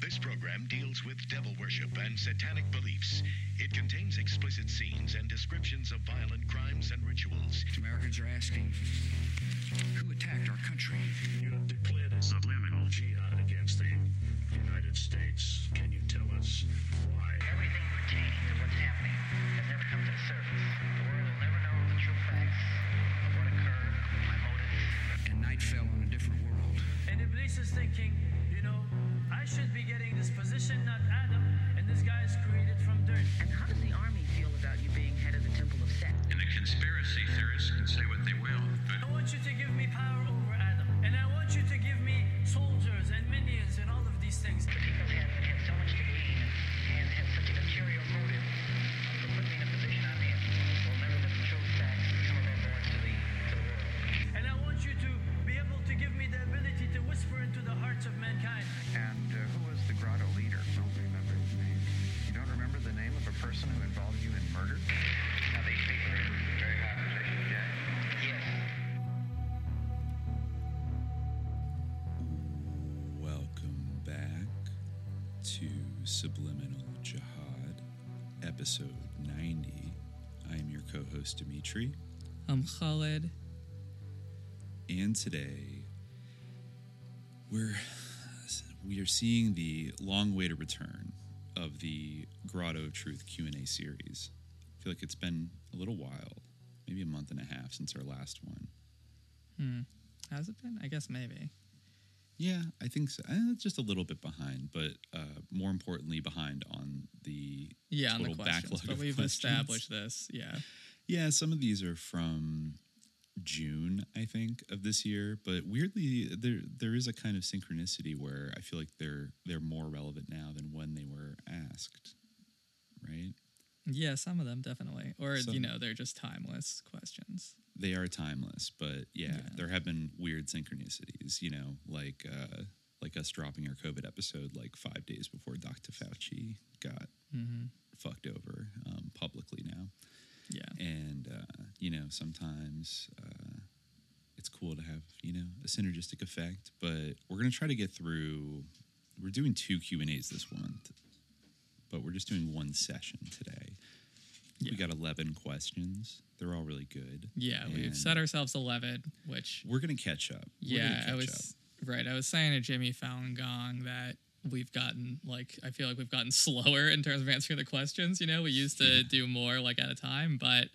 This program deals with devil worship and satanic beliefs. It contains explicit scenes and descriptions of violent crimes and rituals. Americans are asking, who attacked our country? You have declared a subliminal jihad against the United States. Can you tell us why? Everything pertaining to what's happening has never come to the surface. The world will never know the true facts of what occurred, my motives. And night fell on a different world. And Iblis is thinking, you know, I should be getting this position, not Adam, and this guy is created from dirt. And how does the army feel about you being head of the Temple of Set? And the conspiracy theorists can say what they will, but I want you to give me power over Adam, and I want you to give me soldiers and minions and all of these things. I'm Khaled. and today we're we are seeing the long way to return of the Grotto of Truth Q&A series. I feel like it's been a little while, maybe a month and a half since our last one. Hmm. Has it been? I guess maybe. Yeah, I think so. Uh, just a little bit behind, but uh, more importantly, behind on the Yeah, on the total questions. backlog But we've questions. established this. Yeah. Yeah, some of these are from June, I think, of this year. But weirdly, there there is a kind of synchronicity where I feel like they're they're more relevant now than when they were asked, right? Yeah, some of them definitely. Or, Some. you know, they're just timeless questions. They are timeless, but yeah, Yeah. there have been weird synchronicities. You know, like uh, like us dropping our COVID episode like five days before Dr. Fauci got Mm-hmm. fucked over um, publicly now. Yeah. and uh, you know sometimes uh, it's cool to have you know a synergistic effect but we're going to try to get through we're doing two q and a's this month but we're just doing one session today. We got 11 questions. They're all really good. Yeah, we've set ourselves 11, which, we're going to catch up. We're yeah, I catch was, right. I was saying to Jimmy Falun Gong that we've gotten, like, I feel like we've gotten slower in terms of answering the questions. You know, we used to do more, like, at a time, but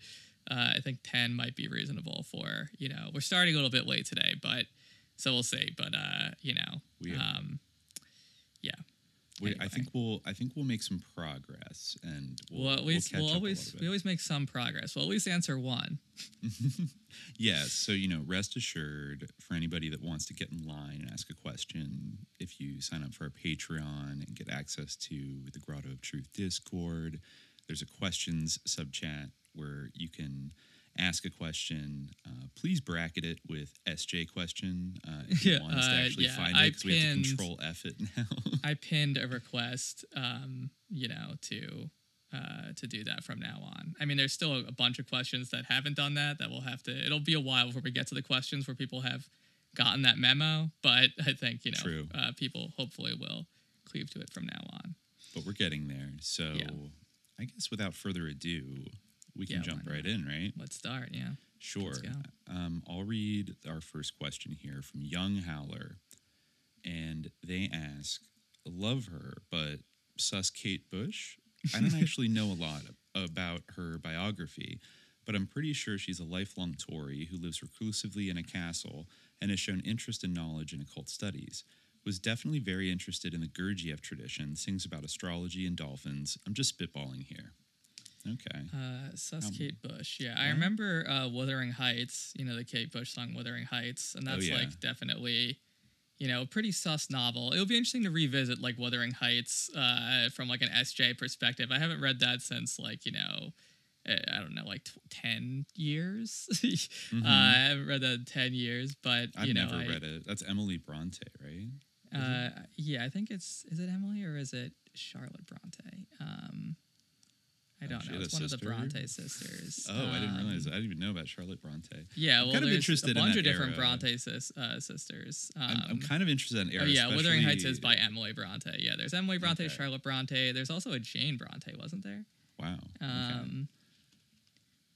uh, I think 10 might be reasonable for, you know, we're starting a little bit late today, but so we'll see. But, uh, you know, um, yeah. We, i think we'll i think we'll make some progress and we'll, We'll, at least catch we'll up a always we always make some progress. We'll at least answer one. Yeah, so you know, rest assured for anybody that wants to get in line and ask a question, if you sign up for our Patreon and get access to the Grotto of Truth Discord, there's a questions sub chat where you can ask a question. Uh, please bracket it with SJ question uh, if you Yeah, want us to uh, actually yeah, find it because we have to control F it now. I pinned a request, um, you know, to uh, to do that from now on. I mean, there's still a bunch of questions that haven't done that. That we'll have to. It'll be a while before we get to the questions where people have gotten that memo. But I think you know, True. Uh, people hopefully will cleave to it from now on. but we're getting there. So Yeah. I guess without further ado, we can Yeah, jump right in, right? Let's start. Yeah. Sure. Um, I'll read our first question here from Young Howler. And they ask, Love her, but sus Kate Bush? I don't actually know a lot about her biography, but I'm pretty sure she's a lifelong Tory who lives reclusively in a castle and has shown interest and knowledge in occult studies. Was definitely very interested in the Gurdjieff tradition, sings about astrology and dolphins. I'm just spitballing here. Okay. Uh, Sus Um, Kate Bush. Yeah, I remember uh, Wuthering Heights. You know the Kate Bush song Wuthering Heights, and that's Oh, yeah. like definitely, you know, a pretty sus novel. It'll be interesting to revisit like Wuthering Heights uh, from like an SJ perspective. I haven't read that since like you know. uh, I don't know, like t- ten years. uh, I haven't read that in ten years, but Mm-hmm. I've you know, never I- read it. That's Emily Bronte, right? Uh, yeah, I think it's is it Emily or is it Charlotte Bronte? Um, I don't she know. It's one of the? Bronte sisters. Oh, I didn't Um, realize. I didn't even know about Charlotte Bronte. Yeah, well, I'm kind of there's interested a bunch that of different era. Bronte sis, uh, sisters. Um, I'm, I'm kind of interested in that era. Oh yeah, Wuthering Heights is by Emily Bronte. Yeah, there's Emily Bronte, Okay. Charlotte Bronte. There's also a Jane Bronte, wasn't there? Wow. okay. Um,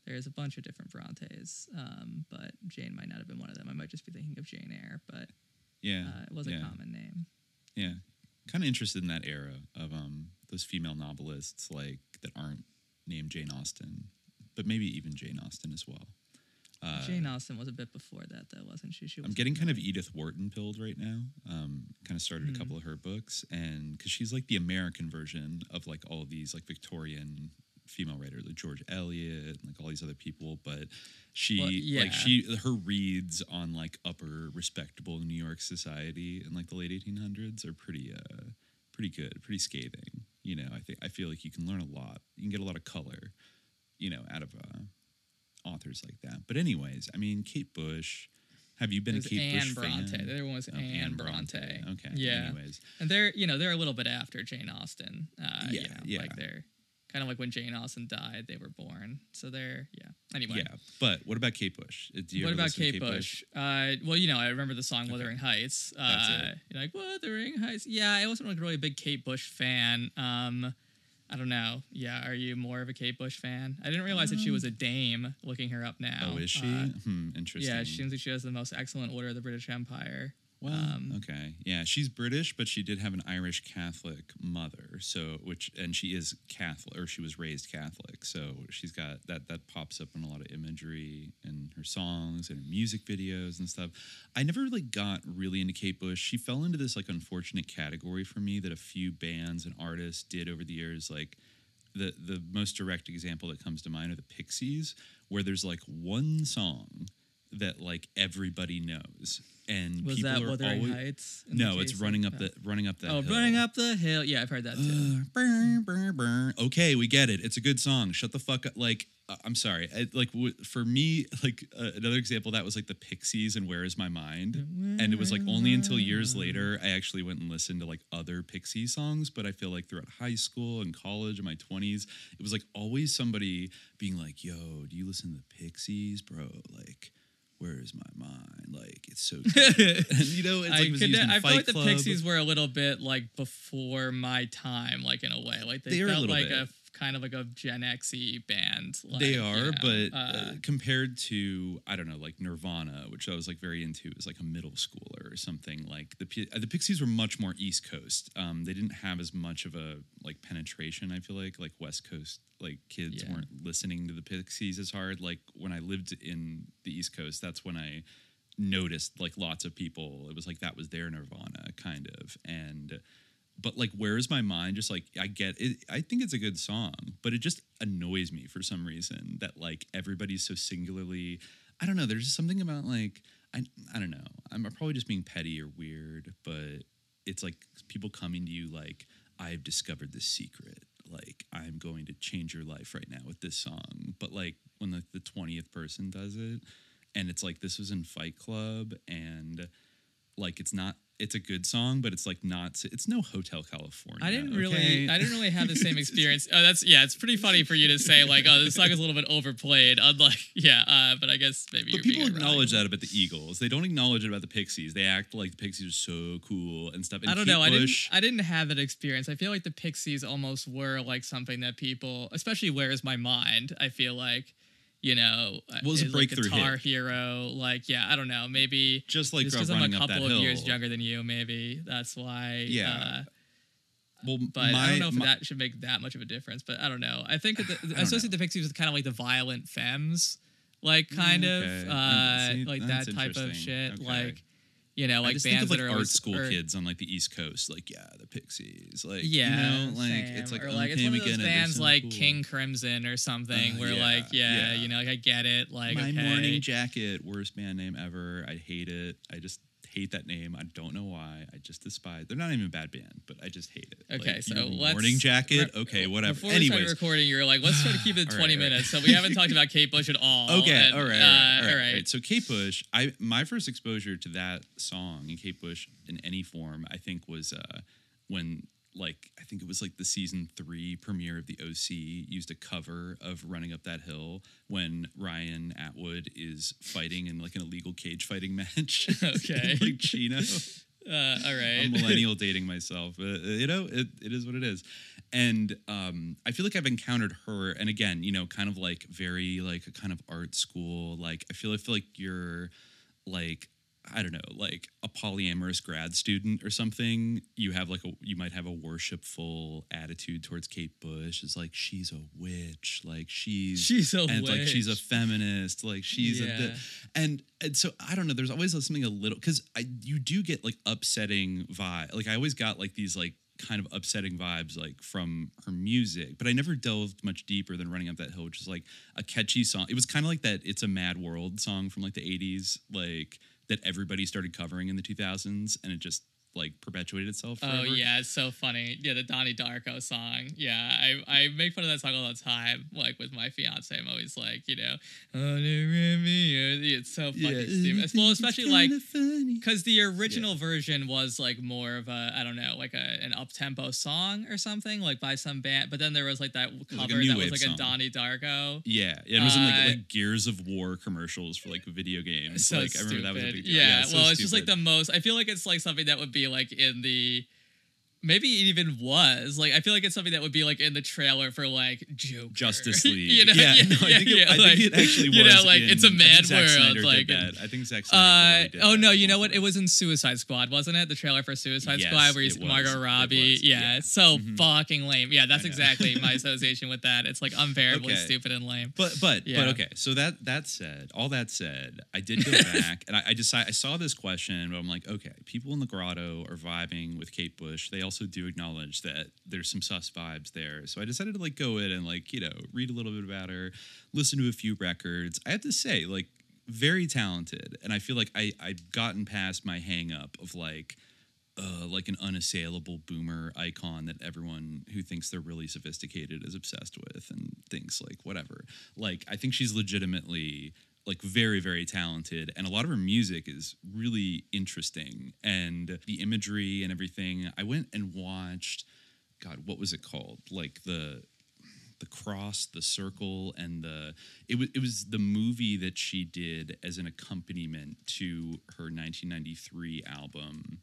There's a bunch of different Brontes, um, but Jane might not have been one of them. I might just be thinking of Jane Eyre, but Yeah. uh, it was yeah. a common name. Yeah. Kind of interested in that era of um those female novelists like that aren't named Jane Austen, but maybe even Jane Austen as well. Uh, Jane Austen was a bit before that, though, wasn't she? She was I'm getting kind of Edith Wharton pilled right now. Um, kind of started a couple of her books, and because she's like the American version of like all of these like Victorian female writer, like George Eliot, and like all these other people. But she, Well, yeah. like she, her reads on like upper respectable New York society in like the late 1800s are pretty, uh, pretty good, pretty scathing. You know, I think I feel like you can learn a lot. You can get a lot of color, you know, out of uh, authors like that. But anyways, I mean, Kate Bush. Have you been a Kate Anne Bush Bronte. fan? The other one was Oh, Anne Bronte. Okay. Yeah. Anyways, And they're, you know, they're a little bit after Jane Austen. Uh, you Yeah, know, yeah. Like they're kind of like when Jane Austen died, they were born. So they're, yeah. Anyway. yeah. But what about Kate Bush? Uh, Do you what about listen to Kate, Bush? Uh, well, you know, I remember the song "Wuthering Heights." That's Uh, it. You're like "Wuthering Heights." Yeah, I wasn't like really a big Kate Bush fan. Um, I don't know. Yeah, are you more of a Kate Bush fan? I didn't realize that she was a dame. Looking her up now. Oh, is she? Uh, hmm. Interesting. yeah, she seems like she has the most excellent Order of the British Empire. Well, um, okay. Yeah, she's British, but she did have an Irish Catholic mother. So, which and she is Catholic, or she was raised Catholic. So she's got that. That pops up in a lot of imagery in her songs and her music videos and stuff. I never really got really into Kate Bush. She fell into this like unfortunate category for me that a few bands and artists did over the years. Like the the most direct example that comes to mind are the Pixies, where there's like one song that like everybody knows, and Was people that are Wuthering always, Heights? no, it's running up the running up that. Oh, hill. running up the hill. Yeah, I've heard that too. Uh, brr, brr, brr. Okay, we get it. It's a good song. Shut the fuck up. Like, uh, I'm sorry. I, like w- for me, like uh, another example of that was like the Pixies and Where Is My Mind, and it was like only until years later I actually went and listened to like other Pixie songs. But I feel like throughout high school and college and my 20s, it was like always somebody being like, "Yo, do you listen to the Pixies, bro?" Like. Where is my mind? Like it's so, and you know, it's I like it was could. I feel like the Pixies were a little bit like before my time, like in a way. Like they, They are a felt like bit. a kind of like a Gen Xy band. Like, they you are, know, but uh, uh, compared to I don't know, like Nirvana, which I was like very into as like a middle schooler or something. Like the the Pixies were much more East Coast. Um, they didn't have as much of a like penetration. I feel like like West Coast like kids Yeah. weren't listening to the Pixies as hard. Like when I lived in the East Coast, that's when I noticed like lots of people. It was like that was their Nirvana kind of and but like where's my mind? Just like i get it i think it's a good song but it just annoys me for some reason that like everybody's so singularly i don't know there's just something about like i, I don't know i'm probably just being petty or weird but it's like people coming to you like i've discovered the secret like i'm going to change your life right now with this song but like when like the 20th person does it and it's like this was in fight club and like it's not it's a good song but it's like not it's no hotel california I didn't really. I didn't really have the same experience. Oh, that's yeah. It's pretty funny for you to say like, oh, this song is a little bit overplayed. Unlike, yeah, uh, but I guess maybe. but people acknowledge that about the Eagles. They don't acknowledge it about the Pixies. They act like the Pixies are so cool and stuff. And I don't Kate know. I didn't. I didn't have that experience. I feel like the Pixies almost were like something that people, especially "Where's My Mind." I feel like, you know, uh, Was a is, like, guitar hit. hero. Like, yeah, I don't know. Maybe just like just because I'm a couple of years younger than you, maybe that's why. Yeah. Uh, Well, but my, I don't know if my- that should make that much of a difference. But I don't know. I think that the, I associate the Pixies with kind of like the violent femmes, like kind Mm, of uh, see, like that type of shit. Okay. Like you know, like just bands think of like that are art always- school or- kids on like the East Coast, like yeah, the Pixies, like Yeah, you know, like same. it's like or like it's one of those get it, they bands like cool. King Crimson or something, Uh, where yeah, like yeah, yeah. you know, like I get it, like My okay. morning jacket, worst band name ever. I hate it. I just hate that name. I don't know why. I just despise. They're not even a bad band, but I just hate it. Okay, Like, so you let's morning jacket. re- okay, whatever. Before we started recording, you were like, let's try to keep it 20 right, all right. minutes. So we haven't talked about Kate Bush at all. Okay, and, all right, uh, all right, all right. So Kate Bush, I my first exposure to that song and Kate Bush in any form, I think, was uh, when like I think it was like the season three premiere of the OC used a cover of "Running Up That Hill" when Ryan Atwood is fighting in like an illegal cage fighting match. Okay. like Chino. Uh, all right. I'm millennial dating myself. Uh, you know, it, it is what it is. And um, I feel like I've encountered her, and again, you know, kind of like very like a kind of art school. Like I feel I feel like you're like I don't know, like a polyamorous grad student or something. You have like a you might have a worshipful attitude towards Kate Bush. It's like she's a witch, like she's She's a and like she's a feminist, like she's a Yeah. thi- and and so I don't know. There's always something a little because I you do get like upsetting vibe. Like I always got like these like kind of upsetting vibes like from her music, but I never delved much deeper than "Running Up That Hill," which is like a catchy song. It was kind of like that "It's a Mad World" song from like the '80s, like that everybody started covering in the 2000s, and it just like perpetuated itself. Oh yeah, it's so funny. Yeah, the Donnie Darko song. Yeah, I, I make fun of that song all the time. Like with my fiance, I'm always like, you know, "Oh, it's so fucking stupid. Well, especially like because the original version was like more of a I don't know, like a an up tempo song or something, like by some band. But then there was like that cover like that was like song. a Donnie Darko. Yeah, yeah, it was in like, Uh, like Gears of War commercials for like video games. So like I remember that was a stupid. big deal. Yeah, so well, it's just like the most. I feel like it's like something that would be like in the. Maybe it even was like I feel like it's something that would be like in the trailer for like Joker, Justice League. you know, yeah, yeah, no, I think, it, yeah, I think like, it actually was. You know, like in- it's a mad Zack world. Snyder like, did and- that. I think Zack uh, Snyder really did oh no, you know what? It was in Suicide Squad, wasn't it? The trailer for Suicide Yes, Squad where it he's. Margot It Robbie. was, Yeah, yeah. it's so Mhm. fucking lame. Yeah, that's exactly my association with that. It's like unbearably Okay. stupid and lame. But but Yeah. but okay. So that that said, all that said, I did go back and I, I decided I saw this question, but I'm like, okay, people in the grotto are vibing with Kate Bush. They also do acknowledge that there's some sus vibes there. So I decided to like go in and like you know read a little bit about her, listen to a few records. I have to say, like, very talented, and I feel like I I've gotten past my hang up of like. Uh, like an unassailable boomer icon that everyone who thinks they're really sophisticated is obsessed with and thinks like whatever. Like I think she's legitimately like very very talented and a lot of her music is really interesting and the imagery and everything. I went and watched god what was it called? Like the the cross, the circle, and the it was it was the movie that she did as an accompaniment to her 1993 album.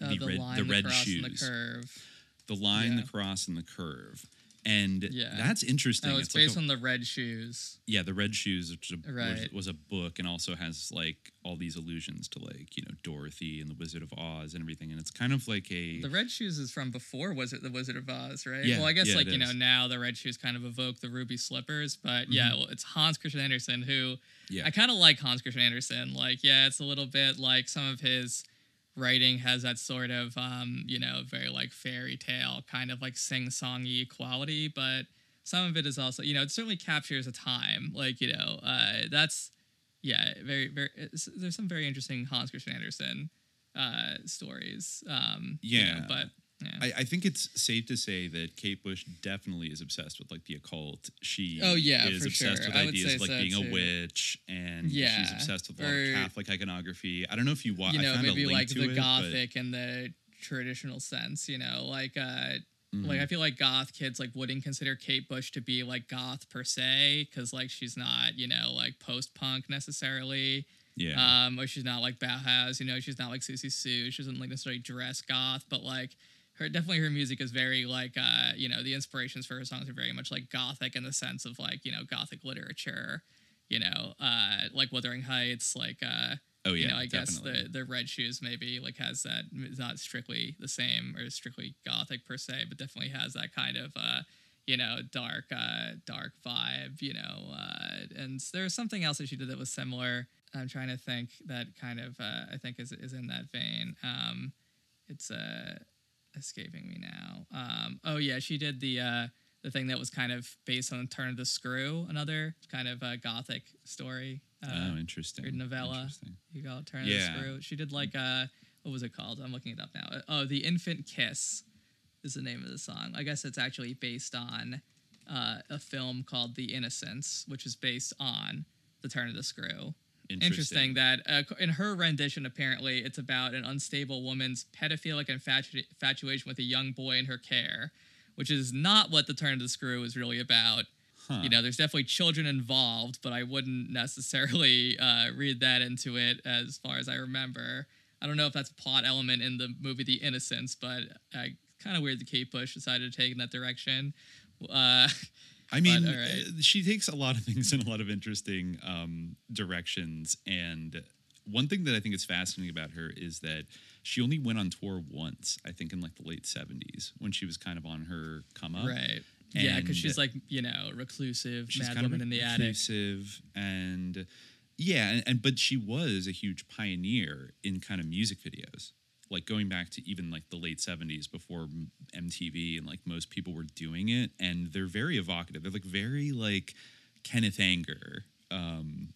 Uh, the the, red- line, the the, red the shoes. curve. The line, Yeah. the cross, and the curve, and Yeah. that's interesting. Oh, it's, like based a- on the red shoes. yeah, the red shoes, which is a- was, Right. was a book, and also has like all these allusions to like you know Dorothy and the Wizard of Oz and everything, and it's kind of like a The red shoes is from before was it the Wizard of Oz, right? Yeah, well, I guess yeah, like you know now the red shoes kind of evoke the ruby slippers, but yeah, Mhm. well, it's Hans Christian Andersen who yeah I kind of like Hans Christian Andersen. Like, yeah, it's a little bit like some of his writing has that sort of, um, you know, very like fairy tale kind of like sing songy quality, but some of it is also, you know, it certainly captures a time. Like, you know, uh, that's, yeah, very, very, there's some very interesting Hans Christian Andersen uh, stories. Um, you know, Yeah. but, yeah. I, I think it's safe to say that Kate Bush definitely is obsessed with like the occult. She Oh, yeah, is obsessed sure. with ideas of like so, being too. a witch, and she's obsessed with or- Catholic iconography. I don't know if you watch. you know, I found maybe like the it, gothic and the traditional sense, you know, like uh like Mhm. I feel like goth kids like wouldn't consider Kate Bush to be like goth per se cuz like she's not, you know, like post-punk necessarily. yeah, Um or she's not like Bauhaus, you know, she's not like Siouxsie Sioux. She doesn't like necessarily dress goth, but like her definitely her music is very like uh, you know, the inspirations for her songs are very much like gothic in the sense of like, you know, gothic literature, you know, uh like Wuthering Heights, like uh oh yeah, you know, I definitely. guess the the red shoes maybe like has that not strictly the same or strictly gothic per se, but definitely has that kind of uh, you know dark uh, dark vibe, you know. Uh, and there's something else that she did that was similar. I'm trying to think that kind of uh, I think is is in that vein. Um, it's uh, escaping me now. Um, oh yeah, she did the uh, the thing that was kind of based on Turn of the Screw, another kind of uh, gothic story. Uh, oh, interesting. or novella. Interesting. you call it Turn Yeah. of the Screw. She did like uh what was it called? I'm looking it up now. Oh, The Infant Kiss is the name of the song. I guess it's actually based on uh, a film called The Innocents, which is based on The Turn of the Screw. Interesting that uh, in her rendition, apparently, it's about an unstable woman's pedophilic infatu- infatuation with a young boy in her care, which is not what the turn of the screw is really about. Huh. You know, there's definitely children involved, but I wouldn't necessarily uh, read that into it as far as I remember. I don't know if that's a plot element in the movie The Innocents, but uh, kind of weird that Kate Bush decided to take in that direction. Uh, I mean, all right. uh, she takes a lot of things in a lot of interesting um, directions. And one thing that I think is fascinating about her is that she only went on tour once, I think in like the late 70s when she was kind of on her come up. right. Yeah, because she's like, you know, reclusive, She's mad kind woman of in the attic. reclusive and yeah, and, and but she was a huge pioneer in kind of music videos. Like going back to even like the late 70s before MTV and like most people were doing it and they're very evocative. They're like very like Kenneth Anger um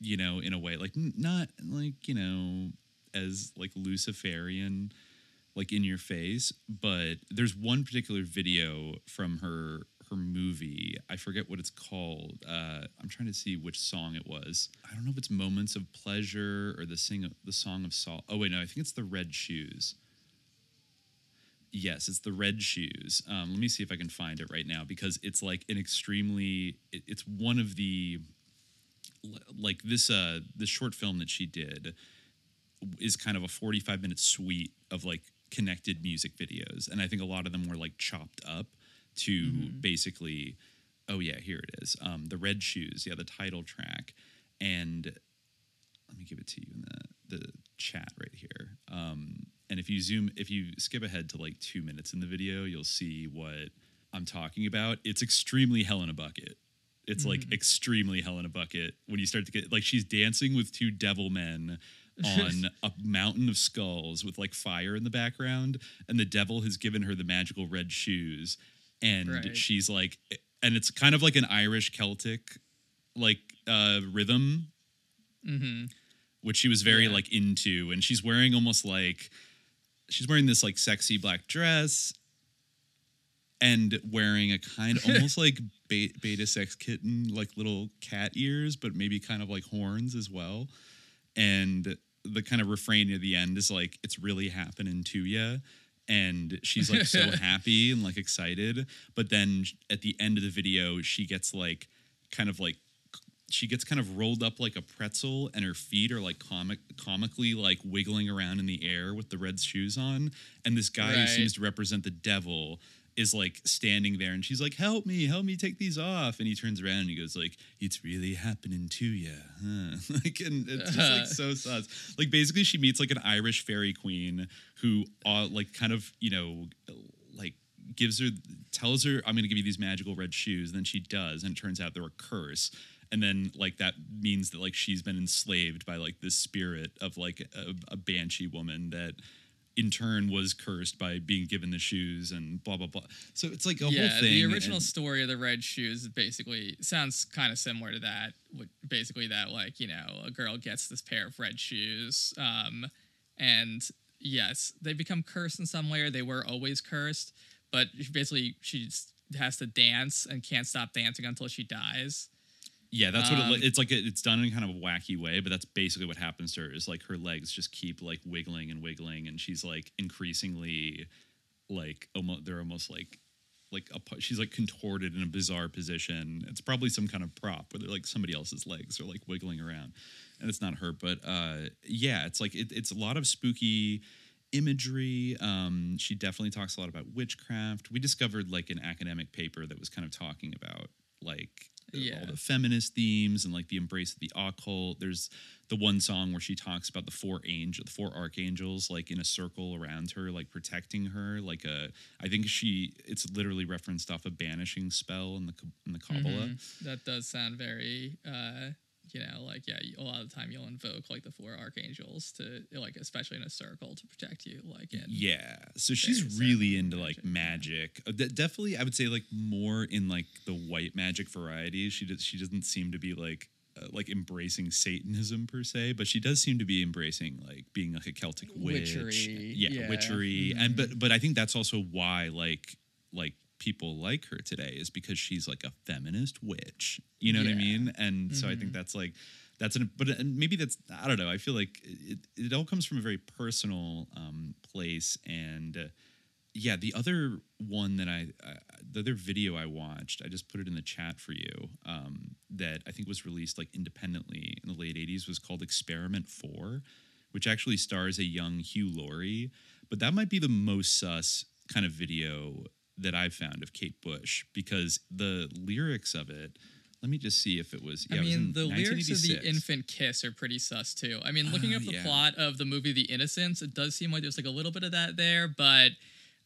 you know in a way like not like you know as like Luciferian like in your face but there's one particular video from her her movie i forget what it's called uh i'm trying to see which song it was. I don't know if it's moments of pleasure or the sing the song of salt oh wait no i think it's the red shoes. Yes it's the red shoes. Um let me see if i can find it right now because it's like an extremely it- it's one of the like this uh this short film that she did is kind of a 45 minute suite of like connected music videos and i think a lot of them were like chopped up to basically oh yeah here it is um the red shoes yeah the title track. And let me give it to you in the the chat right here. Um and if you zoom if you skip ahead to like two minutes in the video you'll see what i'm talking about. It's extremely hell in a bucket. It's like extremely hell in a bucket when you start to get like she's dancing with two devil men on a mountain of skulls with like fire in the background. And the devil has given her the magical red shoes and Right. she's like and it's kind of like an irish celtic like uh rhythm Mm-hmm. which she was very Yeah. like into and she's wearing almost like she's wearing this like sexy black dress and wearing a kind almost like be- beta sex kitten like little cat ears but maybe kind of like horns as well and the kind of refrain at the end is like it's really happening to you and she's like so happy and like excited but then at the end of the video she gets like kind of like she gets kind of rolled up like a pretzel and her feet are like comic comically like wiggling around in the air with the red shoes on and this guy who seems to represent the devil is like standing there and she's like help me help me take these off. And he turns around and he goes like it's really happening to you huh? like and it's just like so sus. Like basically she meets like an irish fairy queen who uh, like kind of you know like gives her tells her i'm going to give you these magical red shoes. And then she does and it turns out they're a curse. And then like that means that like she's been enslaved by like this spirit of like a, a banshee woman that in turn was cursed by being given the shoes and blah blah blah so it's like a yeah, whole thing the original and- story of the red shoes basically sounds kind of similar to that. Basically that, like you know, a girl gets this pair of red shoes, um, and yes, they become cursed in some way, or they were always cursed. But basically, she just has to dance and can't stop dancing until she dies. Yeah, that's what Um, it, it's like. It, it's done in kind of a wacky way, but that's basically what happens to her. Is like her legs just keep like wiggling and wiggling, and she's like increasingly, like almost they're almost like, like a, she's like contorted in a bizarre position. It's probably some kind of prop where they're like somebody else's legs are like wiggling around, and it's not her. But uh, yeah, it's like it, it's a lot of spooky imagery. Um, she definitely talks a lot about witchcraft. We discovered like an academic paper that was kind of talking about like the- Yeah. all the feminist themes and like the embrace of the occult. There's the one song where she talks about the four angel, the four archangels, like in a circle around her, like protecting her. Like a, I think she, it's literally referenced off a banishing spell in the in the Kabbalah. Mhm. That does sound very, uh, you know, like yeah. A lot of the time, you'll invoke like the four archangels to, like, especially in a circle to protect you. Like, in, Yeah, so she's really ceremonial into like magic. Uh, definitely, I would say like more in like the white magic variety. She does. She doesn't seem to be like uh, like embracing Satanism per se, but she does seem to be embracing like being like a Celtic witch. Witchery, Yeah, yeah. witchery, and but but I think that's also why like like people like her today is because she's like a feminist witch. You know what I mean? And so I think that's like that's an but maybe that's I don't know. I feel like it, it all comes from a very personal um, place, and uh, yeah, the other one that I, uh, the other video I watched, I just put it in the chat for you. Um, that I think was released like independently in the late '80s was called Experiment Four, which actually stars a young Hugh Laurie. But that might be the most sus kind of video that I've found of Kate Bush because the lyrics of it. Let me just see if it was. Yeah, I it was mean, the lyrics of the infant kiss are pretty sus too. I mean, looking Ah, up the yeah. plot of the movie The Innocents, it does seem like there's like a little bit of that there, but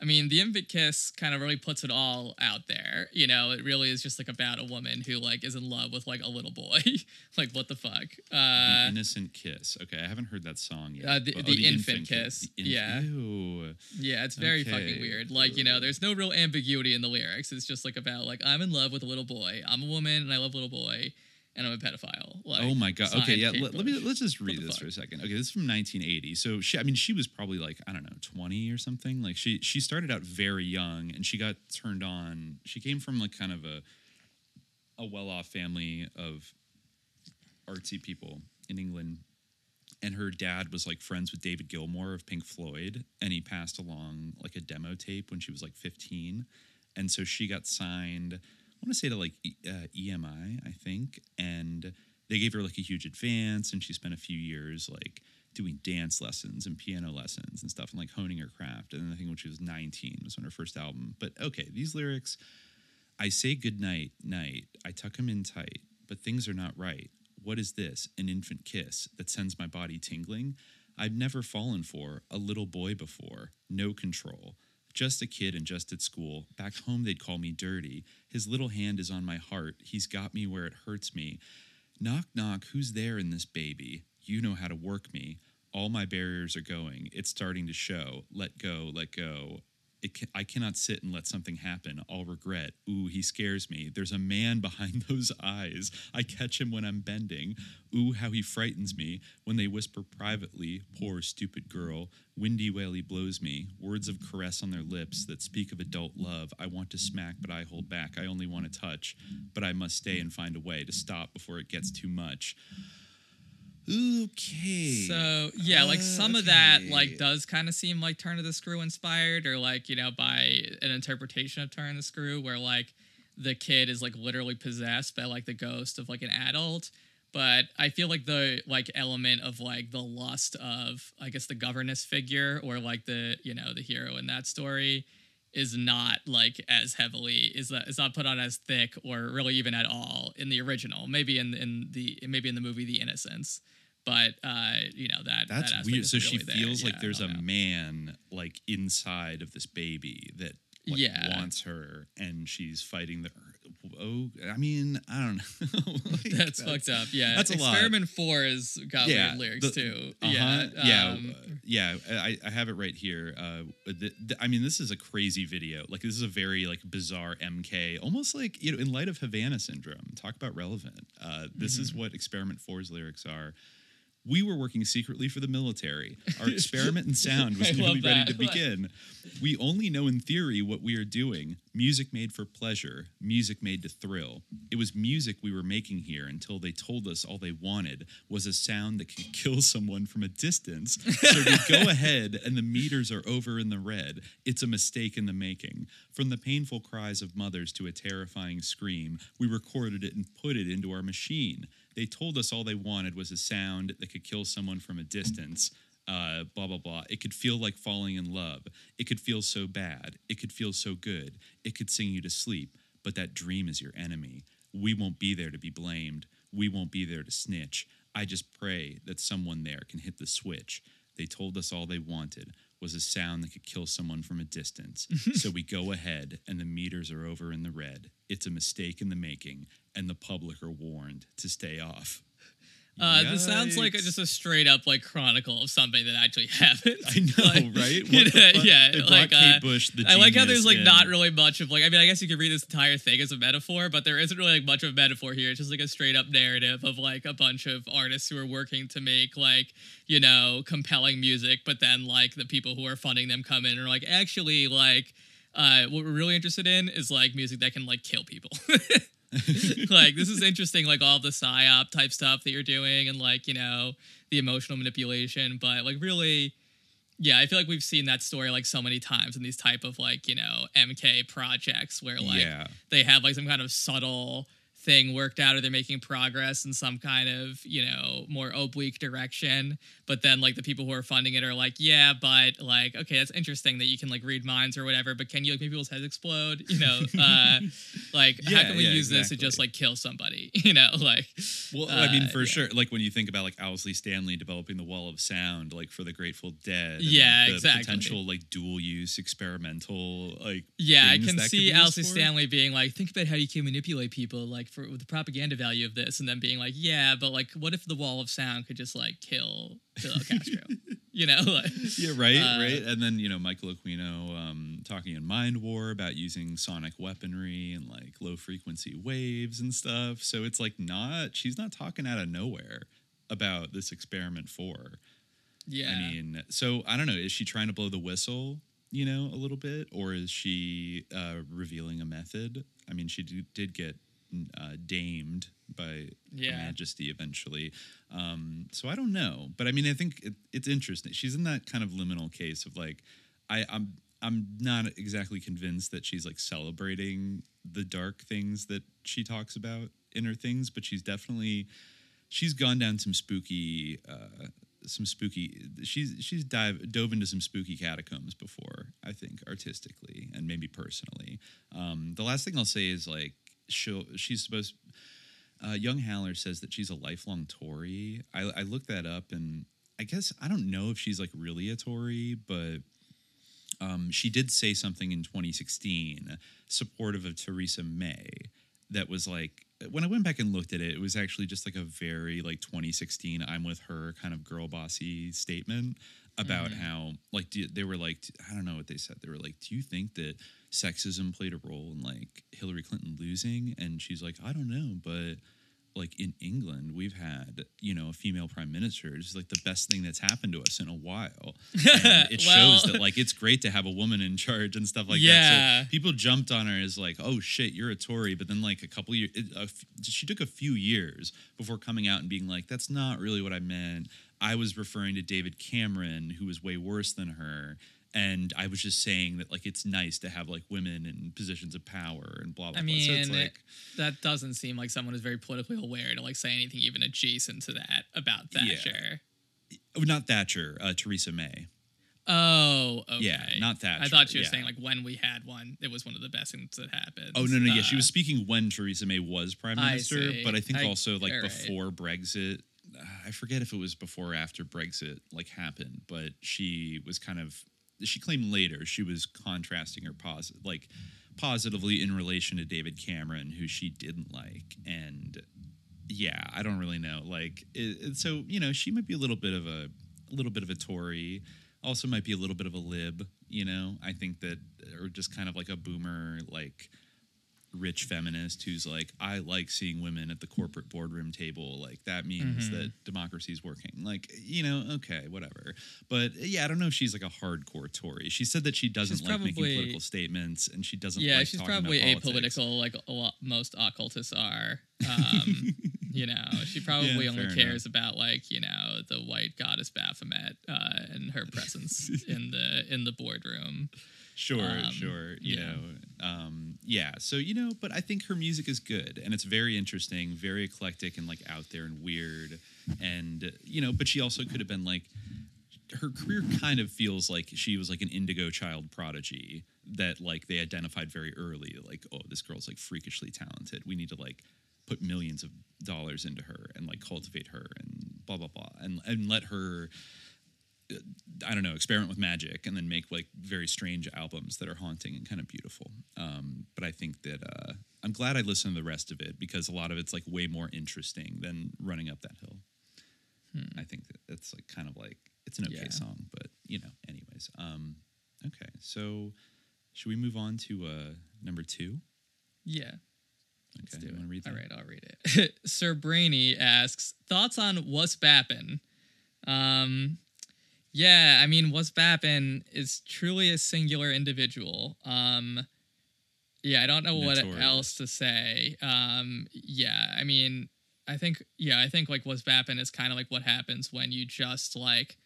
I mean, the infant kiss kind of really puts it all out there. You know, it really is just like about a woman who like is in love with like a little boy. like, what the fuck? The Uh, innocent kiss. Okay, I haven't heard that song yet. Uh, the- but- the infant kiss. The inf- Yeah. Ew. yeah, it's very Okay. fucking weird. Like, you know, there's no real ambiguity in the lyrics. It's just like about like I'm in love with a little boy. I'm a woman and I love little boy, and I'm a pedophile. Like, oh my god. Okay, yeah. Let, let, me let's just read this fuck? for a second. Okay, this is from 1980. So she, I mean, she was probably like I don't know, 20 or something. Like she she started out very young, and she got turned on. She came from like kind of a a well-off family of artsy people in England. And her dad was like friends with David Gilmour of Pink Floyd, and he passed along like a demo tape when she was like 15. And so she got signed, want to say to like uh, EMI, I think. And they gave her like a huge advance, and she spent a few years like doing dance lessons and piano lessons and stuff and like honing her craft. And then I think when she was 19 was when her first album. But okay, these lyrics I say good night, night. I tuck him in tight, but things are not right. What is this? An infant kiss that sends my body tingling? I've never fallen for a little boy before. No control. Just a kid and just at school. Back home, they'd call me dirty. His little hand is on my heart. He's got me where it hurts me. Knock, knock. Who's there in this baby? You know how to work me. All my barriers are going. It's starting to show. Let go, let go. I cannot sit and let something happen. I'll regret. Ooh, he scares me. There's a man behind those eyes. I catch him when I'm bending. Ooh, how he frightens me when they whisper privately. Poor stupid girl. Windy wail blows me. Words of caress on their lips that speak of adult love. I want to smack, but I hold back. I only want to touch, but I must stay and find a way to stop before it gets too much. Okay. So yeah, like some of that like does kind of seem like Turn of the Screw inspired, or like you know by an interpretation of Turn of the Screw, where like the kid is like literally possessed by like the ghost of like an adult. But I feel like the like element of like the lust of I guess the governess figure or like the you know the hero in that story is not like as heavily is that is not put on as thick or really even at all in the original. Maybe in in the maybe in the movie The Innocents but uh, you know that That's that weird. So she really there. feels like there's a know. man like inside of this baby that like, Yeah. wants her, and she's fighting the. Oh, I mean, I don't know. Like, that's, fucked up. Yeah, that's a lot. Experiment Four has got Yeah, weird lyrics the- too. Uh-huh. Yeah, yeah, um, yeah. I, I have it right here. Uh, the, the- I mean, this is a crazy video. Like, this is a very like bizarre MK, almost like you know, in light of Havana syndrome. Talk about relevant. Uh, this Mm-hmm. is what Experiment 4's lyrics are. We were working secretly for the military. Our experiment in sound was nearly ready to begin. We only know in theory what we are doing. Music made for pleasure, music made to thrill. It was music we were making here until they told us all they wanted was a sound that could kill someone from a distance. So we go ahead and the meters are over in the red. It's a mistake in the making. From the painful cries of mothers to a terrifying scream, we recorded it and put it into our machine. They told us all they wanted was a sound that could kill someone from a distance. Uh, blah blah blah. It could feel like falling in love. It could feel so bad. It could feel so good. It could sing you to sleep. But that dream is your enemy. We won't be there to be blamed. We won't be there to snitch. I just pray that someone there can hit the switch. They told us all they wanted was a sound that could kill someone from a distance. Mm-hmm. so we go ahead, and the meters are over in the red. It's a mistake in the making, and the public are warned to stay off. Uh, this sounds like a, just a straight up like chronicle of something that actually happened. I know, Like, right? What the yeah, They like Kate uh, Bush, the I like how there's like in. not really much of like I mean I guess you could read this entire thing as a metaphor, but there isn't really like much of a metaphor here. It's just like a straight up narrative of like a bunch of artists who are working to make like you know compelling music, but then like the people who are funding them come in and are like actually like uh, what we're really interested in is like music that can like kill people. like this is interesting, like all the psyop type stuff that you're doing, and like you know the emotional manipulation. But like really, yeah, I feel like we've seen that story like so many times in these type of like you know MK projects where like Yeah. they have like some kind of subtle thing worked out or they're making progress in some kind of you know more oblique direction but then like the people who are funding it are like yeah but like okay that's interesting that you can like read minds or whatever but can you like make people's heads explode you know uh like how can we yeah, use this to just like kill somebody you know like Well, I mean, uh, for yeah. sure. Like when you think about like Owsley Stanley developing the Wall of Sound, like for the Grateful Dead. Yeah, the exactly. Potential like dual use experimental like. Yeah, I can see Owsley. Stanley being like, think about how you can manipulate people, like for with the propaganda value of this, and then being like, yeah, but like, what if the wall of sound could just like kill Fidel Castro? you know, like, Yeah, right, uh, right. And then you know Michael Aquino um, talking in Mind War about using sonic weaponry and like low frequency waves and stuff. So it's like not she's not talking out of nowhere about this experiment four. Yeah. I mean, so I don't know. Is she trying to blow the whistle, you know, a little bit, or is she uh, revealing a method? I mean, she did, did get uh, damed by Her Yeah. Majesty eventually. Um, so I don't know, but I mean, I think it, it's interesting. She's in that kind of liminal case of like, I, I'm. I'm not exactly convinced that she's like celebrating the dark things that she talks about in her things, but she's definitely she's gone down some spooky uh some spooky she's she's dive dove into some spooky catacombs before i think artistically and maybe personally um the last thing i'll say is like she'll she's supposed uh, young haller says that she's a lifelong tory. I, I looked that up and i guess i don't know if she's like really a tory but um, she did say something in 2016 supportive of Theresa May that was like when I went back and looked at it, it was actually just like a very like 2016 I'm with her kind of girl bossy statement about how like do, they were like I don't know what they said. They were like do you think that sexism played a role in like Hillary Clinton losing and she's like I don't know but like in England, we've had you know a female prime minister. It's like the best thing that's happened to us in a while. And it Well- shows that like it's great to have a woman in charge and stuff like that. So people jumped on her as like, oh shit, you're a Tory. But then like a couple years, it, a f- she took a few years before coming out and being like, that's not really what I meant. I was referring to David Cameron, who was way worse than her. And I was just saying that like it's nice to have like women in positions of power and blah blah. I blah. So it's mean, like, that doesn't seem like someone who's very politically aware to like say anything even adjacent to that about Yeah. Thatcher. oh, not Thatcher, uh, Theresa May. Oh, okay. Yeah, not Thatcher, I thought you were yeah. saying like when we had one, it was one of the best things that happened. Oh no, no, yeah. She Uh, was speaking when Theresa May was prime minister, see. but I think I- also like all right. before Brexit. uh, I forget if it was before or after Brexit like happened, but she was kind of she claimed later she was contrasting her posit like positively in relation to David Cameron, who she didn't like, and yeah, I don't really know. Like, it- so you know, she might be a little bit of a, a little bit of a Tory. Also, might be a little bit of a lib. You know, I think that, or just kind of like a boomer, like rich feminist who's like, I like seeing women at the corporate boardroom table. Like that means Mm-hmm. that democracy is working. Like, you know, okay, whatever. But yeah, I don't know if she's like a hardcore Tory. She said that she doesn't She's like making political statements and she doesn't. yeah, like she's probably apolitical, like a lot, most occultists are. Um, you know, she probably Yeah, only cares about like you know the white goddess Baphomet uh, and her presence in the in the boardroom. Sure, Um, sure. You yeah. know, um, yeah. So you know, but I think her music is good and it's very interesting, very eclectic and like out there and weird, and you know, but she also could have been like. Her career kind of feels like she was like an indigo child prodigy that like they identified very early, like, oh, this girl's like freakishly talented. We need to like put millions of dollars into her and like cultivate her and blah blah blah and and let her I don't know, experiment with magic and then make like very strange albums that are haunting and kind of beautiful. Um, but I think that uh, I'm glad I listened to the rest of it because a lot of it's like way more interesting than running up that hill. I think that that's like kind of like it's an okay Hmm. Yeah. song, but you know, anyways. Um, okay, so should we move on to uh, number two? Yeah. Let's Okay, do it. wanna read that? right, I'll read it. Sir Brainy asks thoughts on what's bappin'. Um, yeah, I mean, what's bappin' is truly a singular individual. Um, Yeah, I don't know what else to say. Um, yeah, I mean, I think yeah, I think like what's Bappin is kind of like what happens when you just like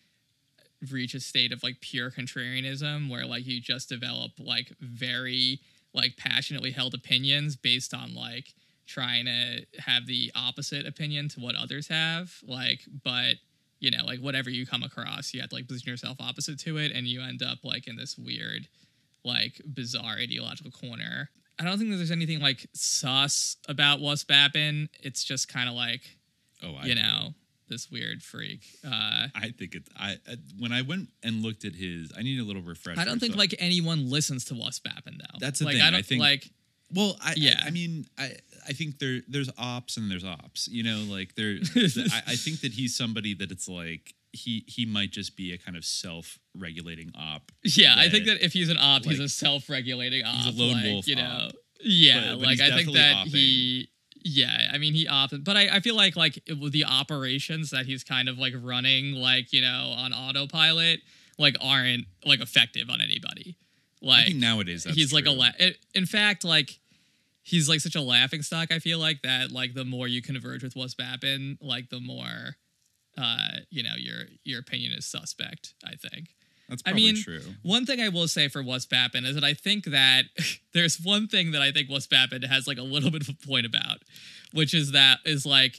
reach a state of like pure contrarianism where like you just develop like very like passionately held opinions based on like trying to have the opposite opinion to what others have like but you know like whatever you come across you have to like position yourself opposite to it and you end up like in this weird like bizarre ideological corner i don't think that there's anything like sus about what's Bappin. it's just kind of like Oh, I you know this weird freak uh I think it. I I- when I went and looked at his, I need a little refresher. I don't think so- like anyone listens to What's Bappin though. That's the like, thing, I I don't think- like. Well, I, Yeah. I, I mean, I, I think there, there's ops and there's ops. You know, like there. I, I think that he's somebody that it's like he, he might just be a kind of self-regulating op. Yeah, I think that if he's an op, he's a self-regulating op. he's a lone like, wolf you know. op. Yeah, But- but like I think that opping. he. Yeah, I mean he opted, but I, I feel like like it, the operations that he's kind of like running like you know on autopilot like aren't like effective on anybody. Like I nowadays he's like a true. la- in fact like he's like such a laughing stock i feel like that like the more you converge with what's Bappin, like the more uh you know your your opinion is suspect i think That's I probably mean, true. one thing I will say for Wes Bappin is that I think that there's one thing that I think Wes Bappin has like a little bit of a point about, which is that is like,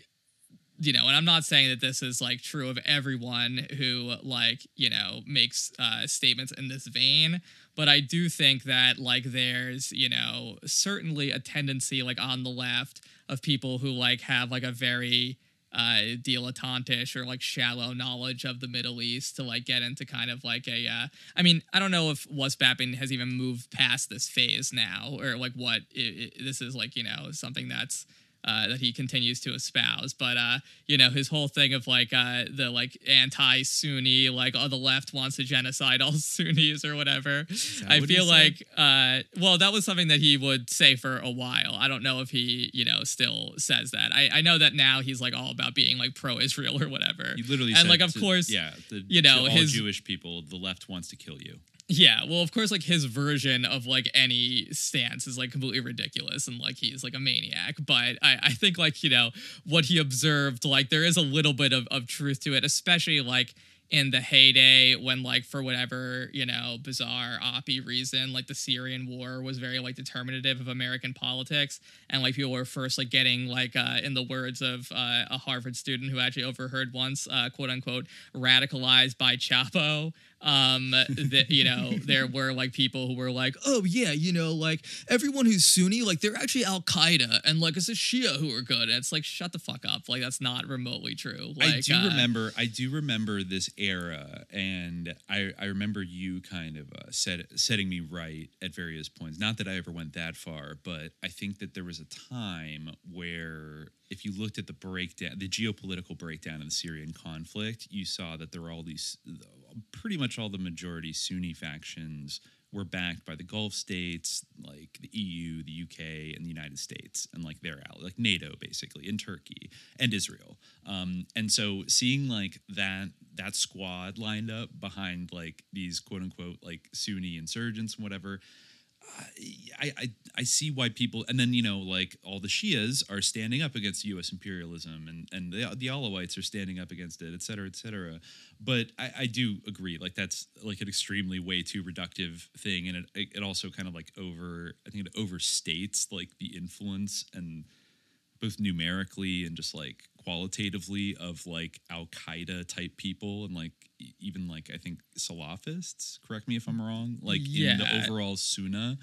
you know, and I'm not saying that this is like true of everyone who like, you know, makes uh, statements in this vein, but I do think that like there's, you know, certainly a tendency like on the left of people who like have like a very uh dilettantish or like shallow knowledge of the Middle East to like get into kind of like a uh I mean I don't know if Wes Bappin has even moved past this phase now or like what i i this is like you know something that's uh, that he continues to espouse, but uh, you know his whole thing of like uh, the like anti-Sunni, like oh the left wants to genocide all Sunnis or whatever. I feel like uh, well that was something that he would say for a while. I don't know if he you know still says that. I, I know that now he's like all about being like pro-Israel or whatever. He literally and like of to- course yeah, the, you know, all his- Jewish people, the left wants to kill you. Yeah, well, of course, like his version of like any stance is like completely ridiculous and like he's like a maniac. But I, I think like, you know, what he observed, like there is a little bit of, of truth to it, especially like in the heyday when like for whatever, you know, bizarre oppy reason, like the Syrian war was very like determinative of American politics. And like people were first like getting like uh in the words of uh, a Harvard student who actually overheard once, uh, quote unquote, radicalized by Chapo um that you know there were like people who were like oh yeah you know like everyone who's sunni like they're actually al-qaeda and like it's a shia who are good and it's like shut the fuck up like that's not remotely true like I do uh, remember. I do remember this era, and I I remember you kind of uh, set, setting me right at various points. Not that I ever went that far, but I think that there was a time where if you looked at the breakdown, the geopolitical breakdown of the Syrian conflict, you saw that there were all these, pretty much all the majority Sunni factions were backed by the Gulf states, like the EU, the UK, and the United States, and like their ally, like NATO, basically, and Turkey and Israel. Um, and so seeing like that that squad lined up behind like these quote unquote like Sunni insurgents and whatever, I, I I see why people and then you know like all the Shias are standing up against U.S. imperialism and and the the Alawites are standing up against it, et cetera, et cetera. But I, I do agree like that's like an extremely way too reductive thing, and it it also kind of like over I think it overstates like the influence and both numerically and just like qualitatively of like Al Qaeda type people and like even like I think Salafists. Correct me if I'm wrong. Like in the overall Sunnah,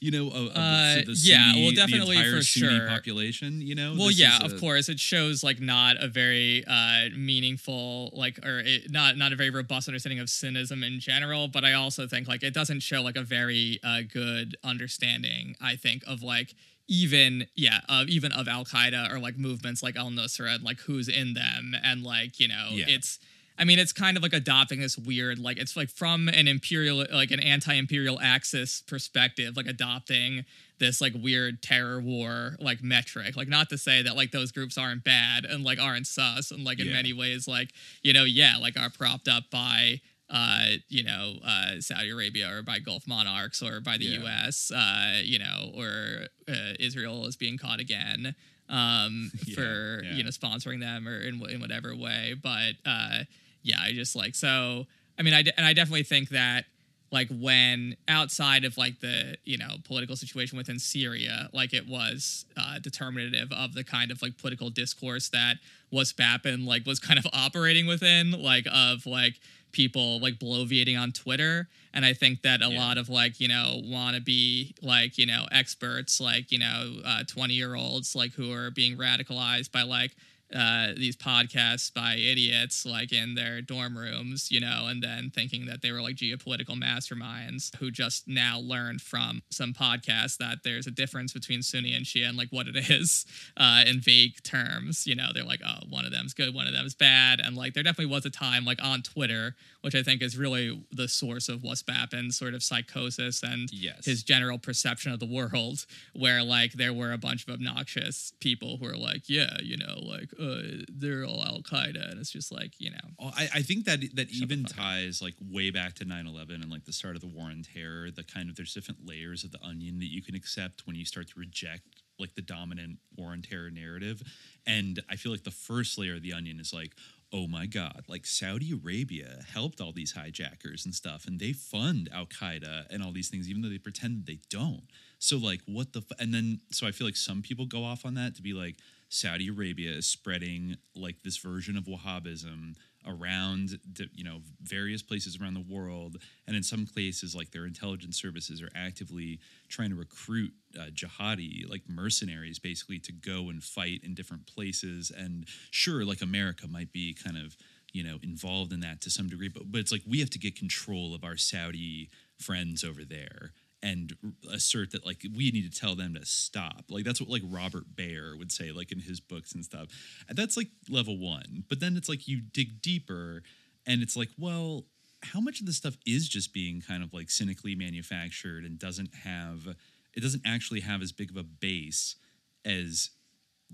you know, of, of the- Uh, the yeah, Sunni- well, definitely for Sunni sure. population. You know, well This yeah is of a- course it shows like not a very uh meaningful like or it, not not a very robust understanding of sunnism in general but i also think like it doesn't show like a very uh good understanding i think of like even yeah of even of al-qaeda or like movements like al-nusra and like who's in them and like you know Yeah. it's I mean, it's kind of like adopting this weird, like it's like from an imperial, like an anti-imperial axis perspective, like adopting this like weird terror war like metric. Like not to say that like those groups aren't bad and like aren't sus and like in Yeah. many ways like you know yeah like are propped up by uh, you know, uh, Saudi Arabia or by Gulf monarchs or by the Yeah. U.S., uh, you know, or uh, Israel is being caught again um, Yeah, for you know sponsoring them or in, in whatever way. But uh, yeah, I just like so. I mean, I de- and I definitely think that like when outside of like the you know political situation within Syria, like it was uh, determinative of the kind of like political discourse that was Bappin like was kind of operating within, like of like people like bloviating on Twitter. And I think that a Yeah. lot of like, you know, wanna be like, you know, experts, like, you know, 20 year olds, like who are being radicalized by like uh, these podcasts by idiots like in their dorm rooms, you know, and then thinking that they were like geopolitical masterminds who just now learned from some podcast that there's a difference between Sunni and Shia and like what it is uh, in vague terms. You know, they're like, oh, one of them's good, one of them's bad. And like there definitely was a time like on Twitter, which I think is really the source of Wes Bappin's sort of psychosis and Yes. his general perception of the world, where like there were a bunch of obnoxious people who are like, yeah, you know, like uh, they're all Al Qaeda, and it's just like, you know, Oh, I, I think that that even fuck up. ties like way back to 9-11 and like the start of the war on terror the kind of there's different layers of the onion that you can accept when you start to reject like the dominant war on terror narrative and i feel like the first layer of the onion is like oh my god like saudi arabia helped all these hijackers and stuff and they fund al-qaeda and all these things even though they pretend they don't so like what the f-? and then so i feel like some people go off on that to be like saudi arabia is spreading like this version of wahhabism around you know various places around the world and in some places like their intelligence services are actively trying to recruit uh, jihadi like mercenaries basically to go and fight in different places and sure like america might be kind of you know involved in that to some degree but but it's like we have to get control of our saudi friends over there and assert that like we need to tell them to stop. Like that's what like robert baer would say like in his books and stuff. And that's like level one. But then it's like you dig deeper and it's like well how much of this stuff is just being kind of like cynically manufactured and doesn't have it doesn't actually have as big of a base as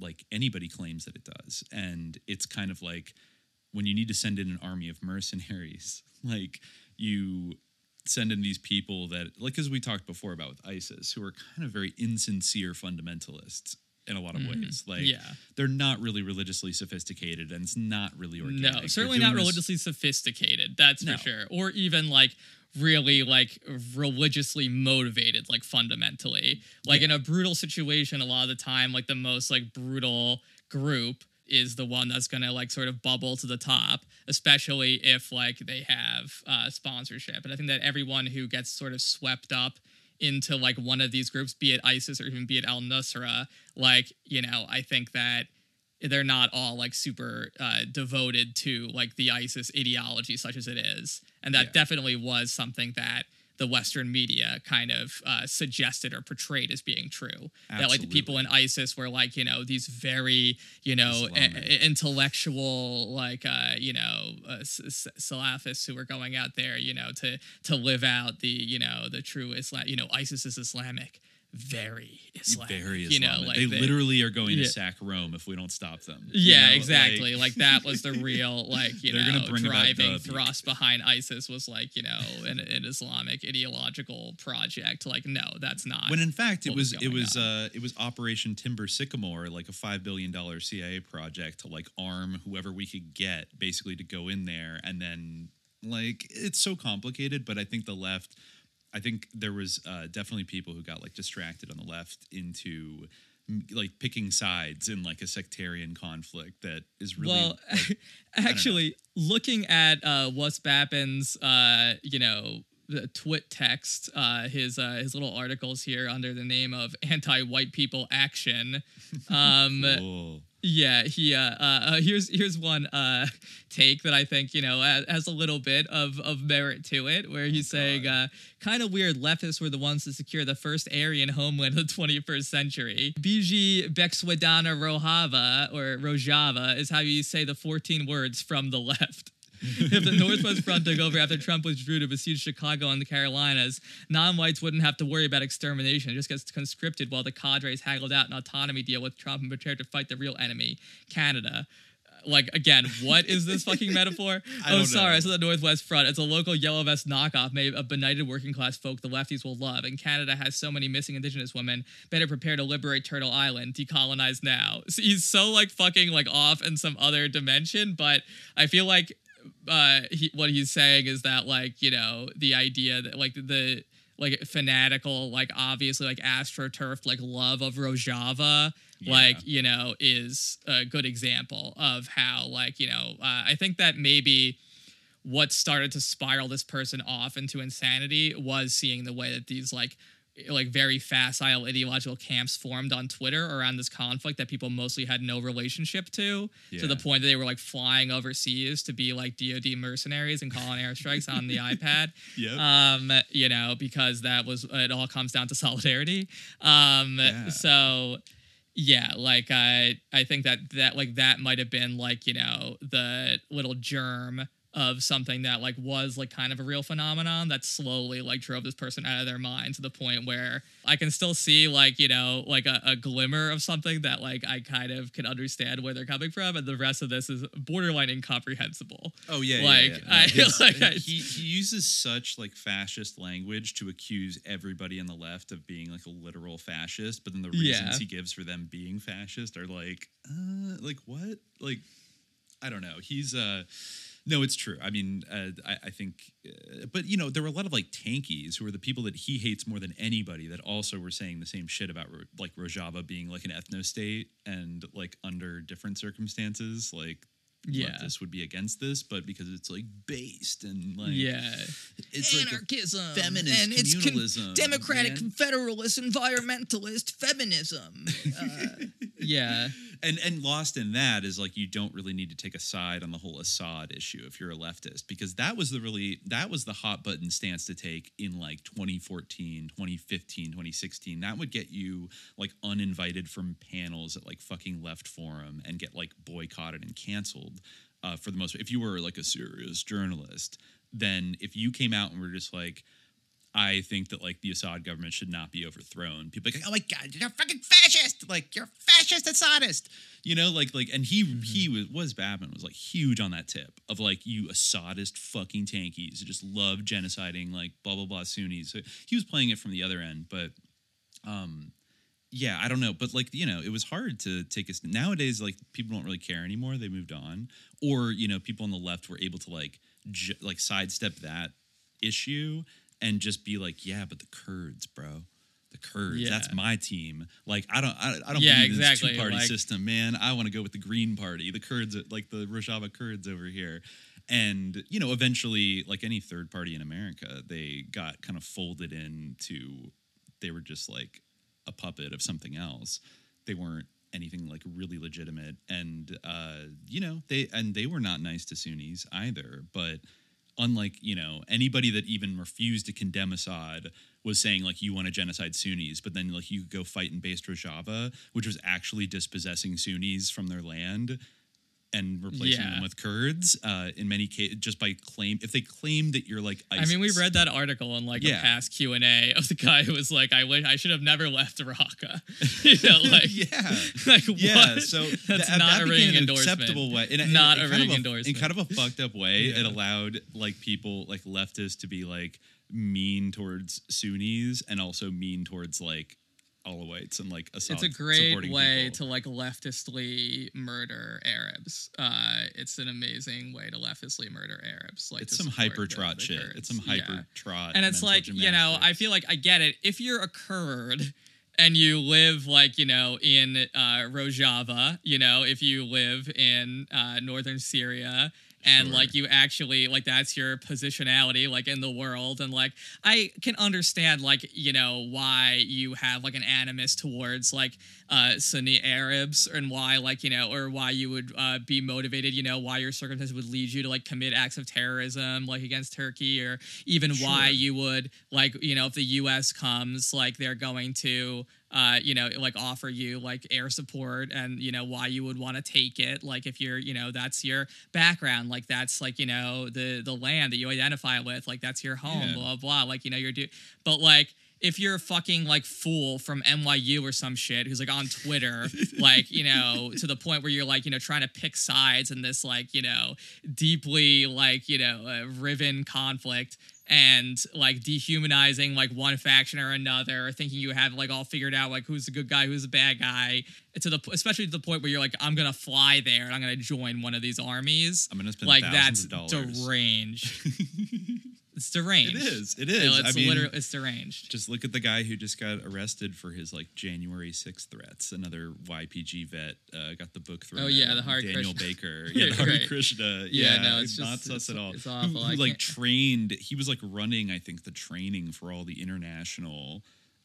like anybody claims that it does. And it's kind of like when you need to send in an army of mercenaries like you send in these people that like as we talked before about with isis who are kind of very insincere fundamentalists in a lot of mm-hmm. ways like Yeah. they're not really religiously sophisticated and it's not really organic no, certainly not this- religiously sophisticated. That's No. for sure. Or even like really like religiously motivated, like fundamentally. Like in a brutal situation, a lot of the time, like the most like brutal group is the one that's gonna like sort of bubble to the top, especially if like they have uh, sponsorship. And I think that everyone who gets sort of swept up into like one of these groups, be it ISIS or even be it Al Nusra, like you know, I think that they're not all like super uh, devoted to like the ISIS ideology, such as it is, and that Yeah. definitely was something that the Western media kind of uh, suggested or portrayed as being true. That like the people in ISIS were like you know these very you know intellectual like uh, you know uh, s- s- Salafists who were going out there you know to to live out the you know the true Islam. You know ISIS is Islamic. Very Islamic. very You know, like they, literally are going Yeah. to sack Rome if we don't stop them. you Yeah, know? exactly. Like, that was the real, like, you know, driving thrust behind ISIS was like, you know, an, an Islamic ideological project. Like, no, that's not. when in fact it was was it was on. uh it was Operation Timber Sycamore, like a five billion dollar CIA project to like arm whoever we could get, basically to go in there, and then like it's so complicated. But I think the left, I think there was uh, definitely people who got like distracted on the left into like picking sides in like a sectarian conflict that is really well, like, actually, looking at uh, Wes Bappin's, uh, you know, the twit text, uh, his uh, his little articles here under the name of anti-white people action. Um, cool. Yeah, he uh, uh, uh here's here's one uh take that I think, you know, has, a little bit of of merit to it where he's saying uh kind of weird leftists were the ones to secure the first Aryan homeland of the 21st century. Biji Berxwedana Rojava or Rojava is how you say the 14 words from the left. if the Northwest Front took over after Trump withdrew to besiege Chicago and the Carolinas, non-whites wouldn't have to worry about extermination. It just gets conscripted while the cadres haggled out an autonomy deal with Trump and prepared to fight the real enemy, Canada. Uh, like again, what is this fucking metaphor? Oh, sorry, know. it's the Northwest Front. It's a local yellow vest knockoff made of benighted working class folk the lefties will love. And Canada has so many missing Indigenous women. Better prepare to liberate Turtle Island. Decolonize now. So he's so like fucking like off in some other dimension, but I feel like uh he, what he's saying is that like you know the idea that like the like fanatical like obviously like astroturf like love of Rojava like you know is a good example of how like you know uh, I think that maybe what started to spiral this person off into insanity was seeing the way that these like like very facile ideological camps formed on Twitter around this conflict that people mostly had no relationship to to the point that they were like flying overseas to be like DoD mercenaries and calling airstrikes on the iPad Yep. um you know because that was it all comes down to solidarity um Yeah. so yeah like i i think that that like that might have been like you know the little germ of something that like was like kind of a real phenomenon that slowly like drove this person out of their mind to the point where i can still see like you know like a, a glimmer of something that like i kind of can understand where they're coming from and the rest of this is borderline incomprehensible Oh yeah, yeah, Like, yeah. I- his- like, I- he he uses such like fascist language to accuse everybody on the left of being like a literal fascist, but then the reasons Yeah. he gives for them being fascist are like, uh, like what? Like, I don't know. He's uh. No, it's true. I mean, uh, I, I think, uh, but you know, there were a lot of like tankies who were the people that he hates more than anybody that also were saying the same shit about like Rojava being like an ethno state and like under different circumstances, like Yeah. this would be against this, but because it's like based and like yeah. it's like anarchism. feminist and it's con- democratic man. confederalist environmentalist feminism. Uh, yeah. And and lost in that is like you don't really need to take a side on the whole Assad issue if you're a leftist because that was the really that was the hot button stance to take in like 2014 2015 2016 that would get you like uninvited from panels at like fucking left forum and get like boycotted and canceled uh, for the most if you were like a serious journalist then if you came out and were just like I think that like the Assad government should not be overthrown. People like, oh my god, you're a fucking fascist! Like you're a fascist Assadist. You know, like like, and he he was was Bappin was like huge on that tip of like you Assadist fucking tankies who just love genociding like blah blah blah Sunnis. So he was playing it from the other end, but um yeah i don't know but like you know it was hard to take us nowadays like people don't really care anymore they moved on or you know people on the left were able to like j- like sidestep that issue and just be like yeah but the kurds bro the kurds that's Yeah. my team. Like i don't i, I don't Yeah, believe in this exactly, two-party like- system man. I want to go with the green party the kurds like the rojava kurds over here. And you know eventually like any third party in america they got kind of folded into they were just like a puppet of something else. They weren't anything like really legitimate, and uh, you know they and they were not nice to Sunnis either. But unlike you know anybody that even refused to condemn Assad was saying like you want to genocide Sunnis, but then like you could go fight in Based Rojava, which was actually dispossessing Sunnis from their land and replacing Yeah. them with Kurds. Uh, in many cases, just by claim if they claim that you're like I mean, we ISIS. read that article in like a past Q and A of the guy who was like, "I wish I should have never left Raqqa." you know, like yeah. like Yeah, what? so that's that, not that a an endorsement. acceptable way. In, in- Not in a kind of ringing In kind of a fucked up way, it allowed like people like leftists to be like mean towards Sunnis and also mean towards like Alawites and like Assad it's a great way people. to like leftistly murder Arabs. Uh, it's an amazing way to leftistly murder Arabs. Like It's some hyper trot shit. Kurds. It's some Yeah. hyper trot. and it's like you know i feel like i get it if you're a kurd and you live like you know in uh, rojava you know if you live in uh, northern syria and Sure. like you actually like that's your positionality like in the world and like i can understand like you know why you have like an animus towards like uh sunni arabs and why like you know or why you would uh, be motivated you know why your circumstances would lead you to like commit acts of terrorism like against turkey or even why you would like you know if the us comes like they're going to uh, you know, like offer you like air support and you know why you would want to take it. Like if you're, you know, that's your background, like that's like you know the the land that you identify with, like that's your home, Yeah. blah blah. Like you know you're do, but like if you're a fucking like fool from NYU or some shit who's like on Twitter, like, you know, to the point where you're like, you know, trying to pick sides in this like, you know, deeply like, you know, uh, riven conflict and like dehumanizing like one faction or another, or thinking you have like all figured out like who's the good guy, who's the bad guy, to the especially to the point where you're like, I'm gonna fly there and I'm gonna join one of these armies. I'm gonna spend like that's deranged. it's deranged. It is. It is. know, I it's mean, literally it's deranged. just look at the guy who just got arrested for his like January 6th threats. Another YPG vet uh, got the book thrown. Oh, yeah, the Hare Daniel Krishna. Baker. Yeah, the Hare Right. Krishna. Yeah, Yeah, no, it's not just- sus it's- at all. it's awful. Who, I like trained. He was like running, I think, the training for all the international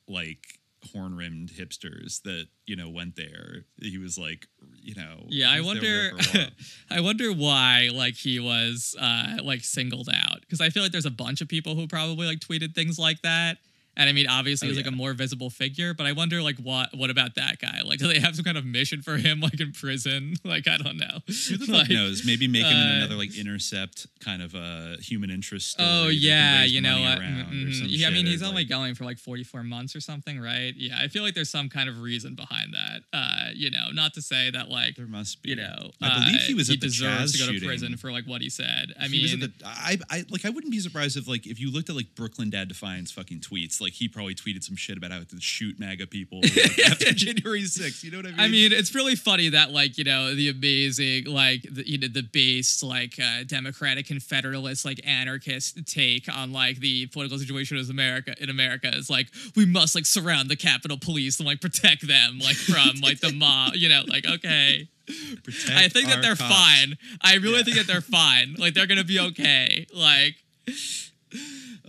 like horn rimmed hipsters that you know went there. He was like, you know. Yeah, I wonder. there for a while. I wonder why like he was uh like singled out because I feel like there's a bunch of people who probably like tweeted things like that. And I mean, obviously, Oh, he's like a more visible figure, but I wonder, like, what what about that guy? Like, do they have some kind of mission for him, like in prison? Like, I don't know. Who the fuck Like, knows? Maybe make him uh, another like intercept kind of a human interest story. Oh yeah, you know money what? around or Mhm. Yeah, I mean, he's only like- going for like 44 months or something, right? Yeah, I feel like there's some kind of reason behind that. Uh, you know, not to say that like There must be. you know, I believe uh, he was he at the deserves to go to shooting. prison for like what he said. I He mean, the, I, I like I wouldn't be surprised if like if you looked at like Brooklyn Dad Defiance fucking tweets, like he probably tweeted some shit about how to shoot MAGA people after January 6th. You know what I mean? I mean, it's really funny that like you know the amazing like the, you know the based like uh, democratic confederalist like anarchist take on like the political situation of America in America is like we must like surround the Capitol Police and like protect them like from like the mob. You know, like okay. Protect I think that they're cops. fine. I really Yeah. think that they're fine. Like they're gonna be okay. Like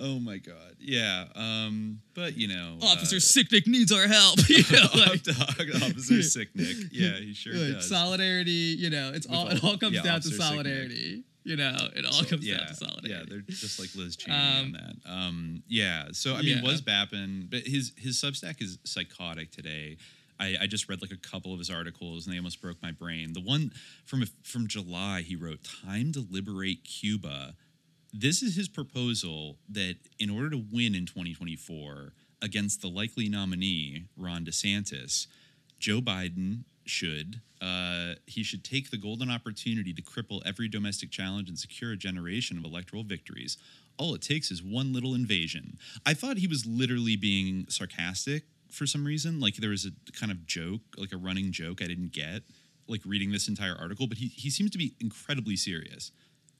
Oh my god. Yeah. Um. But you know, Officer uh, Sicknick needs our help. You know, like, Officer Sick Nick. Yeah, he sure like, does. solidarity. You know, it's all all- it all comes yeah, down to Officer Sicknick. solidarity. You know, it all So, comes yeah, down to solidarity. Yeah, they're just like Liz Cheney Um, on that. Um, yeah. So I mean, yeah. was Bappin, but his his Substack is psychotic today. I, I just read like a couple of his articles and they almost broke my brain. The one from from July, he wrote "Time to Liberate Cuba." This is his proposal that in order to win in 2024 against the likely nominee Ron DeSantis, Joe Biden should uh, he should take the golden opportunity to cripple every domestic challenge and secure a generation of electoral victories. All it takes is one little invasion. I thought he was literally being sarcastic for some reason. Like there was a kind of joke, like a running joke I didn't get, like reading this entire article. But he he seems to be incredibly serious.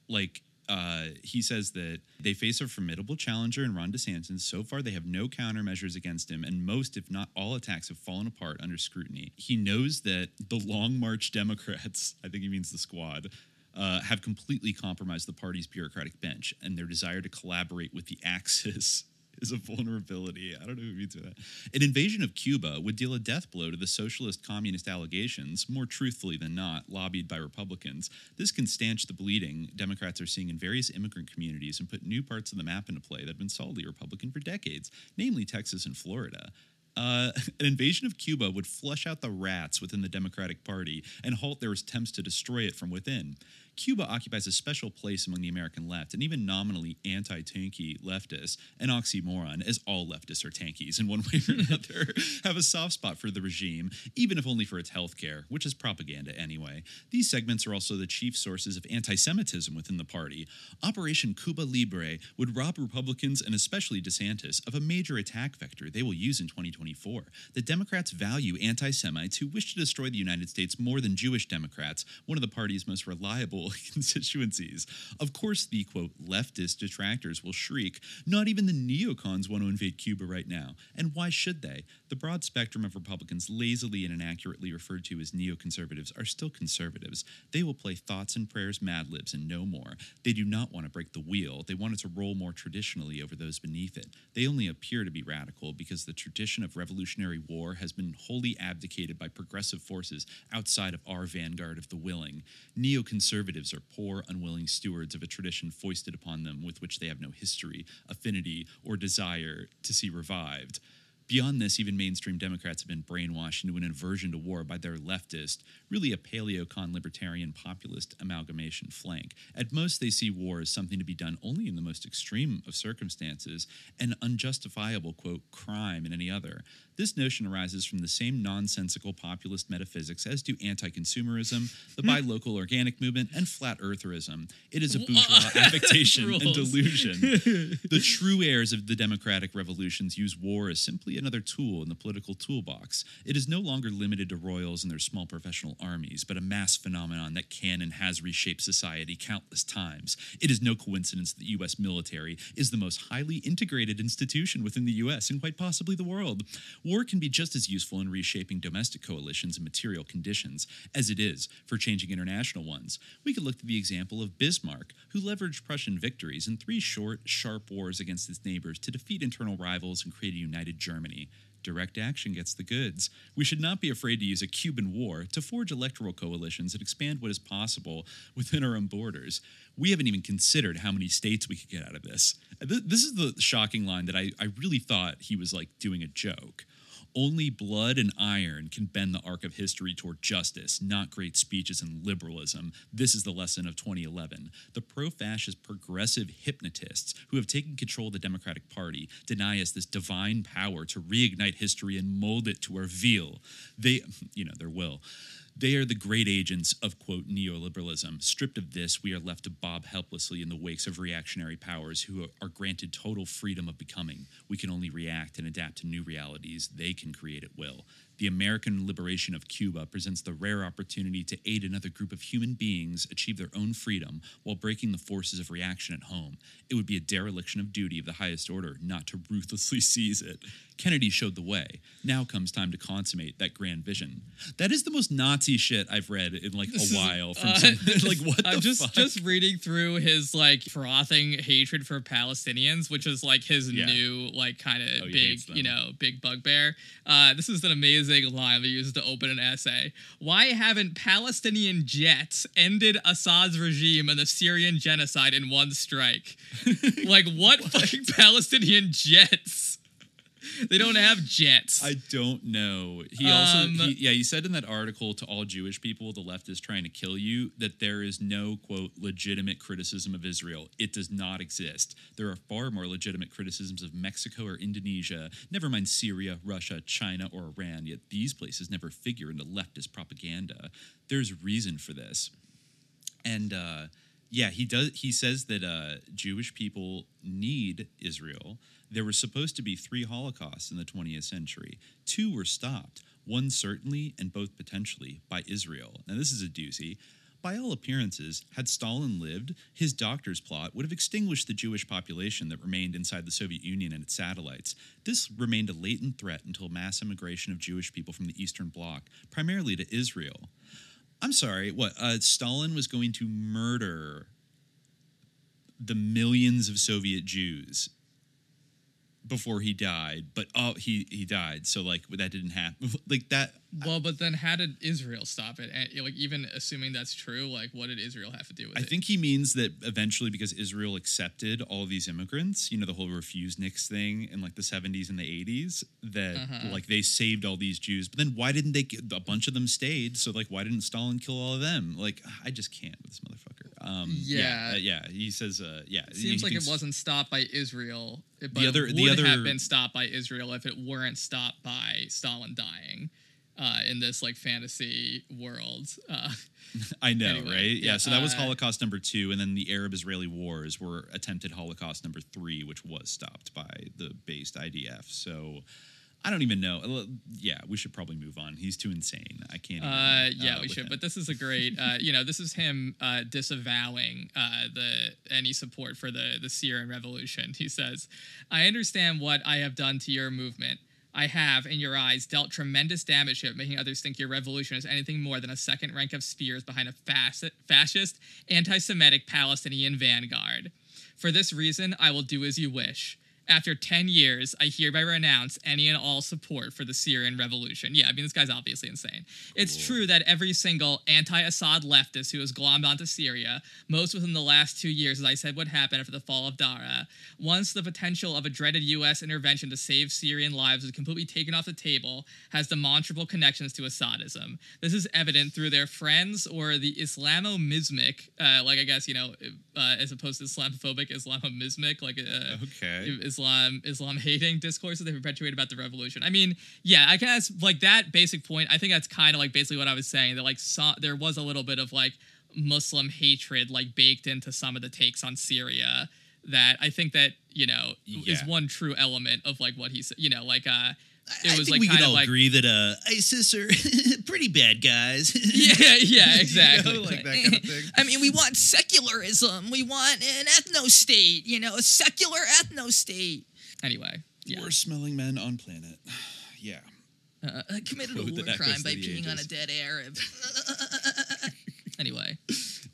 Like uh, he says that they face a formidable challenger in Ron DeSantis. So far, they have no countermeasures against him, and most, if not all, attacks have fallen apart under scrutiny. He knows that the Long March Democrats, I think he means the squad, uh, have completely compromised the party's bureaucratic bench, and their desire to collaborate with the Axis is a vulnerability. I don't know who by that. An invasion of Cuba would deal a death blow to the socialist communist allegations, more truthfully than not, lobbied by Republicans. This can stanch the bleeding Democrats are seeing in various immigrant communities and put new parts of the map into play that have been solidly Republican for decades, namely Texas and Florida. Uh, an invasion of Cuba would flush out the rats within the Democratic Party and halt their attempts to destroy it from within. Cuba occupies a special place among the American left, and even nominally anti tanky leftists, an oxymoron, as all leftists are tankies in one way or another, have a soft spot for the regime, even if only for its health care, which is propaganda anyway. These segments are also the chief sources of anti Semitism within the party. Operation Cuba Libre would rob Republicans, and especially DeSantis, of a major attack vector they will use in 2024. The Democrats value anti Semites who wish to destroy the United States more than Jewish Democrats, one of the party's most reliable constituencies. Of course, the quote, leftist detractors will shriek, not even the neocons want to invade Cuba right now. And why should they? The broad spectrum of Republicans, lazily and inaccurately referred to as neoconservatives, are still conservatives. They will play thoughts and prayers mad libs and no more. They do not want to break the wheel. They want it to roll more traditionally over those beneath it. They only appear to be radical because the tradition of revolutionary war has been wholly abdicated by progressive forces outside of our vanguard of the willing. Neoconservatives are poor, unwilling stewards of a tradition foisted upon them with which they have no history, affinity, or desire to see revived. Beyond this, even mainstream Democrats have been brainwashed into an aversion to war by their leftist, really a paleocon libertarian populist amalgamation flank. At most, they see war as something to be done only in the most extreme of circumstances, an unjustifiable, quote, crime in any other. This notion arises from the same nonsensical populist metaphysics as do anti consumerism, the hmm. buy local organic movement, and flat eartherism. It is a bourgeois affectation and delusion. the true heirs of the democratic revolutions use war as simply another tool in the political toolbox. It is no longer limited to royals and their small professional armies, but a mass phenomenon that can and has reshaped society countless times. It is no coincidence that the U.S. military is the most highly integrated institution within the U.S. and quite possibly the world. War can be just as useful in reshaping domestic coalitions and material conditions as it is for changing international ones. We could look to the example of Bismarck, who leveraged Prussian victories in three short, sharp wars against his neighbors to defeat internal rivals and create a united Germany. Direct action gets the goods. We should not be afraid to use a Cuban war to forge electoral coalitions and expand what is possible within our own borders. We haven't even considered how many states we could get out of this. This is the shocking line that I, I really thought he was like doing a joke. Only blood and iron can bend the arc of history toward justice, not great speeches and liberalism. This is the lesson of 2011. The pro fascist progressive hypnotists who have taken control of the Democratic Party deny us this divine power to reignite history and mold it to our veal. They, you know, their will. They are the great agents of, quote, neoliberalism. Stripped of this, we are left to bob helplessly in the wakes of reactionary powers who are granted total freedom of becoming. We can only react and adapt to new realities they can create at will. The American liberation of Cuba presents the rare opportunity to aid another group of human beings achieve their own freedom while breaking the forces of reaction at home. It would be a dereliction of duty of the highest order not to ruthlessly seize it. Kennedy showed the way. Now comes time to consummate that grand vision. That is the most Nazi shit I've read in like a while. From uh, some, like what I'm the just fuck? just reading through his like frothing hatred for Palestinians, which is like his Yeah. new like kind of Oh, big, you know, big bugbear. Uh, this is an amazing line that he uses to open an essay. Why haven't Palestinian jets ended Assad's regime and the Syrian genocide in one strike? like what, fucking Palestinian jets? They don't have jets. I don't know. He also, Um, he, yeah, he said in that article to all Jewish people, the left is trying to kill you, that there is no, quote, legitimate criticism of Israel. It does not exist. There are far more legitimate criticisms of Mexico or Indonesia, never mind Syria, Russia, China, or Iran, yet these places never figure into leftist propaganda. There's reason for this. And, uh, yeah, he does. He says that uh, Jewish people need Israel. There were supposed to be three Holocausts in the 20th century. Two were stopped. One certainly, and both potentially, by Israel. Now this is a doozy. By all appearances, had Stalin lived, his doctor's plot would have extinguished the Jewish population that remained inside the Soviet Union and its satellites. This remained a latent threat until mass immigration of Jewish people from the Eastern Bloc, primarily to Israel. I'm sorry, what? Uh, Stalin was going to murder the millions of Soviet Jews before he died, but oh, he he died, so like that didn't happen. Like that, well, but then how did Israel stop it? And, like even assuming that's true, like what did Israel have to do with I it? I think he means that eventually, because Israel accepted all these immigrants, you know, the whole refuseniks thing in like the 70s and the 80s, that Uh-huh. like they saved all these Jews. But then why didn't they? Get, a bunch of them stayed. So like, why didn't Stalin kill all of them? Like, I just can't with this motherfucker. Um, Yeah. uh, yeah. He says, uh, yeah. It he seems like it wasn't stopped by Israel, it- but other- it the would other- have been stopped by Israel if it weren't stopped by Stalin dying uh, in this like fantasy world. Uh, I know, Anyway, right? Yeah. yeah, So that was uh, Holocaust number two, and then the Arab-Israeli wars were attempted Holocaust number three, which was stopped by the based IDF. So I don't even know. Uh, Yeah, we should probably move on. He's too insane. I can't. Even, uh, yeah, we should. him. But this is a great, uh, you know, this is him uh, disavowing uh, the any support for the the Syrian revolution. He says, "I understand what I have done to your movement." I have, in your eyes, dealt tremendous damage to it, making others think your revolution is anything more than a second rank of spears behind a fasc- fascist, anti Semitic Palestinian vanguard. For this reason, I will do as you wish. After 10 years, I hereby renounce any and all support for the Syrian revolution. Yeah, I mean, this guy's obviously insane. It's true that every single anti Assad leftist who has glommed onto Syria, most within the last two years, as I said, would happen after the fall of Daraa, once the potential of a dreaded U.S. intervention to save Syrian lives is completely taken off the table, has demonstrable connections to Assadism. This is evident through their friends or the Islamomismic, uh, like I guess, you know, uh, as opposed to Islamophobic, Islamomismic, like uh, Okay. Islam Islam hating that they perpetuate about the revolution. I mean, yeah, I guess like that basic point. I think that's kind of like basically what I was saying. That like saw, there was a little bit of like Muslim hatred like baked into some of the takes on Syria. That I think that you know is one true element of like what he's you know like uh it I was think like we could all like agree that uh, ISIS are pretty bad guys. yeah yeah exactly You know, like that kind of thing. I mean, we want secularism. We want an ethno state, you know, a secular ethno state. anyway yeah Worst smelling men on planet. Yeah. Uh, committed a Quote that war crime by peeing on a dead Arab. anyway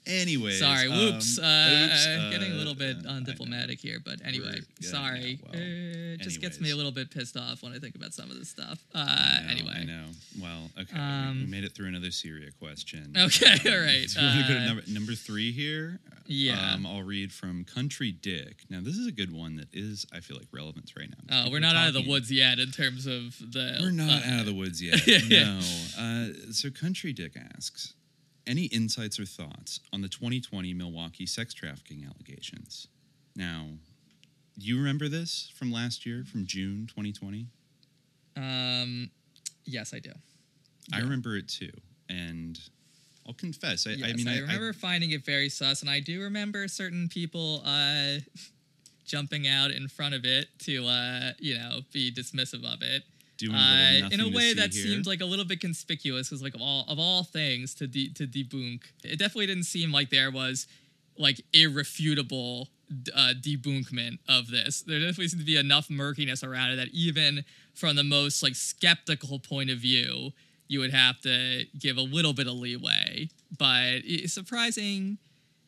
Anyways. sorry um, whoops uh, oops, getting a uh, little bit uh, undiplomatic here but anyway yeah, sorry yeah, well, uh, it just gets me a little bit pissed off when i think about some of this stuff uh I know, anyway I know. Well, okay. we- Um, we made it through another Syria question. Okay, Um, all right, So we're gonna go to uh, number, number three here. Yeah. Um, I'll read from Country Dick. Now, this is a good one that is, I feel like, relevant right now. Oh, we're People not out of the woods yet in terms of the. We're not uh, out of the woods yet. No. Uh, so Country Dick asks, any insights or thoughts on the 2020 Milwaukee sex trafficking allegations? Now, do you remember this from last year, from June 2020? Um, yes, I do. I remember it too, and I'll confess. I, Yes, I mean, I, remember finding it very sus, and I do remember certain people uh, jumping out in front of it to, uh, you know, be dismissive of it. Doing uh, in a way that here. seemed like a little bit conspicuous, because like of all of all things to de- to debunk, it definitely didn't seem like there was like irrefutable uh, debunkment of this. There definitely seemed to be enough murkiness around it that even from the most like skeptical point of view, you would have to give a little bit of leeway. But it's surprising.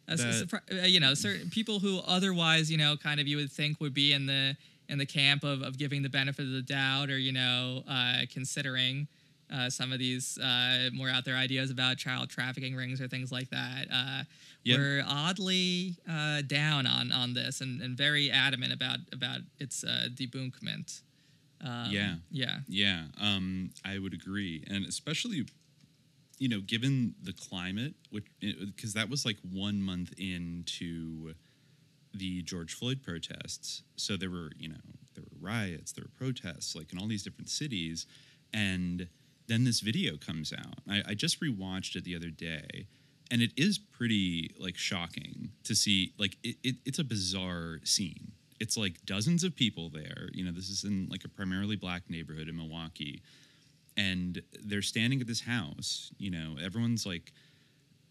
That- uh, you know, certain people who otherwise, you know, kind of you would think would be in the in the camp of, of giving the benefit of the doubt or you know uh, considering uh, some of these uh, more out there ideas about child trafficking rings or things like that uh, Yeah. were oddly uh, down on on this and, and very adamant about about its uh, debunkment. Um, Yeah. yeah, Yeah, um, I would agree, and especially, you know, given the climate, which because that was like one month into the George Floyd protests, so there were you know there were riots, there were protests, like in all these different cities, and then this video comes out. I, I just rewatched it the other day, and it is pretty like shocking to see. Like it, it, it's a bizarre scene. It's like dozens of people there. You know, this is in like a primarily black neighborhood in Milwaukee, and they're standing at this house. You know, everyone's like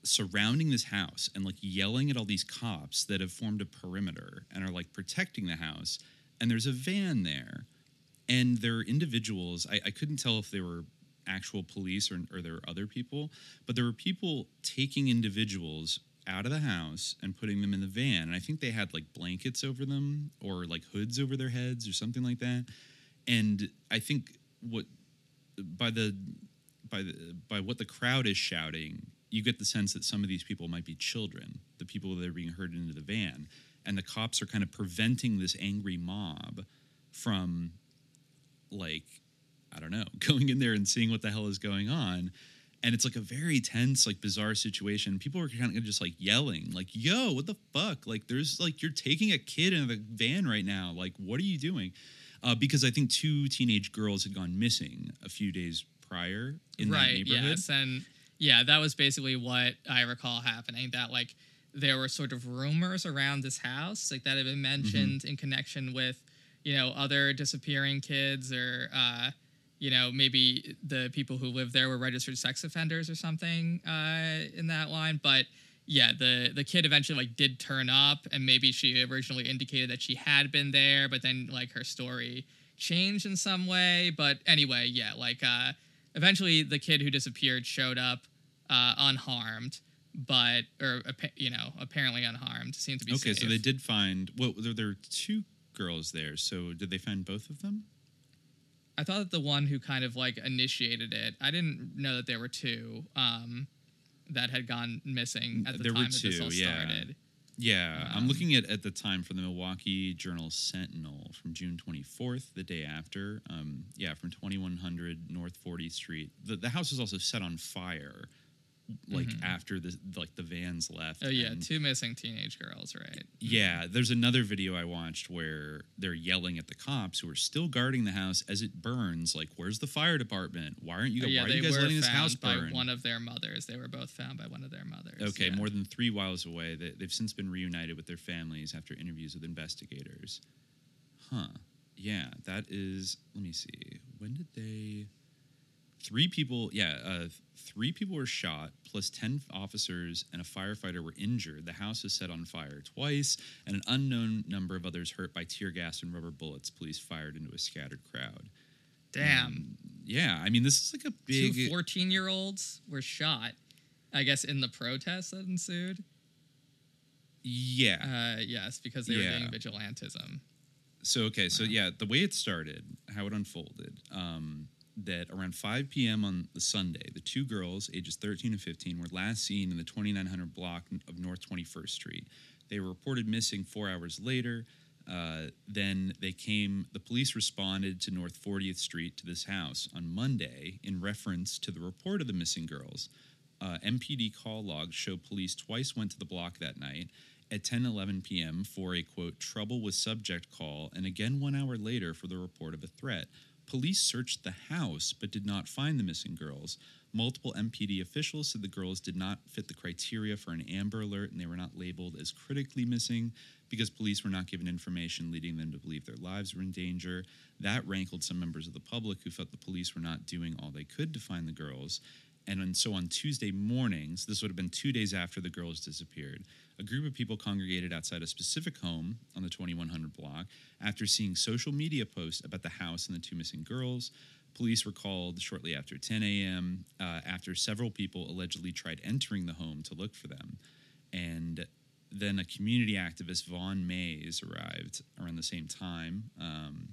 surrounding this house and like yelling at all these cops that have formed a perimeter and are like protecting the house. And there's a van there, and there are individuals. I, I couldn't tell if they were actual police or, or there were other people, but there were people taking individuals out of the house and putting them in the van. And I think they had like blankets over them or like hoods over their heads or something like that. And I think what by the by the by what the crowd is shouting, you get the sense that some of these people might be children, the people that are being herded into the van, and the cops are kind of preventing this angry mob from like I don't know, going in there and seeing what the hell is going on. And it's like a very tense, like bizarre situation. People are kind of just like yelling, like, yo, what the fuck? Like, there's like, you're taking a kid in a van right now. Like, what are you doing? Uh, because I think two teenage girls had gone missing a few days prior in that right. neighborhood. Yes, and yeah, that was basically what I recall happening. That like there were sort of rumors around this house, like that had been mentioned Mm-hmm. in connection with you know other disappearing kids or. uh you know, maybe the people who lived there were registered sex offenders or something uh, in that line. But yeah, the the kid eventually like did turn up, and maybe she originally indicated that she had been there, but then like her story changed in some way. But anyway, yeah, like uh, eventually the kid who disappeared showed up uh, unharmed, but or you know apparently unharmed. Seemed to be Okay, safe. so they did find well. There, there are two girls there. So did they find both of them? I thought that the one who kind of like initiated it, I didn't know that there were two um, that had gone missing at the There were time that this all yeah. started. Yeah, I'm Um, looking at at the time from the Milwaukee Journal Sentinel from June 24th, the day after. Um, yeah, from 2100 North 40th Street. The the house was also set on fire, like Mhm. after the like the vans left. Oh yeah, two missing teenage girls, right? Yeah, there's another video I watched where they're yelling at the cops who are still guarding the house as it burns. Like, where's the fire department? Why aren't you? Oh, why yeah, are they you guys were letting this found house by burn? one of their mothers. They were both found by one of their mothers. Okay, yeah. more than three miles away. They, they've since been reunited with their families after interviews with investigators. Huh. Yeah, that is. Let me see. When did they? Three people. Yeah, uh, three people were shot, plus ten officers and a firefighter were injured. The house was set on fire twice, and an unknown number of others hurt by tear gas and rubber bullets. Police fired into a scattered crowd. Damn. Um, yeah, I mean, this is like a big. Two 14 year olds were shot, I guess, in the protests that ensued. yeah. Uh, yes, because they were Yeah. doing vigilantism. So okay, so yeah, the way it started, how it unfolded, um, that around 5 p.m. on the Sunday, the two girls, ages 13 and 15, were last seen in the 2900 block of North 21st Street. They were reported missing four hours later. Uh, then they came. The police responded to North 40th Street to this house on Monday in reference to the report of the missing girls. Uh, MPD call logs show police twice went to the block that night at 10 11 p.m. for a quote trouble with subject call, and again one hour later for the report of a threat. Police searched the house but did not find the missing girls. Multiple MPD officials said the girls did not fit the criteria for an Amber Alert and they were not labeled as critically missing because police were not given information leading them to believe their lives were in danger. That rankled some members of the public who felt the police were not doing all they could to find the girls. And so on Tuesday mornings, this would have been two days after the girls disappeared, a group of people congregated outside a specific home on the 2100 block after seeing social media posts about the house and the two missing girls. Police were called shortly after 10 a.m. Uh, after several people allegedly tried entering the home to look for them. And then a community activist, Vaughn Mays, arrived around the same time. Um,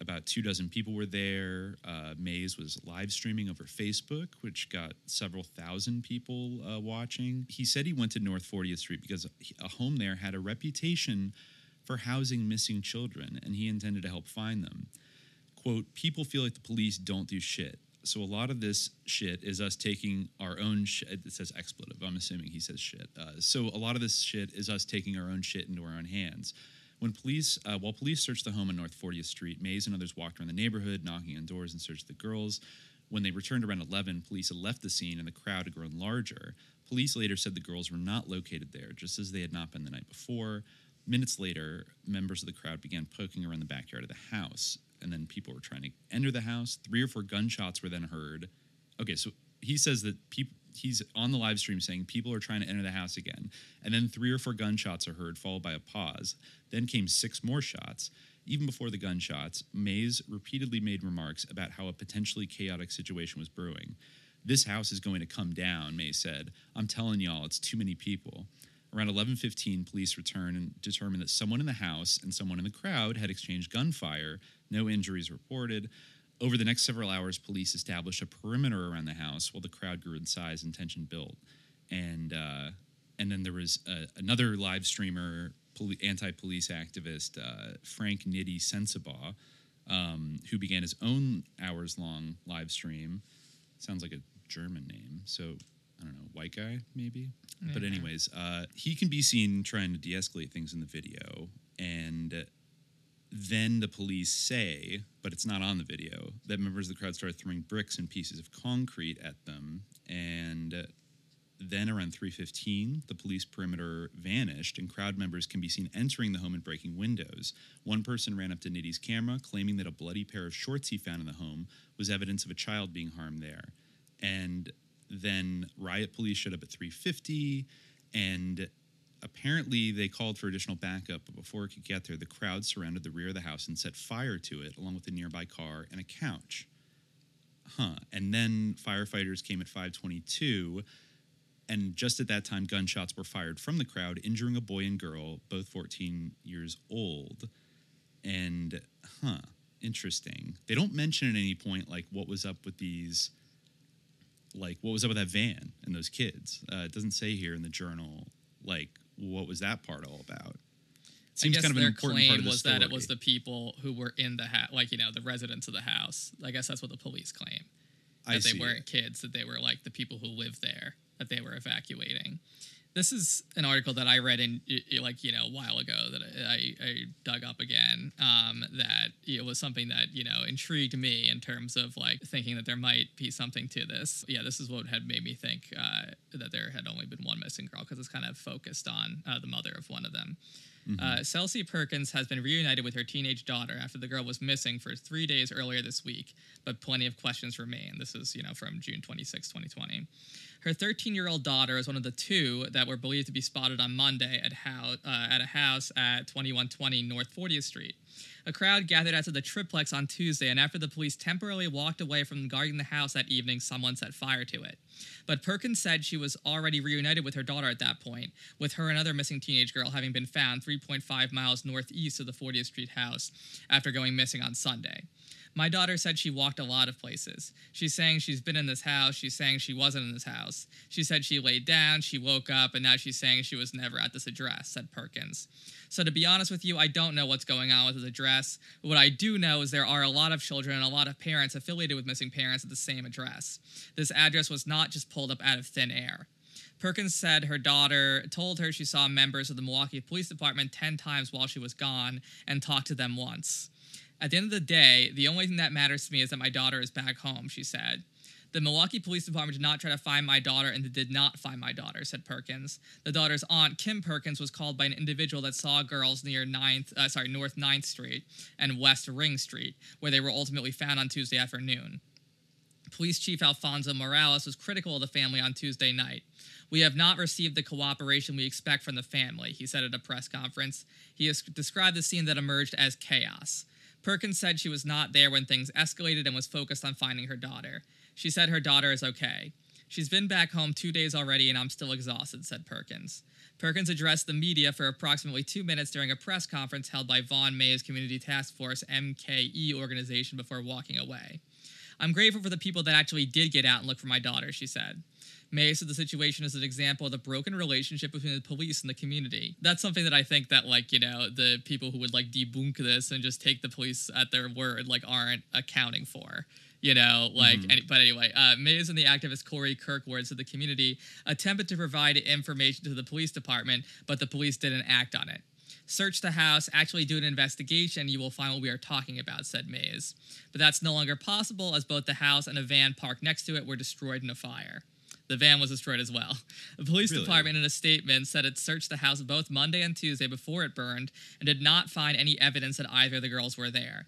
about two dozen people were there. Uh, Mays was live streaming over Facebook, which got several thousand people uh, watching. He said he went to North 40th Street because a home there had a reputation for housing missing children, and he intended to help find them. Quote, people feel like the police don't do shit. So a lot of this shit is us taking our own shit. It says expletive. I'm assuming he says shit. Uh, so a lot of this shit is us taking our own shit into our own hands. When police, uh, while police searched the home on North 40th Street, Mays and others walked around the neighborhood, knocking on doors and searched the girls. When they returned around 11, police had left the scene and the crowd had grown larger. Police later said the girls were not located there, just as they had not been the night before. Minutes later, members of the crowd began poking around the backyard of the house, and then people were trying to enter the house. Three or four gunshots were then heard. Okay, so he says that people he's on the live stream saying people are trying to enter the house again, and then three or four gunshots are heard, followed by a pause. Then came six more shots. Even before the gunshots, Mays repeatedly made remarks about how a potentially chaotic situation was brewing. This house is going to come down, Mays said. I'm telling y'all, it's too many people. Around 11:15, police returned and determined that someone in the house and someone in the crowd had exchanged gunfire. No injuries reported. Over the next several hours, police established a perimeter around the house while the crowd grew in size and tension built. And uh, and then there was uh, another live streamer, poli- anti-police activist uh, Frank Nitty Sensabaugh, um, who began his own hours-long live stream. Sounds like a German name, so I don't know, white guy maybe. But anyways, uh, he can be seen trying to de-escalate things in the video, and then the police say, but it's not on the video, that members of the crowd started throwing bricks and pieces of concrete at them, and then around 3:15, the police perimeter vanished, and crowd members can be seen entering the home and breaking windows. One person ran up to Nitty's camera, claiming that a bloody pair of shorts he found in the home was evidence of a child being harmed there. And then riot police showed up at 3:50, and apparently they called for additional backup. But before it could get there, the crowd surrounded the rear of the house and set fire to it, along with a nearby car and a couch. Huh. And then firefighters came at 522 and just at that time, gunshots were fired from the crowd, injuring a boy and girl, both 14 years old. And huh, interesting. They don't mention at any point like what was up with these like what was up with that van and those kids. Uh, it doesn't say here in the journal like what was that part all about. It I seems guess kind of an their important claim part of the was that it was the people who were in the house, like you know, the residents of the house. I guess that's what the police claim. That I they weren't it. kids; that they were like the people who lived there that they were evacuating. This is an article that I read in like you know a while ago that I, I dug up again. Um, that it was something that you know intrigued me in terms of like thinking that there might be something to this. Yeah, this is what had made me think uh, that there had only been one missing girl because it's kind of focused on uh, the mother of one of them. Uh, Celsi Perkins has been reunited with her teenage daughter after the girl was missing for three days earlier this week, but plenty of questions remain. This is, you know, from June 26, 2020. Her 13 year old daughter is one of the two that were believed to be spotted on Monday at, uh, at a house at 2120 North 40th Street. A crowd gathered outside the triplex on Tuesday, and after the police temporarily walked away from guarding the house that evening, someone set fire to it. But Perkins said she was already reunited with her daughter at that point, with her and another missing teenage girl having been found 3.5 miles northeast of the 40th Street house after going missing on Sunday. My daughter said she walked a lot of places. She's saying she's been in this house. She's saying she wasn't in this house. She said she laid down, she woke up, and now she's saying she was never at this address, said Perkins. So, to be honest with you, I don't know what's going on with this address. What I do know is there are a lot of children and a lot of parents affiliated with missing parents at the same address. This address was not just pulled up out of thin air. Perkins said her daughter told her she saw members of the Milwaukee Police Department 10 times while she was gone and talked to them once. At the end of the day, the only thing that matters to me is that my daughter is back home, she said. The Milwaukee Police Department did not try to find my daughter and they did not find my daughter, said Perkins. The daughter's aunt, Kim Perkins, was called by an individual that saw girls near 9th, uh, sorry, North 9th Street and West Ring Street, where they were ultimately found on Tuesday afternoon. Police Chief Alfonso Morales was critical of the family on Tuesday night. We have not received the cooperation we expect from the family, he said at a press conference. He has described the scene that emerged as chaos. Perkins said she was not there when things escalated and was focused on finding her daughter. She said her daughter is okay. She's been back home two days already and I'm still exhausted, said Perkins. Perkins addressed the media for approximately two minutes during a press conference held by Vaughn May's Community Task Force MKE organization before walking away. I'm grateful for the people that actually did get out and look for my daughter, she said. May said the situation is an example of the broken relationship between the police and the community. That's something that I think that like, you know, the people who would like debunk this and just take the police at their word like aren't accounting for. You know, like, any, but anyway, uh, Mays and the activist Corey Kirkwood said the community attempted to provide information to the police department, but the police didn't act on it. Search the house, actually do an investigation, you will find what we are talking about, said Mays. But that's no longer possible as both the house and a van parked next to it were destroyed in a fire. The van was destroyed as well. The police Really? department, in a statement, said it searched the house both Monday and Tuesday before it burned and did not find any evidence that either of the girls were there.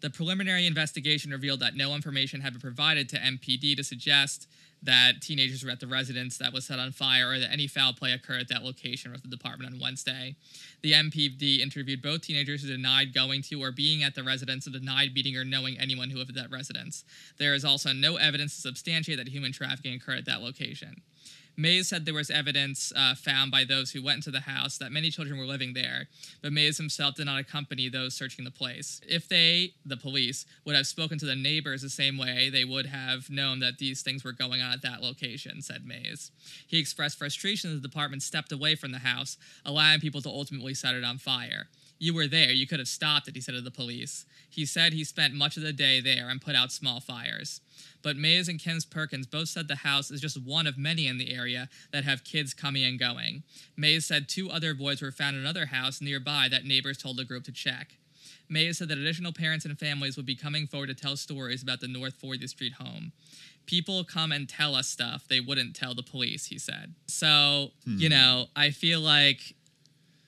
The preliminary investigation revealed that no information had been provided to MPD to suggest that teenagers were at the residence that was set on fire or that any foul play occurred at that location, wrote the department on Wednesday. The MPD interviewed both teenagers who denied going to or being at the residence and denied meeting or knowing anyone who lived at that residence. There is also no evidence to substantiate that human trafficking occurred at that location. Mays said there was evidence uh, found by those who went into the house that many children were living there, but Mays himself did not accompany those searching the place. If they, the police, would have spoken to the neighbors the same way, they would have known that these things were going on at that location, said Mays. He expressed frustration that the department stepped away from the house, allowing people to ultimately set it on fire. You were there. You could have stopped it, he said to the police. He said he spent much of the day there and put out small fires. But Mays and Ken Perkins both said the house is just one of many in the area that have kids coming and going. Mays said two other boys were found in another house nearby that neighbors told the group to check. Mays said that additional parents and families would be coming forward to tell stories about the North 40th Street home. People come and tell us stuff they wouldn't tell the police, he said. So, you hmm. know, I feel like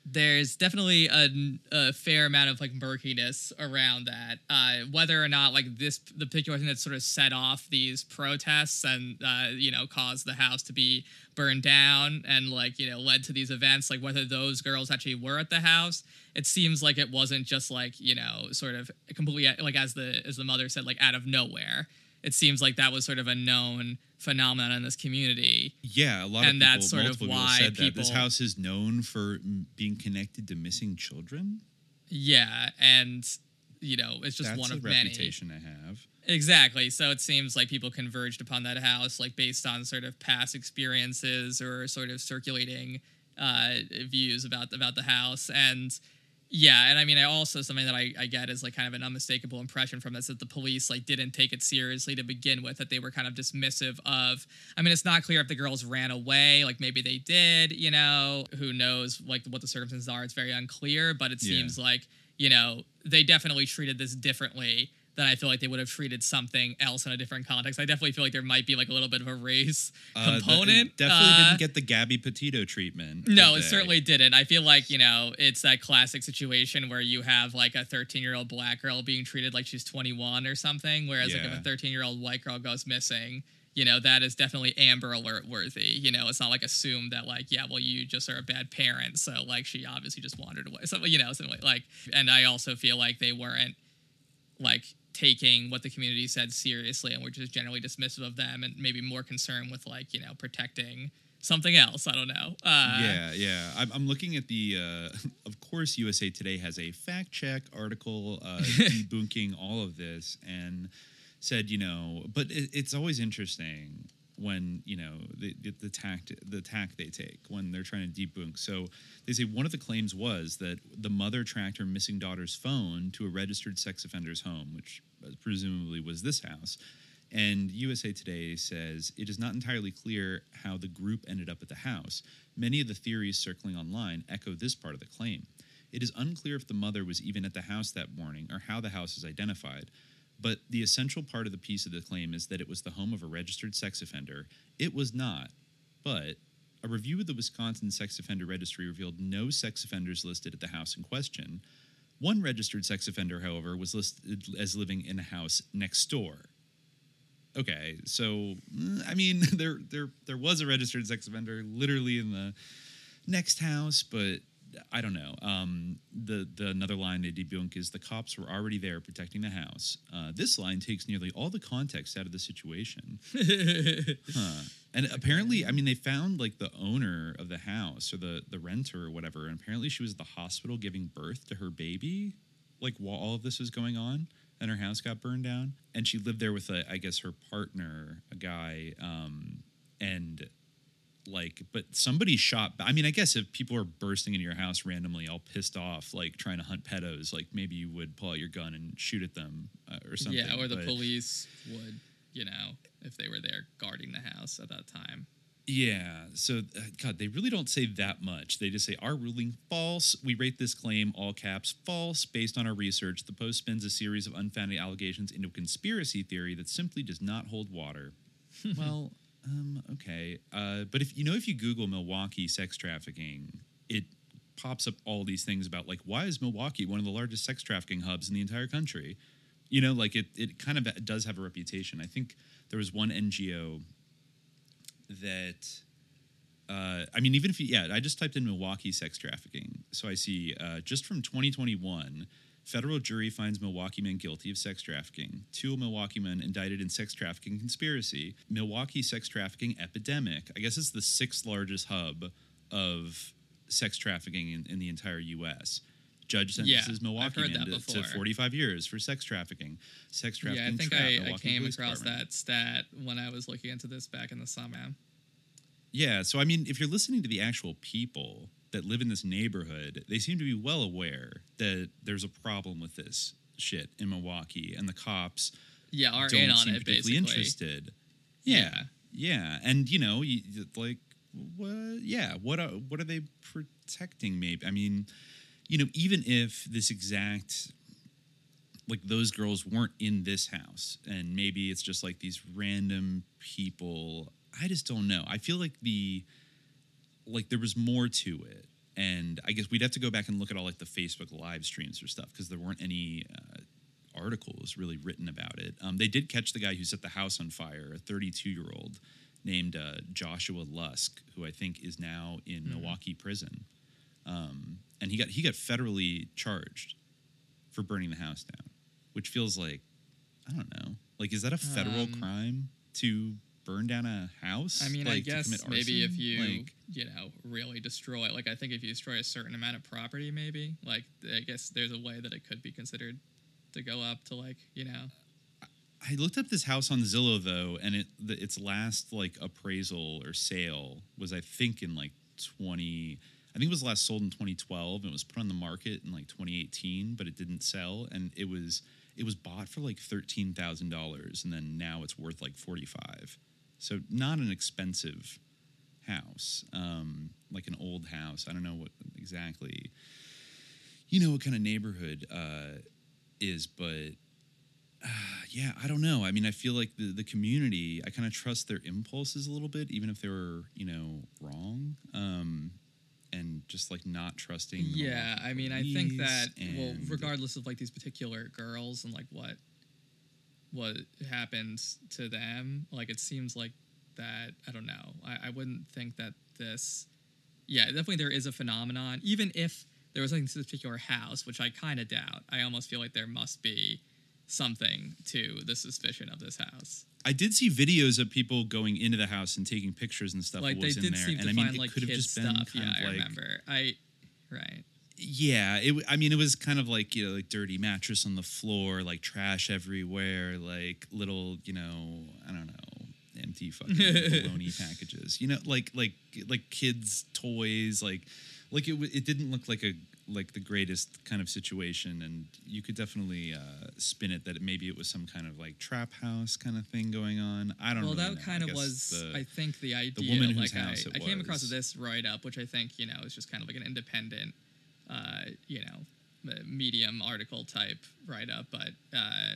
there's definitely a, a fair amount of like murkiness around that. Uh, whether or not like this the particular thing that sort of set off these protests and uh, you know caused the house to be burned down and like you know led to these events, like whether those girls actually were at the house. It seems like it wasn't just like you know sort of completely like as the as the mother said like out of nowhere. It seems like that was sort of a known phenomenon in this community. Yeah, a lot And of people, that's sort of people why said that this house is known for being connected to missing children. Yeah, and you know, it's just That's one of many. reputation to have. Exactly. So it seems like people converged upon that house, like based on sort of past experiences or sort of circulating uh, views about about the house. And yeah, and I mean, I also something that I, I get is like kind of an unmistakable impression from this that the police like didn't take it seriously to begin with. That they were kind of dismissive of. I mean, it's not clear if the girls ran away. Like maybe they did. You know, who knows? Like what the circumstances are. It's very unclear. But it Yeah. seems like you know they definitely treated this differently than I feel like they would have treated something else in a different context. I definitely feel like there might be like a little bit of a race Uh, component. definitely uh, didn't get the Gabby Petito treatment. no, it certainly didn't. I feel like, you know, it's that classic situation where you have like a 13 year old black girl being treated like she's 21 or something, whereas like if a 13 year old white girl goes missing, you know, that is definitely Amber Alert worthy. You know, it's not like assumed that like, yeah, well, you just are a bad parent, so like she obviously just wandered away. So you know, something like and I also feel like they weren't like taking what the community said seriously and we're just generally dismissive of them and maybe more concerned with like, you know, protecting something else. I don't know. Uh, yeah, yeah. I'm, I'm looking at the. Uh, of course, USA Today has a fact check article uh, debunking all of this and said, you know, but it, it's always interesting when you know the, the, the tact the tack they take when they're trying to debunk. So they say one of the claims was that the mother tracked her missing daughter's phone to a registered sex offender's home, which uh, presumably was this house. And USA Today says it is not entirely clear how the group ended up at the house. Many of the theories circling online echo this part of the claim. It is unclear if the mother was even at the house that morning or how the house is identified. But the essential part of the piece of the claim is that it was the home of a registered sex offender. It was not. But a review of the Wisconsin Sex Offender Registry revealed no sex offenders listed at the house in question. One registered sex offender, however, was listed as living in a house next door. Okay, so mm, I mean, there there there was a registered sex offender literally in the next house, but I don't know. Um, the the another line they debunk is the cops were already there protecting the house. Uh, this line takes nearly all the context out of the situation. Huh. And apparently, I mean, they found like the owner of the house or the the renter or whatever, and apparently she was at the hospital giving birth to her baby, like while all of this was going on, and her house got burned down, and she lived there with a, I guess, her partner, a guy, um, and like, but somebody shot. I mean, I guess if people are bursting into your house randomly, all pissed off, like trying to hunt pedos, like maybe you would pull out your gun and shoot at them uh, or something. Yeah, or the but- police would, you know, if they were there guarding the house at that time. Yeah. So, uh, God, they really don't say that much. They just say, Our ruling false. We rate this claim, all caps, false. Based on our research, the Post spins a series of unfounded allegations into a conspiracy theory that simply does not hold water. well, um, okay. Uh, but if you know, if you Google Milwaukee sex trafficking, it pops up all these things about like, why is Milwaukee one of the largest sex trafficking hubs in the entire country? You know, like it, it kind of does have a reputation. I think there was one NGO that uh, I mean, even if you, yeah, I just typed in Milwaukee sex trafficking. So I see uh, just from 2021, federal jury finds Milwaukee men guilty of sex trafficking. Two Milwaukee men indicted in sex trafficking conspiracy. Milwaukee sex trafficking epidemic. I guess it's the sixth largest hub of sex trafficking in, in the entire U.S. Judge sentences I've Milwaukee men to, to 45 years for sex trafficking. Sex trafficking. yeah, I think I, I came Police across Department. that stat when I was looking into this back in the summer. Yeah, so I mean, if you're listening to the actual people that live in this neighborhood, they seem to be well aware that there's a problem with this shit in Milwaukee, and the cops Yeah, are don't in on seem it particularly basically. interested. Yeah, yeah, and you know, you, like, what? Yeah, what are what are they protecting? Maybe I mean, you know, even if this exact like those girls weren't in this house and maybe it's just like these random people i just don't know i feel like the like there was more to it. And i guess we'd have to go back and look at all like the facebook live streams or stuff because there weren't any uh, articles really written about it. Um, they did catch the guy who set the house on fire a 32 year old named uh, joshua lusk who i think is now in milwaukee prison. Um, and he got he got federally charged for burning the house down, which feels like I don't know. Like, is that a federal Um, crime to burn down a house. I mean, I like, to guess maybe if you like, you know really destroy it. like I think if you destroy a certain amount of property, maybe like I guess there's a way that it could be considered to go up to like you know I looked up this house on Zillow though, and it the, its last like appraisal or sale was I think in like twenty. I think it was last sold in 2012 and it was put on the market in like 2018, but it didn't sell, and it was it was bought for like thirteen thousand dollars, and then now it's worth like 45. So not an expensive house, um, like an old house. I don't know what exactly, you know, what kind of neighborhood uh, is, but yeah, I don't know. I mean, I feel like the the community. I kind of trust their impulses a little bit, even if they were, you know, wrong. Um, and just like not trusting. yeah I mean I think that well regardless of like these particular girls and like what what happens to them. Like it seems like that I don't know. I, I wouldn't think that this yeah definitely there is a phenomenon. Even if there was something to this particular house which I kind of doubt I almost feel like there must be something to the suspicion of this house. I did see videos of people going into the house and taking pictures and stuff. like they what was did in there, seem and to I mean, find it like could have just been stuff. yeah of I like remember. I right Yeah, it. I mean, it was kind of like you know, like dirty mattress on the floor, like trash everywhere, like little, you know, I don't know, empty fucking baloney packages. You know, like like like kids' toys, like like it. It didn't look like a like the greatest kind of situation, and you could definitely uh, spin it that maybe it was some kind of like trap house kind of thing going on. I don't. well, really that know. I kind of was, the- I think, the idea. the woman like whose house I, it I came across this write up, which I think you know is just kind of like an independent, uh, you know, medium article type write up. But uh,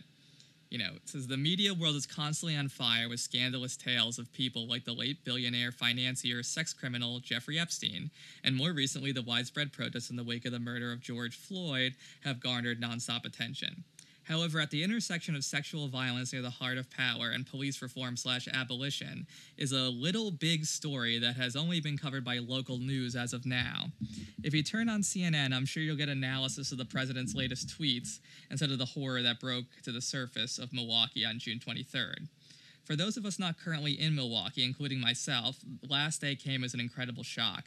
you know, it says the media world is constantly on fire with scandalous tales of people like the late billionaire financier, sex criminal Jeffrey Epstein, and more recently, the widespread protests in the wake of the murder of George Floyd have garnered nonstop attention. However, at the intersection of sexual violence near the heart of power and police reform slash abolition is a little big story that has only been covered by local news as of now. If you turn on CNN, I'm sure you'll get analysis of the president's latest tweets instead of the horror that broke to the surface of Milwaukee on June 23rd. For those of us not currently in Milwaukee, including myself, last day came as an incredible shock.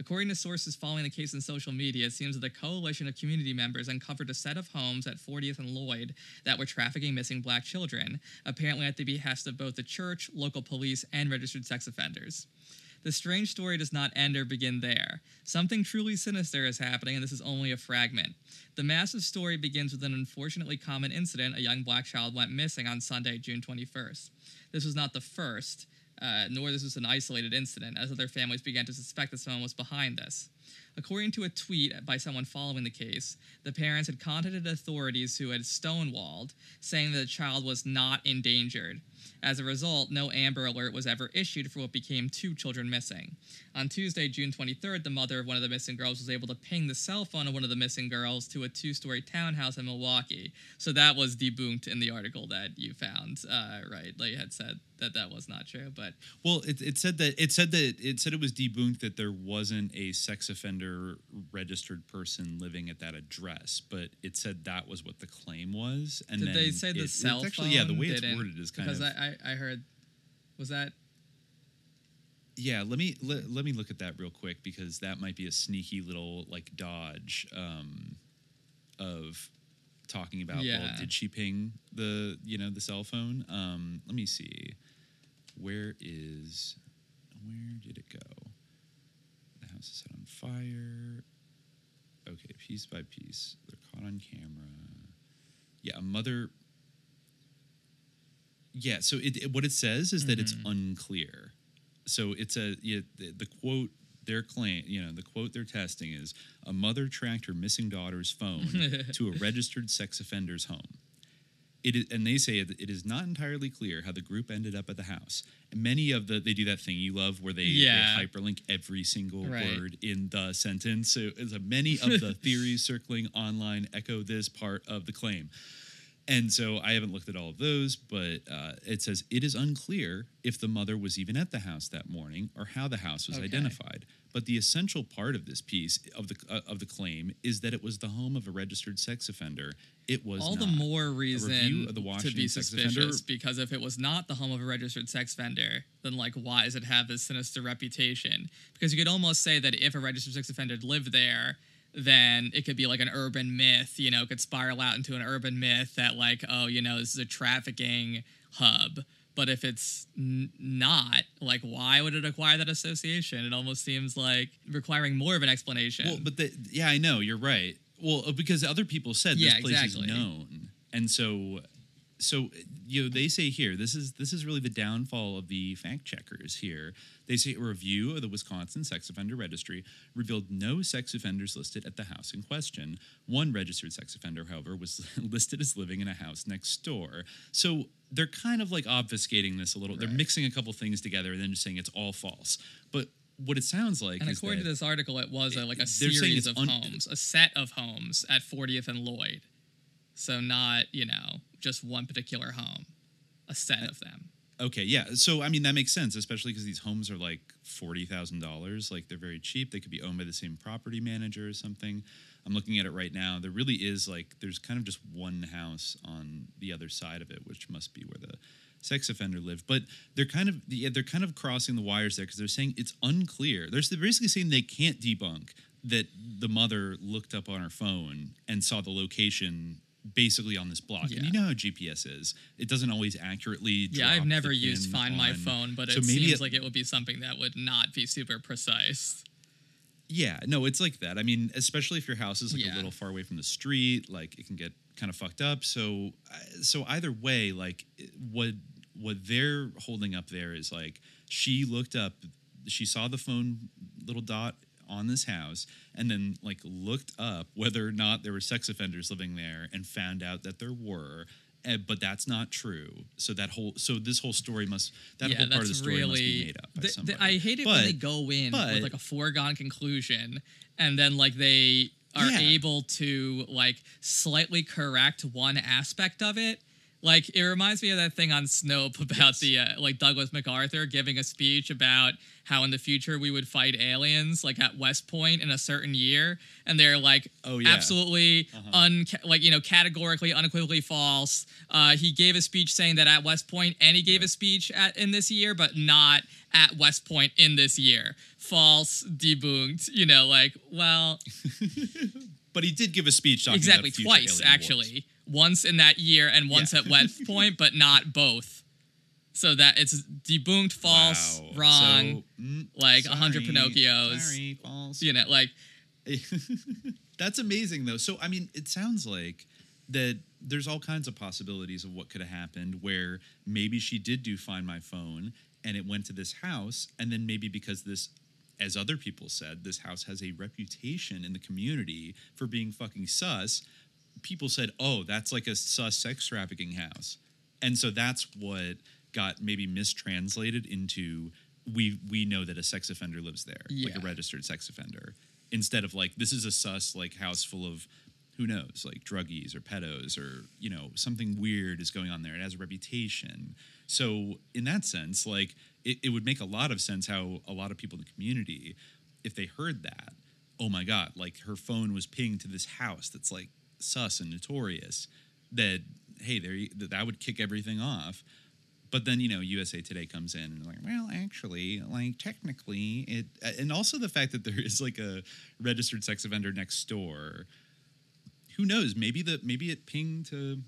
According to sources following the case on social media, it seems that the coalition of community members uncovered a set of homes at 40th and Lloyd that were trafficking missing black children, apparently at the behest of both the church, local police, and registered sex offenders. The strange story does not end or begin there. Something truly sinister is happening, and this is only a fragment. The massive story begins with an unfortunately common incident a young black child went missing on Sunday, June 21st. This was not the first, uh, nor this was an isolated incident, as other families began to suspect that someone was behind this. According to a tweet by someone following the case, the parents had contacted authorities who had stonewalled, saying that the child was not endangered. As a result, no Amber Alert was ever issued for what became two children missing. On Tuesday, June 23rd, the mother of one of the missing girls was able to ping the cell phone of one of the missing girls to a two story townhouse in Milwaukee. So that was debunked in the article that you found, uh, right? Like you had said that that was not true, but Well, it, it said that it said that it said it was debunked that there wasn't a sex offender registered person living at that address, but it said that was what the claim was. And did then they say the it- cell actually yeah the way it's worded is kind because of I, I I heard was that? Yeah. Let me let, let me look at that real quick because that might be a sneaky little like dodge um, of talking about well Yeah. did she ping the you know the cell phone? Um let me see. Where is where did it go? The house is set on fire. Okay piece by piece they're caught on camera. Yeah a mother yeah so it, it- what it says is that it's mm-hmm. unclear so it's a the, the quote their claim you know the quote they're testing is a mother tracked her missing daughter's phone to a registered sex offender's home it is, and they say it, is not entirely clear how the group ended up at the house. And many of the they do that thing you love where they, Yeah. they hyperlink every single Right. word in the sentence. So a, many of the theories circling online echo this part of the claim. And so I haven't looked at all of those, but uh, it says it is unclear if the mother was even at the house that morning or how the house was Okay. identified. But the essential part of this piece of the uh, of the claim is that it was the home of a registered sex offender. It was all the more reason of the to be suspicious offender because if it was not the home of a registered sex offender then like why does it have this sinister reputation because you could almost say that if a registered sex offender lived there then it could be like an urban myth you know it could spiral out into an urban myth that like oh you know this is a trafficking hub but if it's n- not like why would it acquire that association it almost seems like requiring more of an explanation Well, but the, yeah, I know you're right. Well, uh, because other people said Yeah, this place exactly. is known, and so, so you know, they say here this is this is really the downfall of the fact checkers here. They say a review of the Wisconsin Sex Offender Registry revealed no sex offenders listed at the house in question. One registered sex offender, however, was listed as living in a house next door. So they're kind of like obfuscating this a little. They're mixing a couple things together and then just saying it's all false. But what it sounds like And according to this article, it was a, like a series of un- homes, a set of homes at 40th and Lloyd. So not, you know, just one particular home, a set of them. Okay, yeah. So I mean that makes sense, especially because these homes are like forty thousand dollars. Like they're very cheap. They could be owned by the same property manager or something. I'm looking at it right now. There really is like there's kind of just one house on the other side of it, which must be where the sex offender lived. But they're kind of yeah, they're kind of crossing the wires there because they're saying it's unclear. They're basically saying they can't debunk that the mother looked up on her phone and saw the location basically on this block. Yeah. And you know how GPS is. It doesn't always accurately Yeah, I've never used Find My Phone, but So it seems it- like it would be something that would not be super precise. Yeah, no, it's like that. I mean, especially if your house is like Yeah. a little far away from the street, like it can get kind of fucked up. So, so either way, like what what they're holding up there is like she looked up, she saw the phone little dot on this house, and then like looked up whether or not there were sex offenders living there, and found out that there were. eh, but that's not true. So that whole so this whole story must that yeah, whole part of the story must be made up by I hate it But- when they go in but- with like a foregone conclusion, and then like they are Yeah. able to like slightly correct one aspect of it. Like it reminds me of that thing on Snopes about the uh, like Douglas MacArthur giving a speech about how in the future we would fight aliens like at West Point in a certain year, and they're like Oh, yeah. absolutely un like you know categorically unequivocally false. Uh, he gave a speech saying that at West Point, and he gave a speech at in this year, but not at West Point in this year. False, debunked. You know, like well, but he did give a speech talking exactly twice alien wars. actually. Once in that year and once Yeah. at West Point, but not both. So that it's debunked, false, Wow. wrong, So, mm, like a hundred Pinocchios. Sorry, false. You know, like That's amazing though. So I mean, it sounds like that there's all kinds of possibilities of what could have happened where maybe she did do find my phone and it went to this house and then maybe because this as other people said, this house has a reputation in the community for being fucking sus. People said, "Oh, that's like a sus sex trafficking house," and so that's what got maybe mistranslated into we we know that a sex offender lives there, like a registered sex offender, instead of like this is a sus like house full of who knows like druggies or pedos or you know something weird is going on there. It has a reputation, so in that sense, like it, it would make a lot of sense how a lot of people in the community, if they heard that, oh my god, like her phone was pinged to this house that's like sus and notorious, that hey, there that would kick everything off. But then you know USA Today comes in and like, well, actually, like technically, it, and also the fact that there is like a registered sex offender next door. Who knows? Maybe the maybe it pinged to.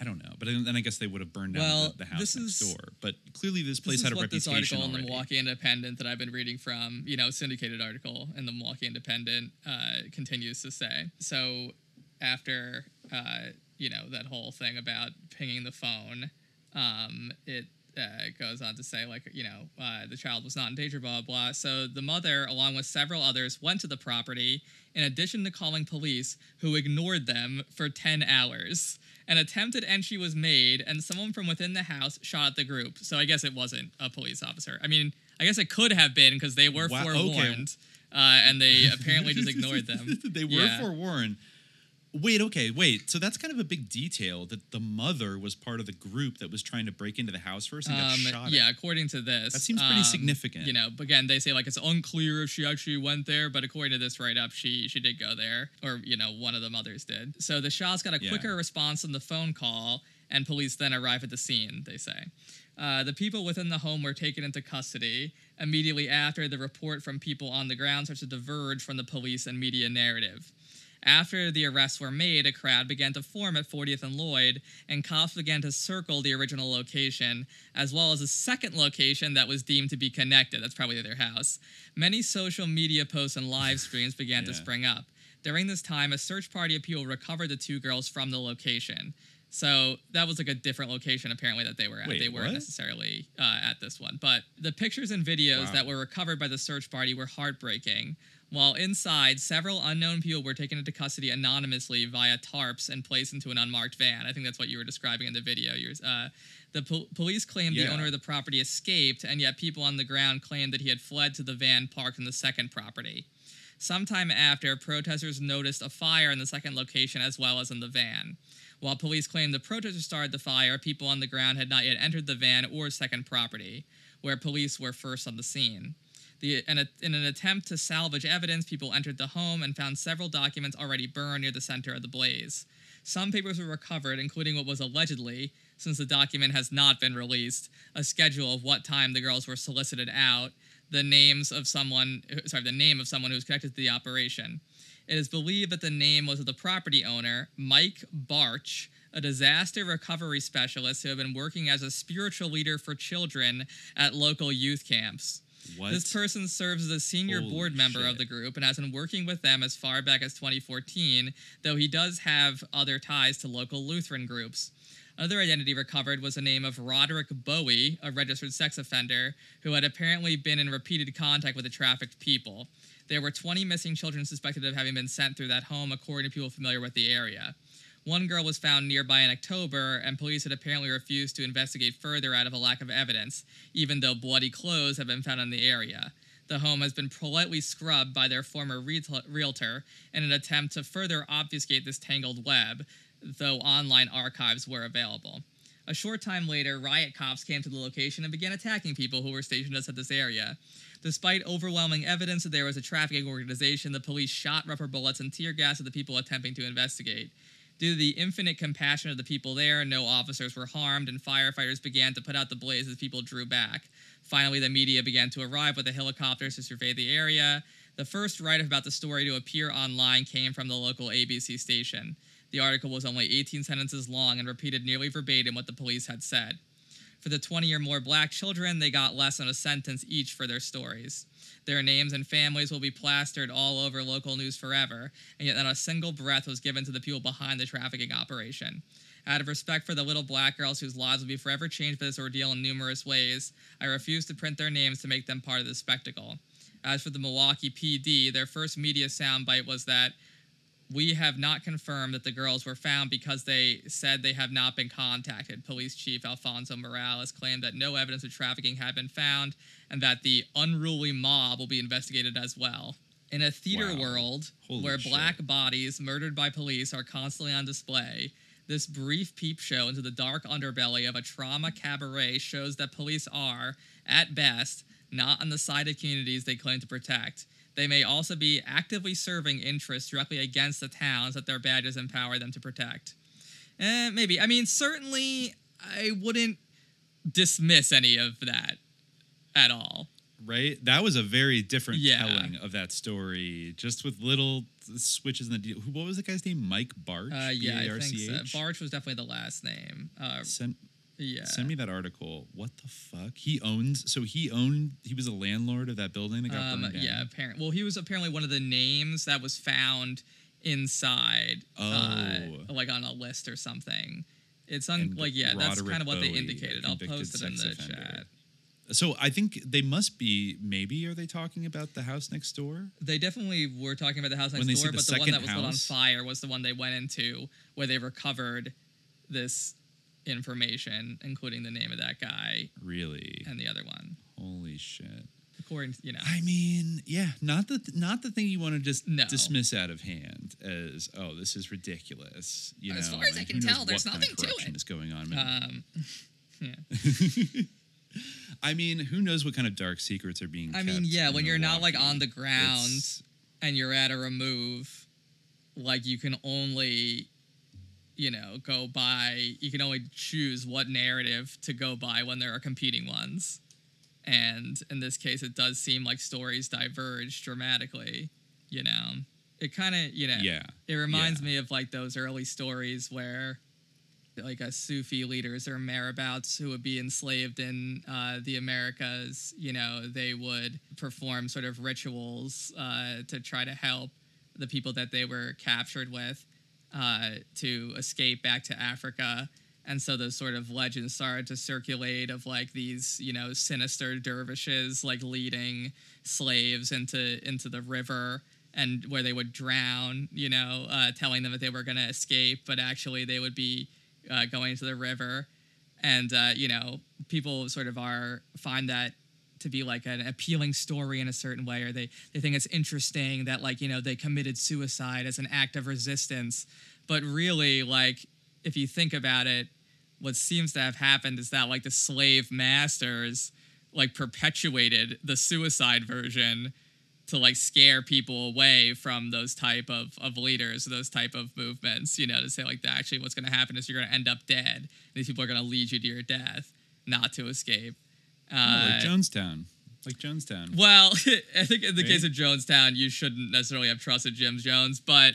I don't know, but then I guess they would have burned down Well, the, the house next is- door. But clearly, this place this had a what this reputation article in the. Milwaukee Independent that I've been reading from, you know, syndicated article in the Milwaukee Independent uh, continues to say. So after uh, you know that whole thing about pinging the phone, um, it uh, goes on to say like you know uh, the child was not in danger, blah blah blah. So the mother, along with several others, went to the property. In addition to calling police, who ignored them for ten hours. An attempted entry was made, and someone from within the house shot at the group. So I guess it wasn't a police officer. I mean, I guess it could have been because they were Wow, okay. forewarned, uh, and they apparently just ignored them. they were Yeah. forewarned. Wait, okay, wait. So that's kind of a big detail that the mother was part of the group that was trying to break into the house first and got Um, shot. yeah, at. according to this, That seems pretty um, significant. You know, again, they say like it's unclear if she actually went there, but according to this write-up, she she did go there, or you know, one of the mothers did. So the Shaws got a Yeah. quicker response than the phone call, and police then arrive at the scene. They say. Uh, the people within the home were taken into custody immediately after the report from people on the ground starts to diverge from the police and media narrative. After the arrests were made, a crowd began to form at 40th and Lloyd, and cops began to circle the original location, as well as a second location that was deemed to be connected. That's probably their house. Many social media posts and live streams began to spring up. During this time, a search party of people recovered the two girls from the location. So that was like a different location apparently that they were at. Wait, they weren't what? necessarily uh, at this one. But the pictures and videos Wow. that were recovered by the search party were heartbreaking. While inside, several unknown people were taken into custody anonymously via tarps and placed into an unmarked van. I think that's what you were describing in the video. Uh, the pol- police claimed the owner of the property escaped, and yet people on the ground claimed that he had fled to the van parked in the second property. Sometime after, protesters noticed a fire in the second location as well as in the van. While police claimed the protesters started the fire, people on the ground had not yet entered the van or second property, where police were first on the scene. The, in, a, in an attempt to salvage evidence, people entered the home and found several documents already burned near the center of the blaze. Some papers were recovered, including what was allegedly, since the document has not been released, a schedule of what time the girls were solicited out, the names of someone, sorry, the name of someone who was connected to the operation. It is believed that the name was of the property owner, Mike Barch, a disaster recovery specialist who had been working as a spiritual leader for children at local youth camps. What? This person serves as a senior Holy board member of the group and has been working with them as far back as 2014, though he does have other ties to local Lutheran groups. Another identity recovered was the name of Roderick Bowie, a registered sex offender who had apparently been in repeated contact with the trafficked people. There were 20 missing children suspected of having been sent through that home, according to people familiar with the area. One girl was found nearby in October, and police had apparently refused to investigate further out of a lack of evidence, even though bloody clothes had been found in the area. The home has been politely scrubbed by their former realtor in an attempt to further obfuscate this tangled web, though online archives were available. A short time later, riot cops came to the location and began attacking people who were stationed outside this area. Despite overwhelming evidence that there was a trafficking organization, the police shot rubber bullets and tear gas at the people attempting to investigate. Due to the infinite compassion of the people there, no officers were harmed, and firefighters began to put out the blaze as people drew back. Finally, the media began to arrive with the helicopters to survey the area. The first write up about the story to appear online came from the local ABC station. The article was only 18 sentences long and repeated nearly verbatim what the police had said. For the 20 or more black children, they got less than a sentence each for their stories. Their names and families will be plastered all over local news forever, and yet not a single breath was given to the people behind the trafficking operation. Out of respect for the little black girls whose lives will be forever changed by this ordeal in numerous ways, I refuse to print their names to make them part of the spectacle. As for the Milwaukee PD, their first media soundbite was that we have not confirmed that the girls were found because they said they have not been contacted. Police Chief Alfonso Morales claimed that no evidence of trafficking had been found and that the unruly mob will be investigated as well. In a theater Wow. world Holy where shit. black bodies murdered by police are constantly on display, this brief peep show into the dark underbelly of a trauma cabaret shows that police are, at best, not on the side of communities they claim to protect. They may also be actively serving interests directly against the towns that their badges empower them to protect. Eh, maybe. I mean, certainly, I wouldn't dismiss any of that at all. right? That was a very different Yeah. telling of that story, just with little switches in the deal. Who? What was the guy's name? Mike Barch. Uh, yeah, I think so. B-A-R-C-H? Barch was definitely the last name. Uh, yeah. send me that article. What the fuck? He owns. So he owned. He was a landlord of that building that got Um, burned down. yeah, apparent. Well, he was apparently one of the names that was found inside, Oh. uh, like on a list or something. It's un- And like yeah, that's kind of what they Bowie, a indicated. I'll post it in the offender. chat. So I think they must be. Maybe are they talking about the house next door? They definitely were talking about the house next they door, the but the one that was lit on house? fire was the one they went into where they recovered this information, including the name of that guy Really? and the other one. Holy shit! According, to, you know, I mean, yeah, not the not the thing you want to just No. dismiss out of hand. as oh this is ridiculous. You As know, far as I can tell, there's what kind nothing of to it. is going on. Um, yeah. I mean, who knows what kind of dark secrets are being? I mean, yeah, when you're not like on the ground and you're at a remove, like you can only, you know, go by. You can only choose what narrative to go by when there are competing ones, and in this case, it does seem like stories diverge dramatically. You know, it kind of, you know, Yeah, It reminds yeah. me of like those early stories where like a Sufi leaders or marabouts who would be enslaved in uh, the Americas, you know, they would perform sort of rituals uh, to try to help the people that they were captured with uh, to escape back to Africa. And so those sort of legends started to circulate of like these, you know, sinister dervishes like leading slaves into into the river and where they would drown, you know, uh, telling them that they were going to escape, but actually they would be uh, going to the river. And, uh, you know, people sort of are, find that to be like an appealing story in a certain way, or they, they think it's interesting that, like, you know, they committed suicide as an act of resistance. But really, like, if you think about it, what seems to have happened is that, like, the slave masters, like, perpetuated the suicide version to like scare people away from those type of, of leaders, those type of movements, you know, to say like actually what's gonna happen is you're gonna end up dead. These people are gonna lead you to your death, not to escape. Oh, Uh, like Jonestown, like Jonestown. well, I think in the case of Jonestown, you shouldn't necessarily have trusted Jim Jones, but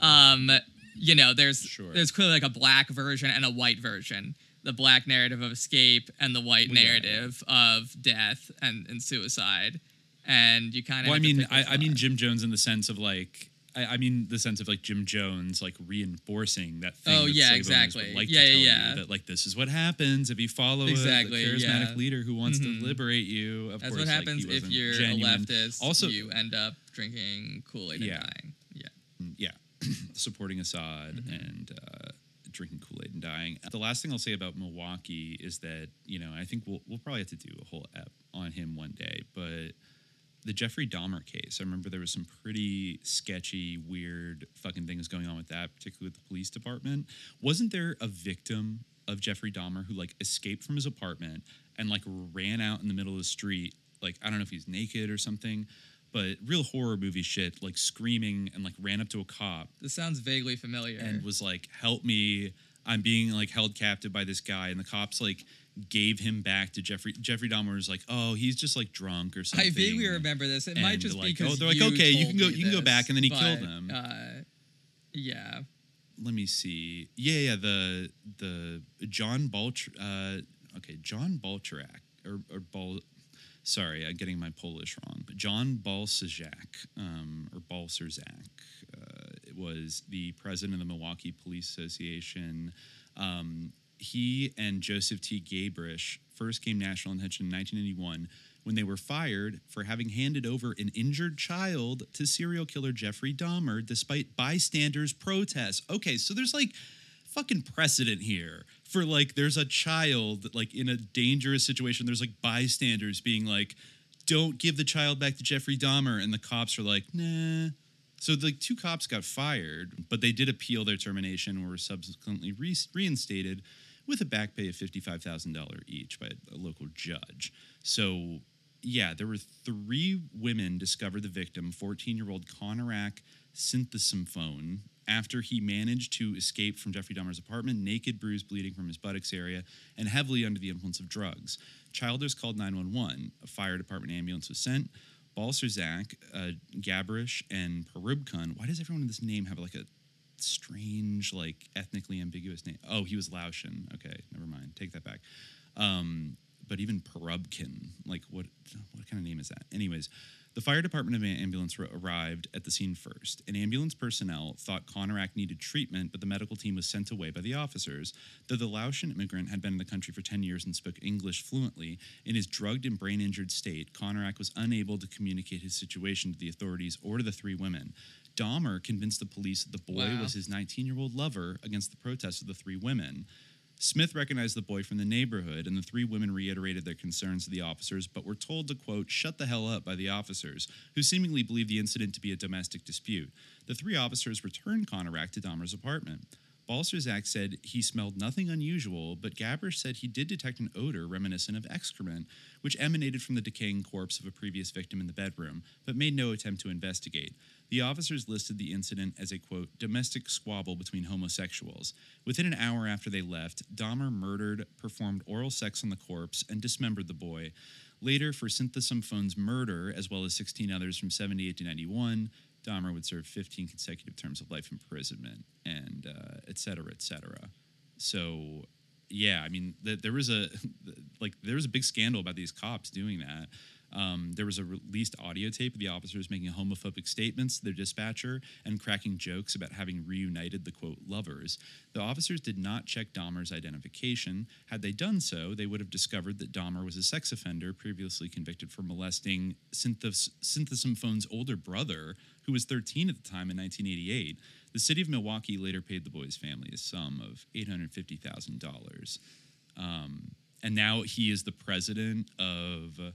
um, you know, there's Sure. there's clearly like a black version and a white version. The black narrative of escape and the white Well, yeah. narrative of death and, and suicide. And you kind of Well, I mean, I, I mean Jim Jones in the sense of like. I I mean, the sense of like Jim Jones, like reinforcing that thing. Oh, that yeah, would exactly. Like Yeah, to yeah. You, that like this is what happens if you follow Exactly, a, charismatic yeah. leader who wants Mhm. to liberate you. Of That's course, what like, happens if you're genuine. a leftist. Also, you end up drinking Kool Aid Yeah. and dying. Yeah. yeah, supporting Assad Mm-hmm. and uh, drinking Kool Aid and dying. The last thing I'll say about Milwaukee is that you know I think we'll we'll probably have to do a whole ep on him one day, but the Jeffrey Dahmer case, I remember there was some pretty sketchy, weird fucking things going on with that, particularly with the police department. Wasn't there a victim of Jeffrey Dahmer who like escaped from his apartment and like ran out in the middle of the street? Like, I don't know if he's naked or something, but real horror movie shit, like screaming and like ran up to a cop This sounds vaguely familiar. and was like, "Help me! I'm being like held captive by this guy." And the cops like gave him back to Jeffrey. Jeffrey Dahmer was like, "Oh, he's just like drunk or something." I vaguely remember this. It might just like, be because oh, they're like, "Okay, you can go- you can go back," and then he killed them. Uh, yeah. Let me see. Yeah, yeah. The the John Balch. Uh, okay, John Balcherak or or Bal. Sorry, I'm getting my Polish wrong. But John Balsazak, um, or Balcerzak, uh, was the president of the Milwaukee Police Association. Um, he and Joseph T. Gabrish first came national attention in 1991 when they were fired for having handed over an injured child to serial killer Jeffrey Dahmer despite bystanders' protests. Okay, so there's like fucking precedent here for like there's a child like in a dangerous situation there's like bystanders being like don't give the child back to Jeffrey Dahmer and the cops are like nah so the two cops got fired but they did appeal their termination and were subsequently re- reinstated with a back pay of $55,000 each by a local judge so yeah there were three women discovered the victim 14-year-old Konerak Sinthasomphone after he managed to escape from Jeffrey Dahmer's apartment, naked, bruised, bleeding from his buttocks area, and heavily under the influence of drugs. Childress called 911. A fire department ambulance was sent. Balcerzak, uh, Gabrish, and Porubcan. Why does everyone in this name have like a strange, like ethnically ambiguous name? Oh, he was Laotian. Okay, never mind. Take that back. Um, but even Perubkin, like what? What kind of name is that? Anyways, the fire department of ambulance arrived at the scene first. And ambulance personnel thought Konerak needed treatment, but the medical team was sent away by the officers. Though the Laotian immigrant had been in the country for 10 years and spoke English fluently, in his drugged and brain injured state, Konerak was unable to communicate his situation to the authorities or to the three women. Dahmer convinced the police that the boy Wow. was his 19 year old lover against the protests of the three women. Smith recognized the boy from the neighborhood, and the three women reiterated their concerns to the officers, but were told to, quote, shut the hell up by the officers, who seemingly believed the incident to be a domestic dispute. The three officers returned Konerak to Dahmer's apartment. Balcerzak said he smelled nothing unusual, but Gabrish said he did detect an odor reminiscent of excrement, which emanated from the decaying corpse of a previous victim in the bedroom, but made no attempt to investigate. The officers listed the incident as a quote, domestic squabble between homosexuals. Within an hour after they left, Dahmer murdered, performed oral sex on the corpse, and dismembered the boy. Later, for Sinthasomphone's murder, as well as 16 others from 78 to 91, Dahmer would serve 15 consecutive terms of life imprisonment, and uh, et cetera, et cetera. So, yeah, I mean, th- there was a like there was a big scandal about these cops doing that. Um, there was a released audio tape of the officers making homophobic statements to their dispatcher and cracking jokes about having reunited the quote lovers. The officers did not check Dahmer's identification. Had they done so, they would have discovered that Dahmer was a sex offender previously convicted for molesting Sinthasomphone's older brother, who was 13 at the time in 1988. The city of Milwaukee later paid the boy's family a sum of $850,000. Um, and now he is the president of, uh,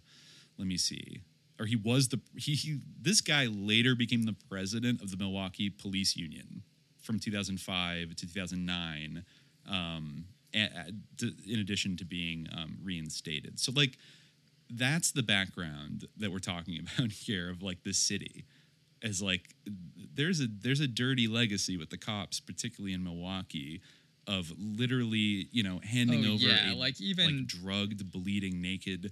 let me see, or he was the, he, he, this guy later became the president of the Milwaukee Police Union from 2005 to 2009, um, in addition to being um, reinstated. So, like, that's the background that we're talking about here of like this city as like there's a there's a dirty legacy with the cops particularly in Milwaukee of literally you know handing Oh, over yeah, a like, even- drugged bleeding naked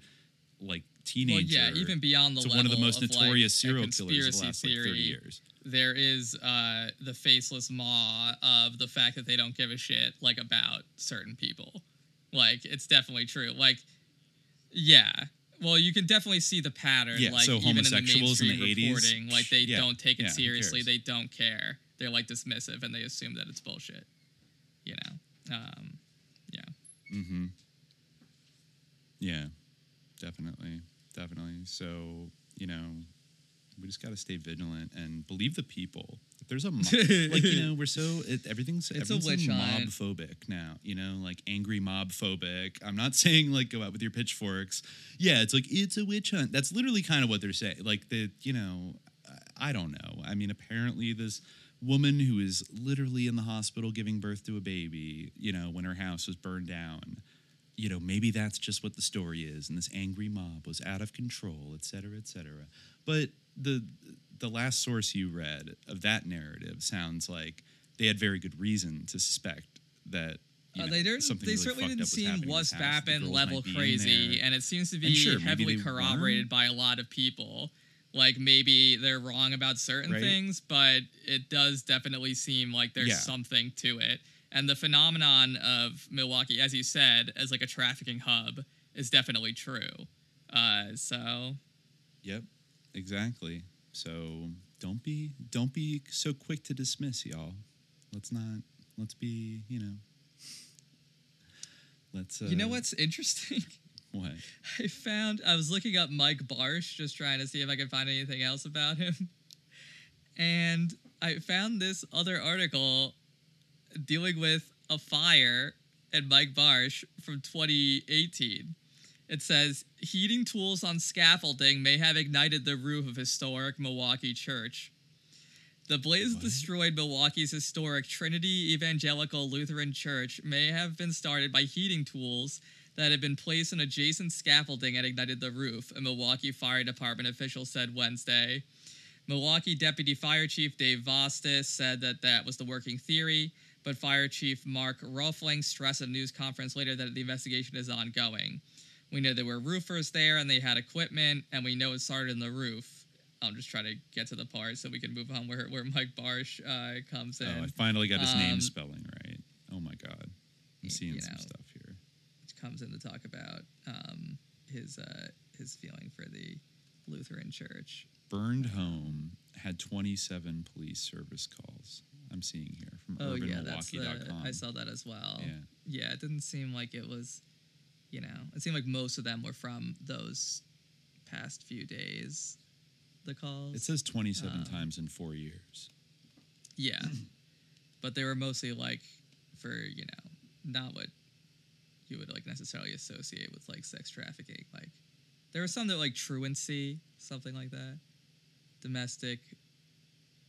like Well, teenager yeah, even beyond the to level one of the most of, like, notorious a serial killers of the last like 30 theory, years There is uh, the faceless maw of the fact that they don't give a shit like about certain people. Like it's definitely true. Like, yeah. Well, you can definitely see the pattern. Yeah, like so even in the homosexuals in the mainstream 80s, reporting, like they yeah, don't take it yeah, seriously. They don't care. They're like dismissive and they assume that it's bullshit. You know. Um, yeah. Mm-hmm. Yeah, definitely, definitely. So you know, we just got to stay vigilant and believe the people. There's a mob, like you know, we're so it, everything's It's a everything's witch hunt. mob phobic now. You know, like angry mob phobic. I'm not saying like go out with your pitchforks. Yeah, it's like it's a witch hunt. That's literally kind of what they're saying. Like the you know, I- I don't know. I mean, apparently this woman who is literally in the hospital giving birth to a baby. You know, when her house was burned down you know, maybe that's just what the story is, and this angry mob was out of control, et cetera, et cetera. But the the last source you read of that narrative sounds like they had very good reason to suspect that. You Uh, know, they something They really certainly didn't was seem happening in this house. The Waspappin girls level might be in crazy, and it seems to be sure, heavily corroborated weren't. by a lot of people. Like maybe they're wrong about certain Right. things, but it does definitely seem like there's Yeah. something to it. And the phenomenon of Milwaukee, as you said, as like a trafficking hub, is definitely true. Uh, so Yep, exactly. So don't be don't be so quick to dismiss, y'all. Let's not. Let's be. You know. Let's. Uh, you know what's interesting? What? I found I was looking up Mike Barsh just trying to see if I could find anything else about him. And I found this other article dealing with a fire at Mike Barsh from 2018. It says heating tools on scaffolding may have ignited the roof of historic Milwaukee church. The blaze destroyed Milwaukee's historic Trinity Evangelical Lutheran Church may have been started by heating tools that had been placed on adjacent scaffolding and ignited the roof, a Milwaukee Fire Department official said Wednesday. Milwaukee Deputy Fire Chief Dave Vostis said that that was the working theory, but Fire Chief Mark Rohlfing stressed at a news conference later that the investigation is ongoing. We know there were roofers there and they had equipment, and we know it started in the roof. I'll just try to get to the part so we can move on where, where Mike Barsh uh, comes in. Oh, I finally got his name Um, spelling right. Oh my god, I'm seeing you some know. stuff here. which comes in to talk about um, his uh, his feeling for the Lutheran Church. Burned home had 27 police service calls. I'm seeing here from Oh yeah, that's the, I saw that as well. Yeah. yeah, it didn't seem like it was, you know, it seemed like most of them were from those past few days. The calls. It says 27 Um, times in four years. Yeah, but they were mostly like for you know not what you would like necessarily associate with like sex trafficking. Like there were some that like truancy, something like that, domestic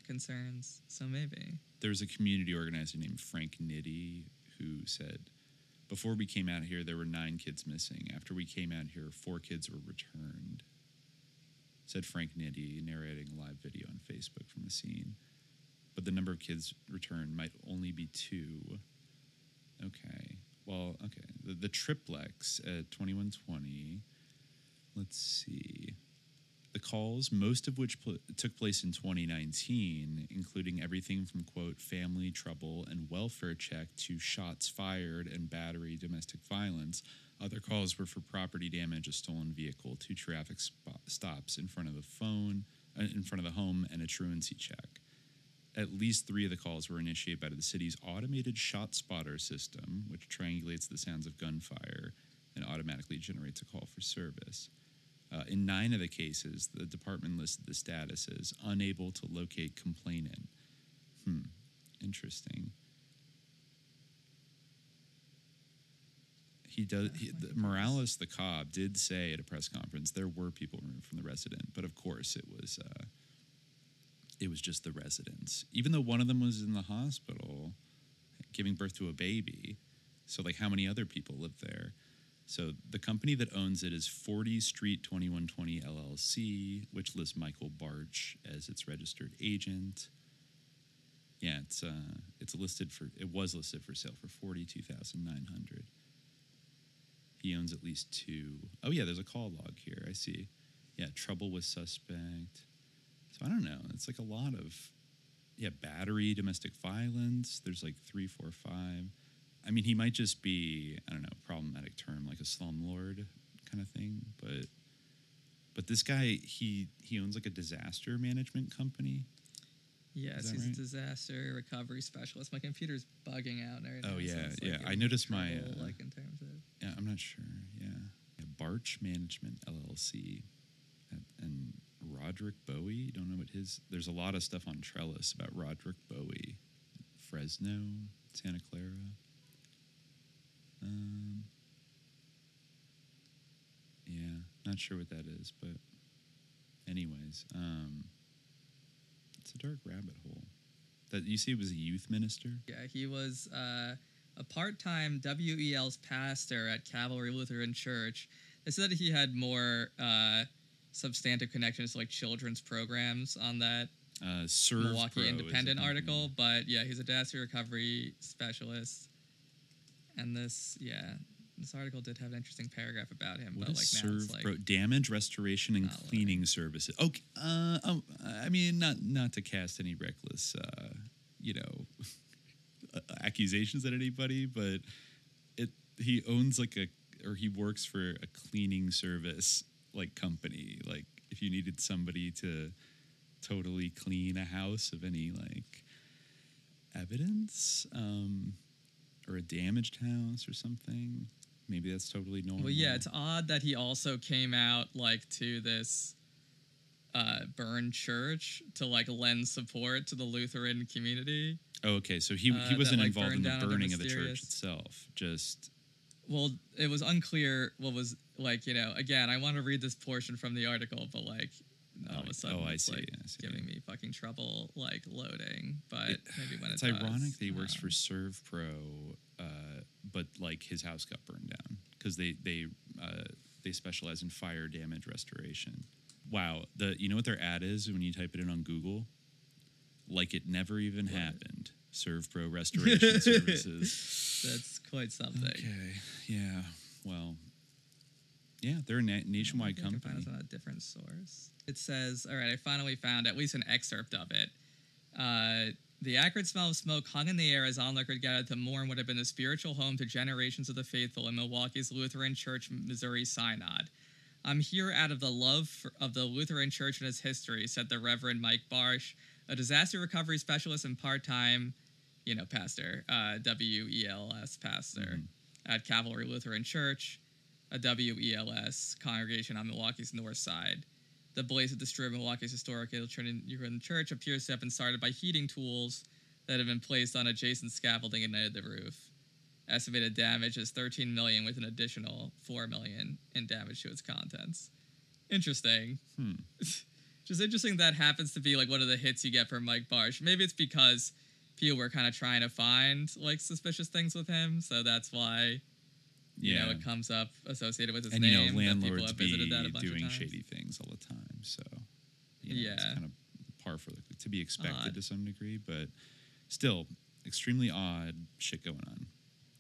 concerns. So maybe. There was a community organizer named Frank Nitty who said, Before we came out here, there were nine kids missing. After we came out here, four kids were returned. Said Frank Nitty, narrating a live video on Facebook from the scene. But the number of kids returned might only be two. Okay. Well, okay. The, the triplex at 2120. Let's see. The calls, most of which pl- took place in 2019, including everything from, quote, family trouble and welfare check to shots fired and battery domestic violence. Other calls were for property damage, a stolen vehicle, two traffic spo- stops in front of the phone, uh, in front of the home, and a truancy check. At least three of the calls were initiated by the city's automated ShotSpotter system, which triangulates the sounds of gunfire and automatically generates a call for service. Uh, in nine of the cases, the department listed the status as unable to locate complainant. Hmm, interesting. He does. He, the, Morales, the cop, did say at a press conference there were people removed from the resident, but of course it was. Uh, it was just the residents. Even though one of them was in the hospital, giving birth to a baby. So, like, how many other people live there? So the company that owns it is 40 Street 2120 LLC, which lists Michael Barch as its registered agent. Yeah, it's uh, it's listed for it was listed for sale for forty two thousand nine hundred. He owns at least two. Oh yeah, there's a call log here. I see. Yeah, trouble with suspect. So I don't know. It's like a lot of yeah battery, domestic violence. There's like three, four, five. I mean, he might just be I don't know problematic term like a slumlord kind of thing, but but this guy he he owns like a disaster management company. Yes, he's right? a disaster recovery specialist. My computer's bugging out right Oh, now. so yeah, it's, like, yeah. I noticed my, uh, like in terms of Yeah, I'm not sure. Yeah, yeah Barch Management LLC, and, and Roderick Bowie. Don't know what his. There's a lot of stuff on Trellis about Roderick Bowie, Fresno, Santa Clara. Um, yeah, not sure what that is, but anyways, um, it's a dark rabbit hole. That you see, was a youth minister. Yeah, he was uh, a part-time WELS pastor at Calvary Lutheran Church. They said that he had more uh, substantive connections to like children's programs on that Uh, Milwaukee Pro Independent article. But yeah, he's a disaster recovery specialist. And this, yeah, this article did have an interesting paragraph about him. What but like now serve it's like pro damage restoration and Not what I- cleaning services? Okay, uh, um, I mean not not to cast any reckless, uh, you know, accusations at anybody, but it he owns like a or he works for a cleaning service like company. Like if you needed somebody to totally clean a house of any like evidence, um, or a damaged house or something. Maybe that's totally normal. Well, yeah, it's odd that he also came out like to this uh, burned church to like lend support to the Lutheran community. Oh, okay. So he, uh, he wasn't that, like, involved in the burning of the church itself. Just Well, it was unclear what was like. You know, again, I want to read this portion from the article, but like all of Oh, a sudden, oh, I it's see, like I see. giving me fucking trouble, like loading. But It- maybe when it's it ironic that he works for SERVPRO, uh, but like his house got burned down because they they uh, they specialize in fire damage restoration. Wow, the you know what their ad is when you type it in on Google? Like it never even happened. SERVPRO Restoration Services. That's quite something. Okay, yeah. Well, yeah, they're a na- nationwide I think I can find company. this on a different source. It says, all right, I finally found at least an excerpt of it. Uh, the acrid smell of smoke hung in the air as onlookers gathered to mourn what had been the spiritual home to generations of the faithful in Milwaukee's Lutheran Church, Missouri Synod. I'm here out of the love for, of the Lutheran Church and its history, said the Reverend Mike Barsh, a disaster recovery specialist and part-time, you know, pastor, uh, W-E-L-S pastor at Calvary Lutheran Church, a WELS congregation on Milwaukee's north side. The blaze that destroyed Milwaukee's historic Lutheran Church appears to have been started by heating tools that had been placed on adjacent scaffolding and netted the roof. estimated damage is 13 million with an additional 4 million in damage to its contents. Interesting. Hmm. Just interesting that happens to be like one of the hits you get from Mike Barsh. Maybe it's because people were kind of trying to find like suspicious things with him, so that's why you know Yeah. it comes up associated with his and name. you know that people landlords have be visited that a bunch of doing times. shady things all the time so you know, it's Yeah. kind of par for the, to be expected Odd. to some degree but still extremely odd shit going on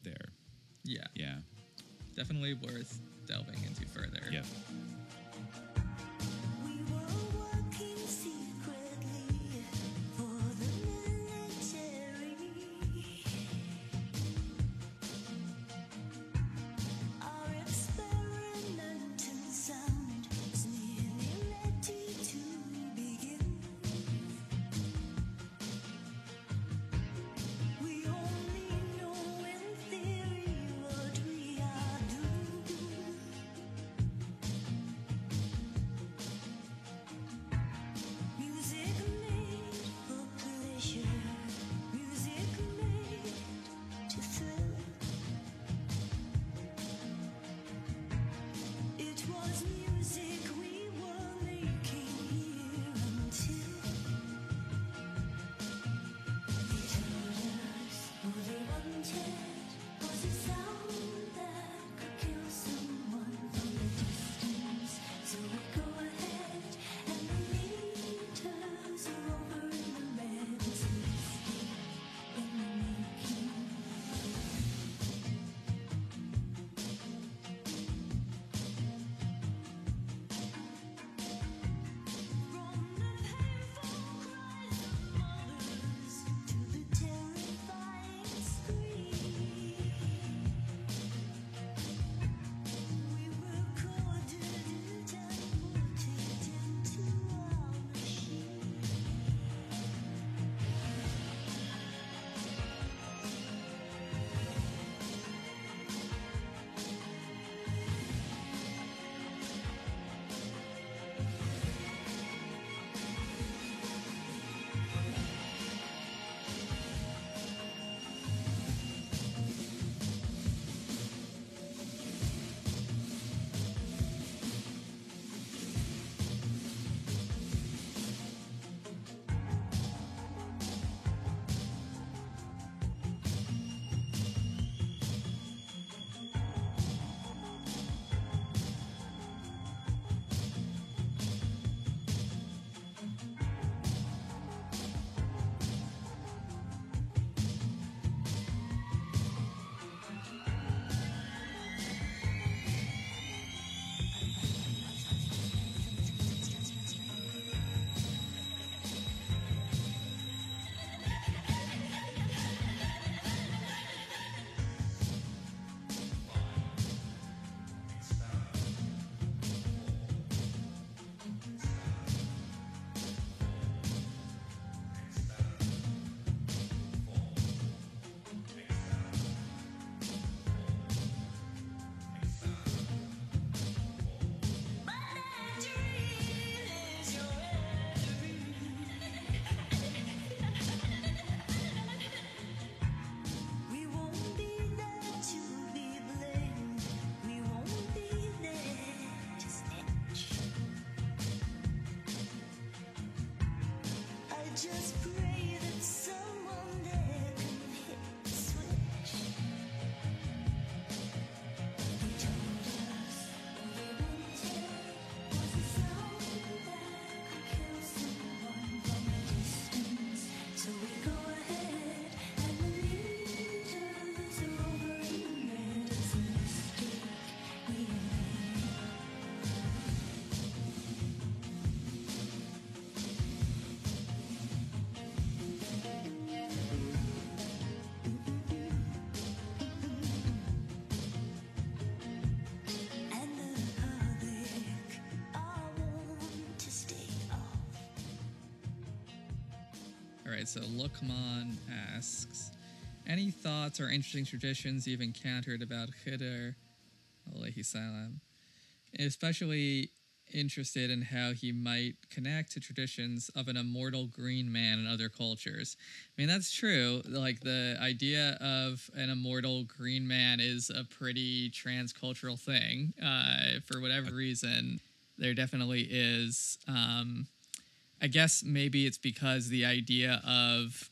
there Yeah, yeah definitely worth delving into further. yeah right, so Lukman asks, any thoughts or interesting traditions you've encountered about Khidr, alayhi salam, especially interested in how he might connect to traditions of an immortal green man in other cultures. I mean, that's true. Like the idea of an immortal green man is a pretty transcultural thing. Uh, for whatever reason, there definitely is. Um, I guess maybe it's because the idea of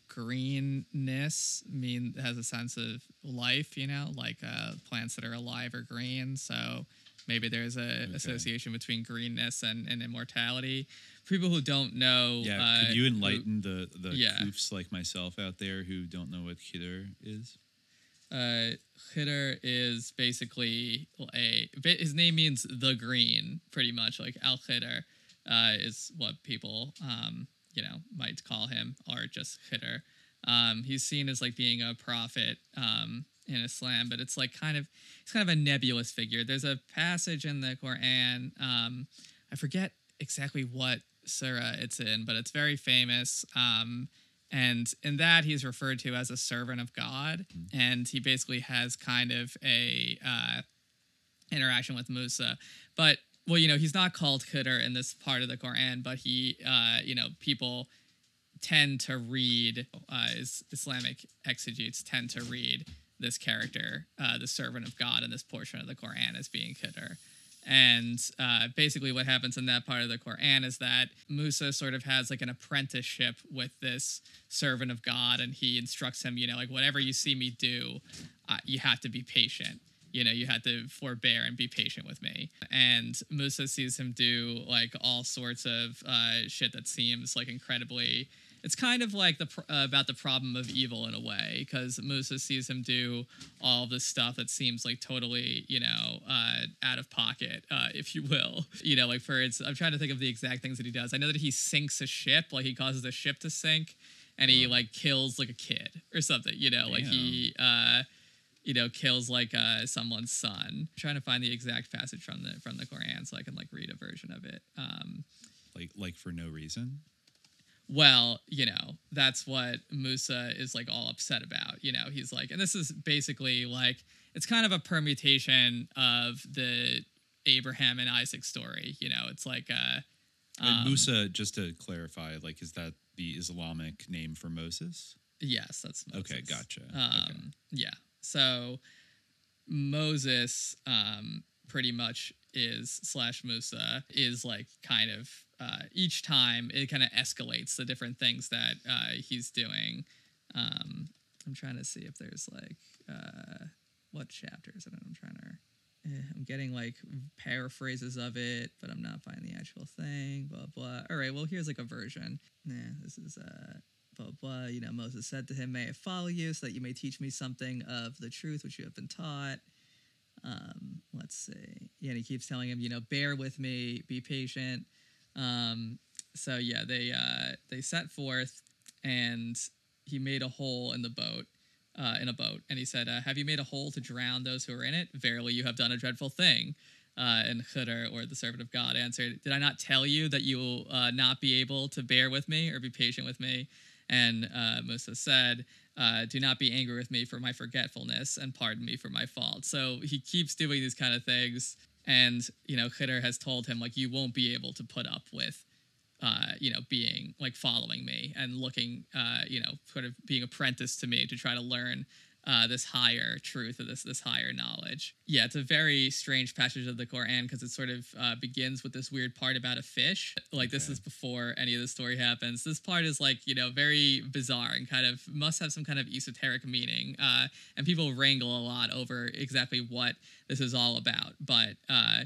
greenness mean has a sense of life, you know, like uh, plants that are alive are green. So maybe there's a association between greenness and, and immortality. For people who don't know, Yeah, uh, could you who- enlighten the the yeah. koofs like myself out there who don't know what Khidr is? uh, Khidr is basically a his name means the green, pretty much. Like Al Khidr uh, is what people um, you know might call him, or just Khidr. Um, he's seen as like being a prophet um, in Islam, but it's like kind of it's kind of a nebulous figure. There's a passage in the Quran. Um, I forget exactly what surah it's in, but it's very famous. Um, and in that, he's referred to as a servant of God, and he basically has kind of a uh, interaction with Musa. But well, you know, he's not called Khidr in this part of the Quran, but he, uh, you know, people tend to read uh, Islamic exegetes tend to read this character, uh, the servant of God, in this portion of the Quran as being Khidr. And uh, basically, what happens in that part of the Quran is that Musa sort of has like an apprenticeship with this servant of God, and he instructs him, you know, like whatever you see me do, uh, you have to be patient. You know, you have to forbear and be patient with me. And Musa sees him do like all sorts of uh, shit that seems like incredibly it's kind of like the uh, about the problem of evil in a way because Musa sees him do all this stuff that seems like totally you know uh, out of pocket uh, if you will. You know like for it's I'm trying to think of the exact things that he does. I know that he sinks a ship like he causes a ship to sink and he like kills like a kid or something you know like he uh you know kills like uh someone's son I'm trying to find the exact passage from the from the Quran so I can like read a version of it um Like like for no reason. well, you know, that's what Musa is like all upset about. You know, he's like, and this is basically like, it's kind of a permutation of the Abraham and Isaac story. You know, it's like, uh, And um, Musa, just to clarify, like is that the Islamic name for Moses? Yes, that's Moses. Okay, gotcha. Um, Yeah. So Moses, um, pretty much is slash Musa is like kind of uh, each time it kind of escalates the different things that uh, he's doing. Um, I'm trying to see if there's like uh, what chapters it? I'm trying to. eh, I'm getting like paraphrases of it, but I'm not finding the actual thing. Blah blah. All right, well here's like a version. Nah, this is uh blah blah. You know, Moses said to him, "May I follow you, so that you may teach me something of the truth which you have been taught." Um, let's see. Yeah, and he keeps telling him, you know, bear with me, be patient. Um, so yeah, they uh, they set forth, and he made a hole in the boat, uh, in a boat, and he said, uh, "Have you made a hole to drown those who are in it? Verily, you have done a dreadful thing." Uh, and Khidr, or the servant of God, answered, "Did I not tell you that you will uh, not be able to bear with me or be patient with me?" And uh, Musa said, uh, "Do not be angry with me for my forgetfulness, and pardon me for my fault." So he keeps doing these kind of things, and you know, Khidr has told him like, "You won't be able to put up with." Uh, you know, being like following me and looking, uh, you know, sort of being apprenticed to me to try to learn uh, this higher truth or this this higher knowledge. Yeah, it's a very strange passage of the Quran because it sort of uh, begins with this weird part about a fish. Like this is before any of the story happens. This part is like you know very bizarre and kind of must have some kind of esoteric meaning. Uh, and people wrangle a lot over exactly what this is all about. But uh,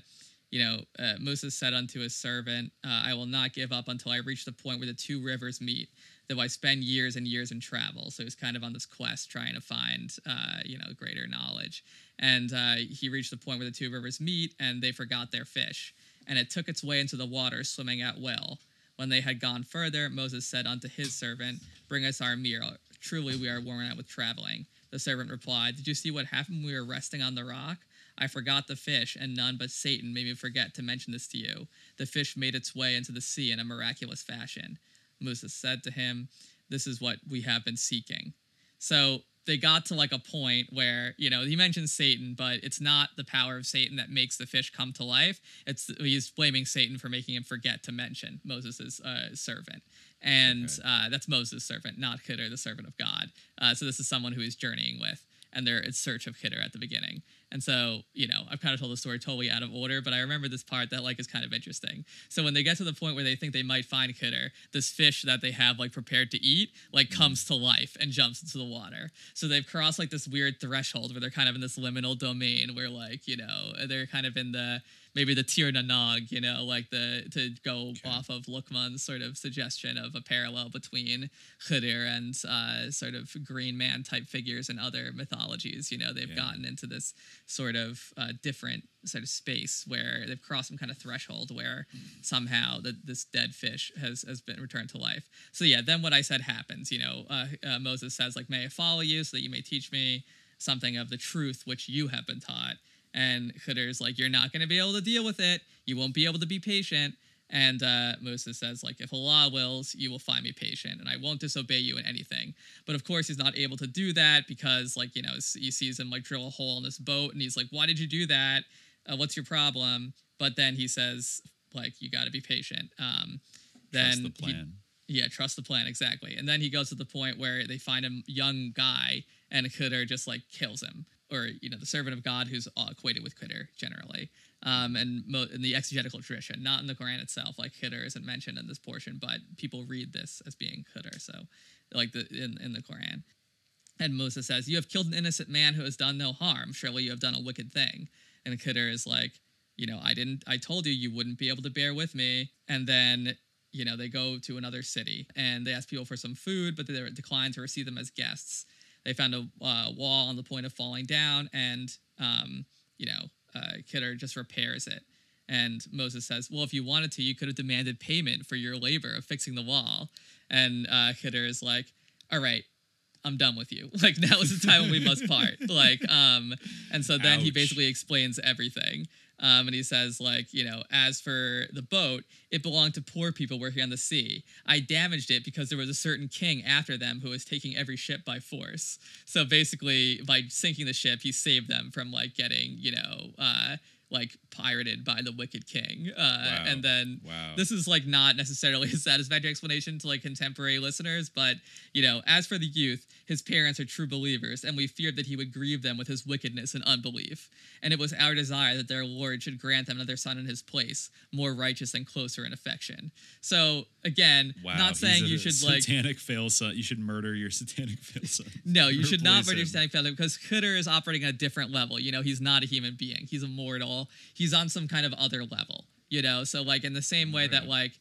you know, uh, Moses said unto his servant, uh, I will not give up until I reach the point where the two rivers meet, though I spend years and years in travel. So he's kind of on this quest trying to find, uh, you know, greater knowledge. And uh, he reached the point where the two rivers meet, and they forgot their fish. And it took its way into the water, swimming at will. When they had gone further, Moses said unto his servant, Bring us our meal. Truly, we are worn out with traveling. The servant replied, Did you see what happened when we were resting on the rock? I forgot the fish, and none but Satan made me forget to mention this to you. The fish made its way into the sea in a miraculous fashion. Moses said to him, This is what we have been seeking. So they got to like a point where you know he mentions Satan, but it's not the power of Satan that makes the fish come to life. It's he's blaming Satan for making him forget to mention Moses' uh, servant, and uh, that's Moses' servant, not Khidr, the servant of God. Uh, so this is someone who he's journeying with, and they're in search of Khidr at the beginning. And so, you know, I've kind of told the story totally out of order, but I remember this part that like is kind of interesting. So when they get to the point where they think they might find Khidr, this fish that they have like prepared to eat like mm. comes to life and jumps into the water. So they've crossed like this weird threshold where they're kind of in this liminal domain where like, you know, they're kind of in the maybe the Tir na nOg, you know, like the to go off of Lukman's sort of suggestion of a parallel between Khidr and uh, sort of green man type figures in other mythologies. You know, they've Yeah. gotten into this sort of uh, different sort of space where they've crossed some kind of threshold where somehow the, this dead fish has has been returned to life. So yeah, then what I said happens. You know, uh, uh, Moses says like, "May I follow you, so that you may teach me something of the truth which you have been taught." And Khidr's like, "You're not going to be able to deal with it. You won't be able to be patient." And uh, Moses says, like, if Allah wills, you will find me patient, and I won't disobey you in anything. But of course, he's not able to do that because, like, you know, he sees him like drill a hole in this boat, and he's like, "Why did you do that? Uh, what's your problem?" But then he says, like, you got to be patient. Um, then Trust the he- yeah, trust the plan exactly. And then he goes to the point where they find a young guy, and Khidr just like kills him, or you know, the servant of God who's uh, equated with Khidr generally. Um, and mo- in the exegetical tradition, not in the Quran itself, like Khidr isn't mentioned in this portion, but people read this as being Khidr. So, like the in, in the Quran. And Moses says, "You have killed an innocent man who has done no harm. Surely you have done a wicked thing." And Khidr is like, "You know, I didn't. I told you you wouldn't be able to bear with me." And then you know, they go to another city and they ask people for some food, but they decline to receive them as guests. They found a uh, wall on the point of falling down, and um, you know, uh, Khidr just repairs it. And Moses says, "Well, if you wanted to, you could have demanded payment for your labor of fixing the wall." And uh, Khidr is like, "All right, I'm done with you. Like now is the time when we must part. Like, um, and so then he basically explains everything. Um, and he says, like, you know, as for the boat, it belonged to poor people working on the sea. I damaged it because there was a certain king after them who was taking every ship by force. So basically, by sinking the ship, he saved them from like getting, you know, uh, like pirated by the wicked king. Uh, Wow. And then Wow. this is like not necessarily a satisfactory explanation to like contemporary listeners, but you know, as for the youth, his parents are true believers, and we feared that he would grieve them with his wickedness and unbelief. And it was our desire that their Lord should grant them another son in his place, more righteous and closer in affection. So again, Wow, not saying you should like satanic fail son. You should murder your satanic fail son. no, you should not murder him. Stanley Feather because Khidr is operating at a different level. You know, he's not a human being. He's immortal. He's on some kind of other level. You know, so like in the same way that like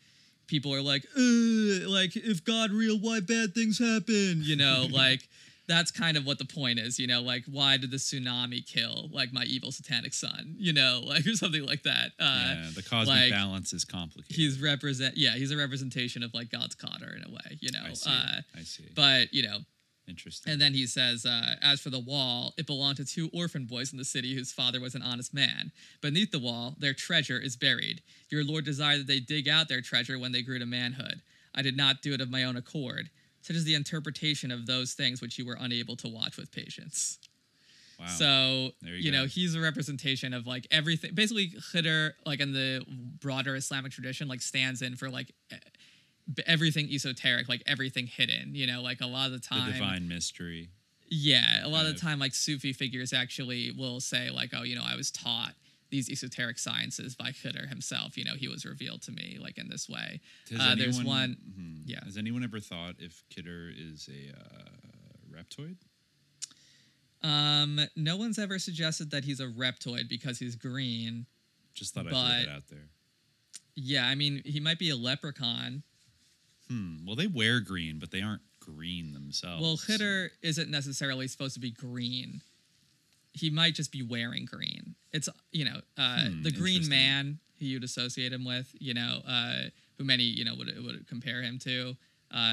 people are like, like if God real, why bad things happen? You know, like that's kind of what the point is. You know, like why did the tsunami kill like my evil satanic son? You know, like or something like that. Uh, yeah, the cosmic like, balance is complicated. He's represent. Yeah, he's a representation of like God's Cotter in a way. You know. I see. Uh, I see. But you know, Interesting. and then he says, uh, As for the wall, it belonged to two orphan boys in the city whose father was an honest man. Beneath the wall, their treasure is buried. Your Lord desired that they dig out their treasure when they grew to manhood. I did not do it of my own accord. Such is the interpretation of those things which you were unable to watch with patience. Wow. So, you, you know, he's a representation of like everything. Basically, Khidr, like in the broader Islamic tradition, like stands in for like everything esoteric, like everything hidden. You know, like a lot of the time, the divine mystery. yeah, a lot of the time, like Sufi figures actually will say, like, oh, you know, I was taught these esoteric sciences by Khidr himself. You know, he was revealed to me like in this way. Uh, there's anyone- one, mhm. yeah. Has anyone ever thought if Khidr is a uh, reptoid? Um, no one's ever suggested that he's a reptoid because he's green. Just thought I'd throw that out there. Yeah, I mean, he might be a leprechaun. Hmm. Well, they wear green, but they aren't green themselves. Well, Khidr isn't necessarily supposed to be green. He might just be wearing green. It's you know uh, Hmm, the Green. Man who you'd associate him with. You know uh, who many you know would would compare him to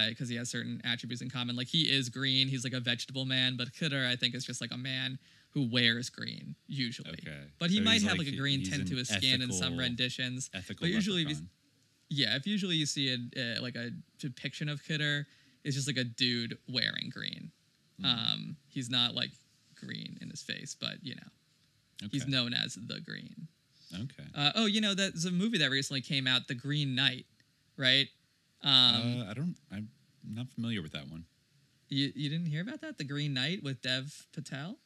because he has certain attributes in common. Like he is green. He's like a vegetable man, but Khidr I think is just like a man who wears green usually. Okay. But he So might have like- like a green tint to his skin in some renditions. ethical but usually leprechaun. Yeah, if usually you see a uh, like a depiction of Khidr, it's just like a dude wearing green. Um, he's not like green in his face, but you know, he's known as the Green. Okay. Uh, oh, you know, there's a movie that recently came out, The Green Knight, right? Um, uh, I don't. I'm not familiar with that one. you, you didn't hear about that? The Green Knight with Dev Patel?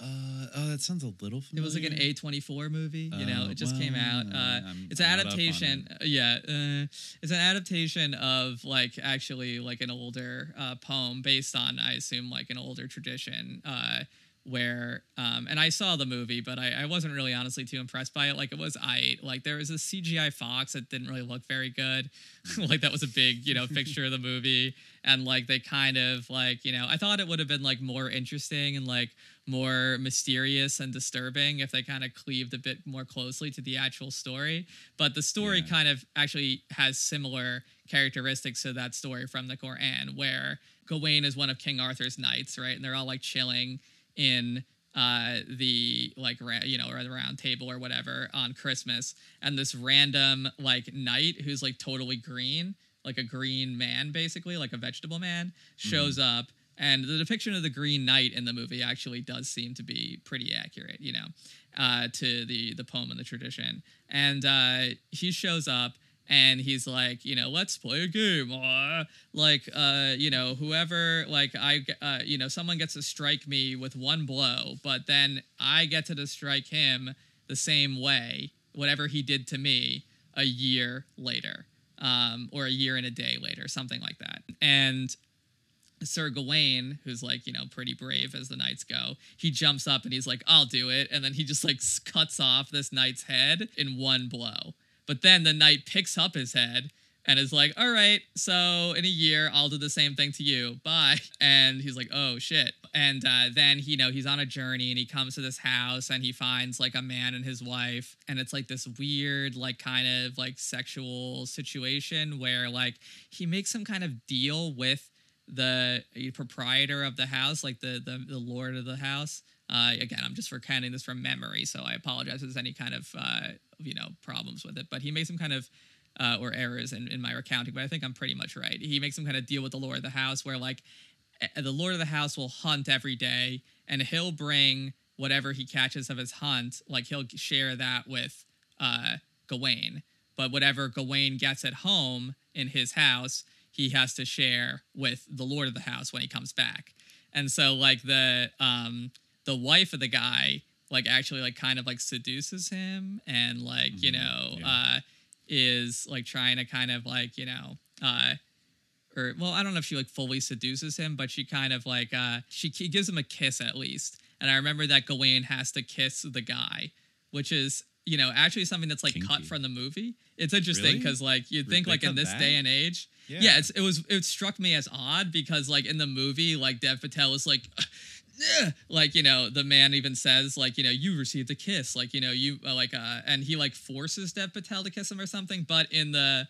Uh, oh, that sounds a little It was like an A24 movie, you know, Oh, it just came out. Uh, I'm- it's an not up on adaptation. uh, Yeah, uh, it's an adaptation of like actually like an older uh, poem based on, I assume, like an older tradition. Uh, where um, and I saw the movie, but I, I wasn't really honestly too impressed by it. Like it was I like there was a CGI fox that didn't really look very good. like that was a big you know fixture of the movie, and like they kind of like you know I thought it would have been like more interesting and like more mysterious and disturbing if they kind of cleaved a bit more closely to the actual story. But the story Yeah. kind of actually has similar characteristics to that story from the Quran, where Gawain is one of King Arthur's knights, right? And they're all like chilling in uh the like ra- you know or the round table or whatever on christmas and this random like knight who's like totally green like a green man basically like a vegetable man shows up and the depiction of the green knight in the movie actually does seem to be pretty accurate you know uh to the the poem and the tradition and uh he shows up and he's like, you know, let's play a game. Or like, uh, you know, whoever, like, I, uh, you know, someone gets to strike me with one blow, but then I get to strike him the same way, whatever he did to me, a year later, um, or a year and a day later, something like that. And Sir Gawain, who's like, you know, pretty brave as the knights go, he jumps up and he's like, I'll do it. And then he just like cuts off this knight's head in one blow. But then the knight picks up his head and is like, all right, so in a year, I'll do the same thing to you. Bye. And he's like, oh shit. And uh, then, you know, he's on a journey and he comes to this house and he finds like a man and his wife. And it's like this weird, like kind of like sexual situation where like he makes some kind of deal with the proprietor of the house, like the the, the lord of the house. Uh, again, I'm just recounting this from memory, so I apologize if there's any kind of uh, you know problems with it. But he makes some kind of uh, or errors in, in my recounting, but I think I'm pretty much right. He makes some kind of deal with the lord of the house where like the lord of the house will hunt every day, and he'll bring whatever he catches of his hunt, like he'll share that with uh, Gawain. But whatever Gawain gets at home in his house, he has to share with the lord of the house when he comes back. And so like the um the wife of the guy like actually like kind of like seduces him and like, you know, uh is like trying to kind of like, you know, uh or well, I don't know if she like fully seduces him, but she kind of like uh she gives him a kiss at least. And I remember that Gawain has to kiss the guy, which is you know actually something that's like cut from the movie. It's interesting Really? because like you'd think like in this that? day and age, Yeah. yeah, it's, it was it struck me as odd because like in the movie like Dev Patel was like. Like you know the man even says like you know you received a kiss like you know you uh, like uh and he like forces Dev Patel to kiss him or something but in the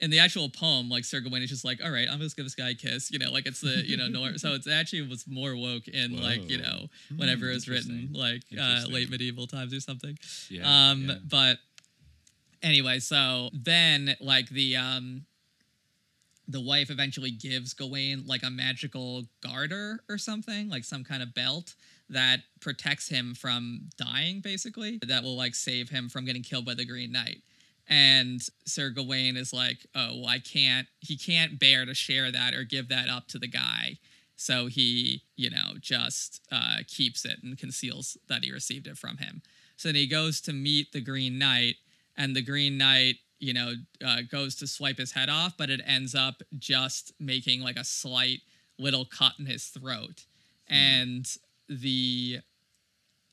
in the actual poem, like Sir Gawain is just like, all right, I'm just gonna give this guy a kiss, you know, like it's the you know nor- so it's actually was more woke in like you know whenever Hmm, it was written like uh, late medieval times or something. Yeah, Um, yeah. but anyway, so then like the um the wife eventually gives Gawain like a magical garter or something, like some kind of belt that protects him from dying, basically. That will like save him from getting killed by the Green Knight. And Sir Gawain is like, oh, well, I can't, he can't bear to share that or give that up to the guy. So he, you know, just uh, keeps it and conceals that he received it from him. So then he goes to meet the Green Knight, and the Green Knight, you know, uh, goes to swipe his head off, but it ends up just making like a slight little cut in his throat. And the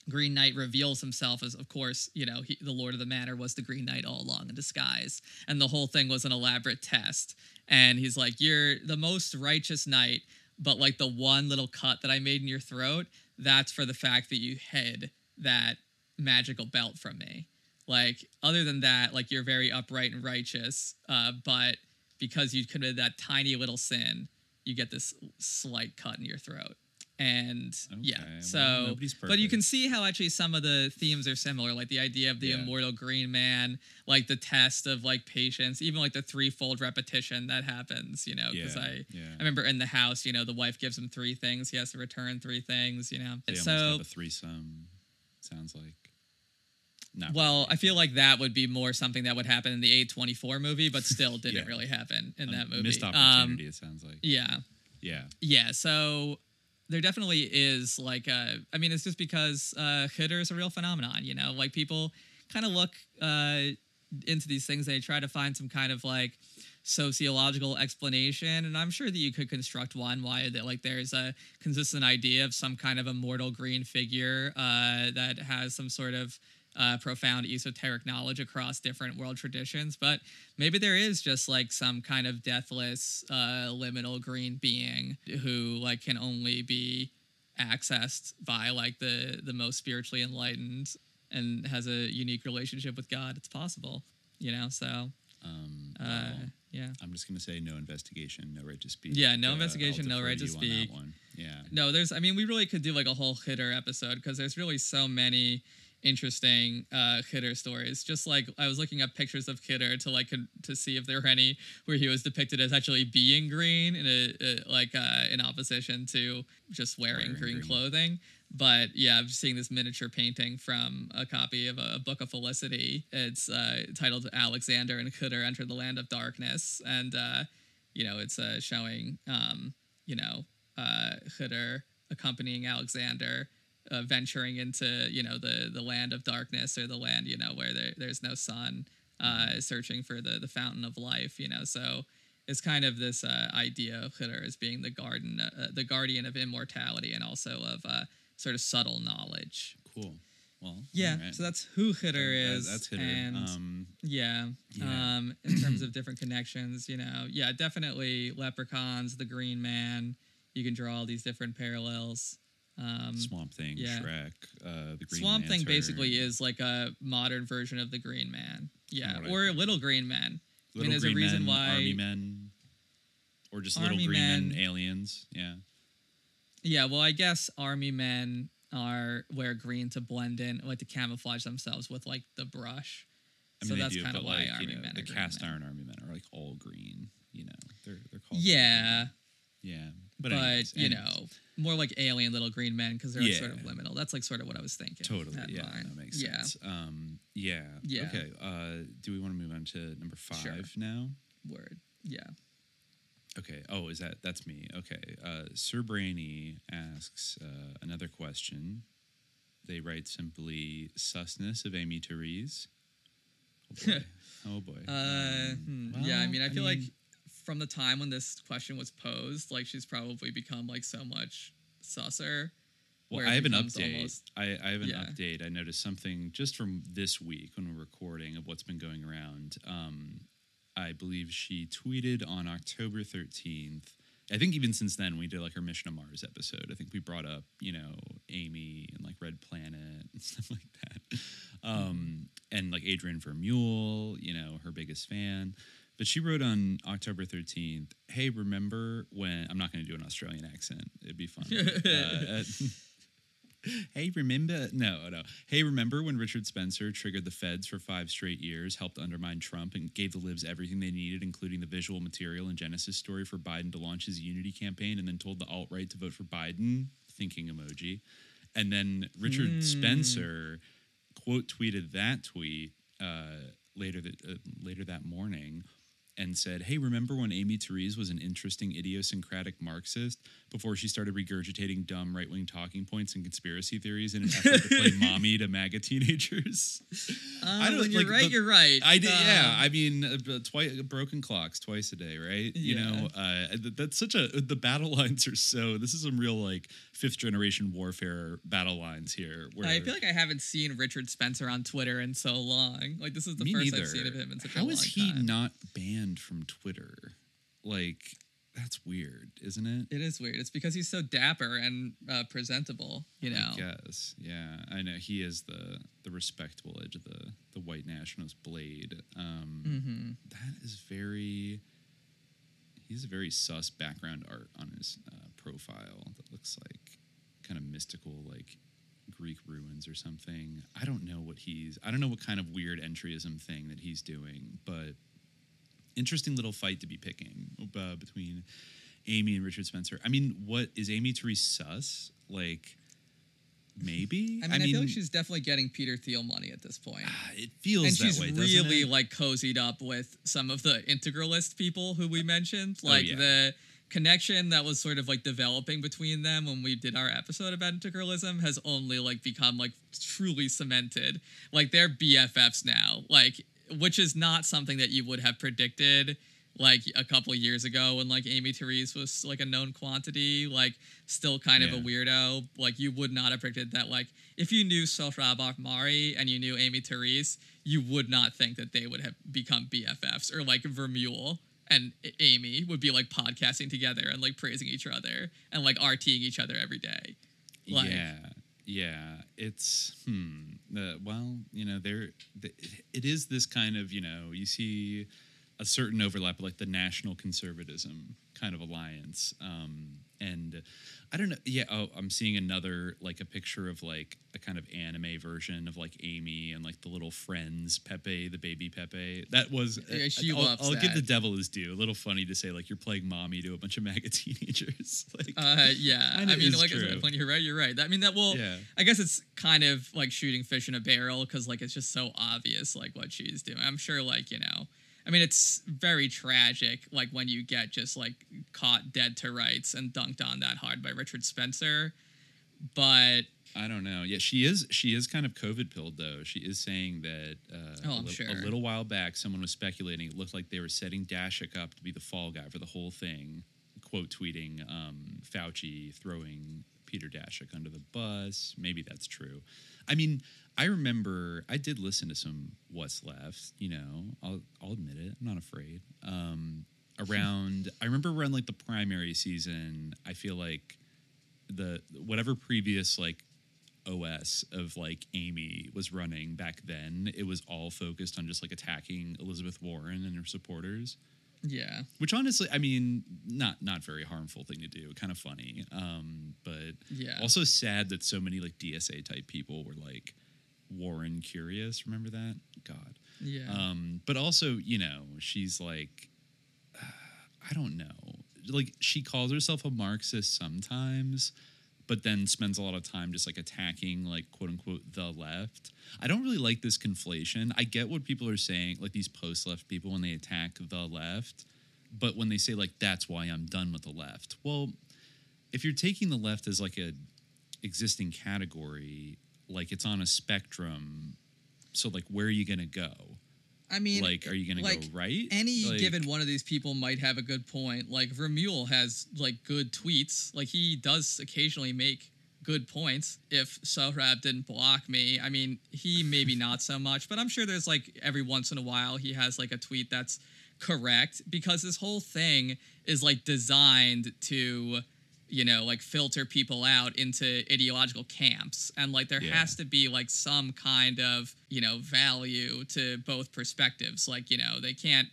Green Knight reveals himself as, of course, you know, he, the Lord of the Manor was the Green Knight all along in disguise. And the whole thing was an elaborate test. And he's like, You're the most righteous knight, but like the one little cut that I made in your throat, that's for the fact that you hid that magical belt from me. Like, other than that, like you're very upright and righteous, uh, but because you committed that tiny little sin, you get this slight cut in your throat. and yeah, well, so but you can see how actually some of the themes are similar, like the idea of the Yeah. immortal green man, like the test of like patience, even like the threefold repetition that happens. You know, because Yeah, I yeah. I remember in the house, you know, the wife gives him three things, he has to return three things. You know, They almost so have a threesome. Sounds like. Not well, I feel like that would be more something that would happen in the A twenty four movie, but still didn't Yeah. really happen in a that movie. Missed Um, opportunity. it sounds like. yeah. Yeah. Yeah, so there definitely is like uh I mean it's just because uh Khidr is a real phenomenon, you know? Like people kind of look uh into these things they try to find some kind of like sociological explanation and I'm sure that you could construct one why that like there's a consistent idea of some kind of immortal green figure uh that has some sort of uh, profound esoteric knowledge across different world traditions, but maybe there is just like some kind of deathless, uh, liminal green being who like can only be accessed by like the the most spiritually enlightened and has a unique relationship with God. It's possible, you know. So, Um, uh, yeah. I'm just gonna say no investigation, no right to speak. Yeah, no Uh, investigation, no right to on speak. one. Yeah. No, there's. I mean, we really could do like a whole Khidr episode because there's really so many interesting uh Khidr stories. Just like I was looking up pictures of Khidr to like to see if there were any where he was depicted as actually being green in a, a like uh in opposition to just wearing, Wearing green, green. clothing. But yeah, I'm seeing this miniature painting from a copy of a, book of Felicity. It's uh, titled Alexander and Khidr Enter the Land of Darkness, and uh, you know it's uh, showing um, you know uh, Khidr accompanying Alexander. Uh, venturing into you know the the land of darkness or the land you know where there, there's no sun uh, searching for the the fountain of life you know so it's kind of this uh, idea of Khidr as being the garden uh, the guardian of immortality and also of uh, sort of subtle knowledge Cool. Well. yeah alright. so that's who Khidr is that's Khidr. and Um, yeah, yeah. um in terms of different connections you know yeah definitely leprechauns the green man you can draw all these different parallels um Swamp Thing, yeah. Shrek, uh, the Green Swamp Thing basically is like a modern version of the Green Man. Yeah, what I or Little Green Man. I Little mean, there's green a reason men, why. army men, or just Army little green men, men. aliens. Yeah. Yeah, well, I guess army men are wear green to blend in, like to camouflage themselves with like the brush. I mean, so that's kind of why like, army you know, men the are green cast men. iron army men are like all green. You know, they're they're called. Yeah, Yeah. But, anyways, you anyways. know, more like alien little green men because they're like, sort of liminal. That's like sort of what I was thinking. Totally. Yeah, mind. that makes yeah. sense. Um, yeah. Yeah. Okay. Uh, do we want to move on to number five Sure. now? Word. Yeah. Okay. Oh, is that that's me? Okay. Uh, Sir Brainy asks uh, another question. They write simply "susness of Aimee Terese." Oh boy. oh boy. Uh, hmm, yeah, I well, mean, I feel like from the time when this question was posed, like she's probably become like so much susser. Well, I have an update. almost- I, I have an Yeah. update. I noticed something just from this week when we're recording of what's been going around. Um, I believe she tweeted on October 13th. I think even since then, we did like her Mission to Mars episode. I think we brought up, you know, Aimee and like Red Planet and stuff like that. Um, and like Adrian Vermeule, you know, her biggest fan. But she wrote on October 13th, Hey, remember when I'm not going to do an Australian accent? It'd be fun. uh, Hey, remember? No, no. Hey, remember when Richard Spencer triggered the feds for five straight years, helped undermine Trump, and gave the libs everything they needed, including the visual material and Genesis story for Biden to launch his Unity campaign, and then told the alt right to vote for Biden? Thinking emoji. And then Richard Hmm. Spencer quote tweeted that tweet uh, later that uh, later that morning and said, "Hey, remember when Aimee Terese was an interesting idiosyncratic Marxist before she started regurgitating dumb right-wing talking points and conspiracy theories in an effort to play mommy to MAGA teenagers?" Um, when you're right, you're right. I did, yeah. Um, I mean, uh, twice broken clocks twice a day, right? You know, uh, th- that's such a the battle lines are so. This is some real like fifth generation warfare battle lines here. Where I feel like I haven't seen Richard Spencer on Twitter in so long. Like this is the first neither. I've seen of him in such How a long is he time. not banned from Twitter? Like, that's weird, isn't it? It is weird. It's because he's so dapper and uh, presentable. You know. Guess. Yeah, I know he is the the respectable edge of the the white nationalist blade. Um, Mhm. That is very. He's a very sus background art on his uh, profile. That looks like kind of mystical like Greek ruins or something. I don't know what he's. I don't know what kind of weird entryism thing that he's doing, but interesting little fight to be picking uh, between Aimee and Richard Spencer. I mean, what is Aimee Terese Suss like? Maybe. I mean, I, feel like she's definitely getting Peter Thiel money at this point. It feels and that she's way, really like cozied up with some of the integralist people who we mentioned. Oh, Like yeah. the connection that was sort of like developing between them when we did our episode about integralism has only like become like truly cemented. Like they're BFFs now. Like which is not something that you would have predicted like a couple years ago when like Aimee Terese was like a known quantity, like still kind of a weirdo. Like you would not have predicted that. Like if you knew Sohrab Ahmari and you knew Aimee Terese, you would not think that they would have become BFFs or like Vermeule and Aimee would be like podcasting together and like praising each other and like RTing each other every day. Like, yeah, yeah. It's hmm. Uh, well, you know, there. th- It is this kind of you know you see a certain overlap, like the national conservatism kind of alliance, um, and I don't know. Yeah, oh, I'm seeing another like a picture of like a kind of anime version of like Aimee and like the little friends Pepe, the baby Pepe. That was. Yeah, she I'll, loves I'll give the devil his due. A little funny to say like you're playing mommy to a bunch of MAGA teenagers. like, Uh, yeah, I mean, like I true. when you're right, you're right. I mean, that will. Yeah. I guess it's kind of like shooting fish in a barrel because like it's just so obvious like what she's doing. I'm sure like you know. I mean, it's very tragic, like when you get just like caught dead to rights and dunked on that hard by Richard Spencer. But I don't know. Yeah, she is. She is kind of COVID pilled though. She is saying that uh, Oh, a, I'm li- sure. a little while back, someone was speculating it looked like they were setting Daszak up to be the fall guy for the whole thing. Quote tweeting um, Fauci throwing Peter Daszak under the bus. Maybe that's true. I mean, I remember I did listen to some What's Left. You know, I'll I'll admit it. I'm not afraid. Um, around, I remember around like the primary season. I feel like the whatever previous like OS of like Aimee was running back then, it was all focused on just like attacking Elizabeth Warren and her supporters. Yeah, Which honestly, I mean, not not very harmful thing to do. Kind of funny, um, but Yeah. also sad that so many like DSA type people were like Warren curious. Remember that? God. yeah. Um, but also, you know, she's like, I don't know. Like, she calls herself a Marxist sometimes, but then spends a lot of time just like attacking, like, quote unquote, the left. I don't really like this conflation. I get what people are saying, like these post left people when they attack the left, but when they say, like, that's why I'm done with the left. Well, if you're taking the left as like a existing category, like it's on a spectrum. So like where are you gonna go? I mean, like are you gonna like, go right? Any Like, given one of these people might have a good point. Like Vermeule has like good tweets. Like he does occasionally make good points. If Sohrab didn't block me, I mean, he maybe not so much, but I'm sure there's like every once in a while he has like a tweet that's correct because this whole thing is like designed to you know like filter people out into ideological camps. And like there Yeah. has to be like some kind of you know value to both perspectives. Like you know they can't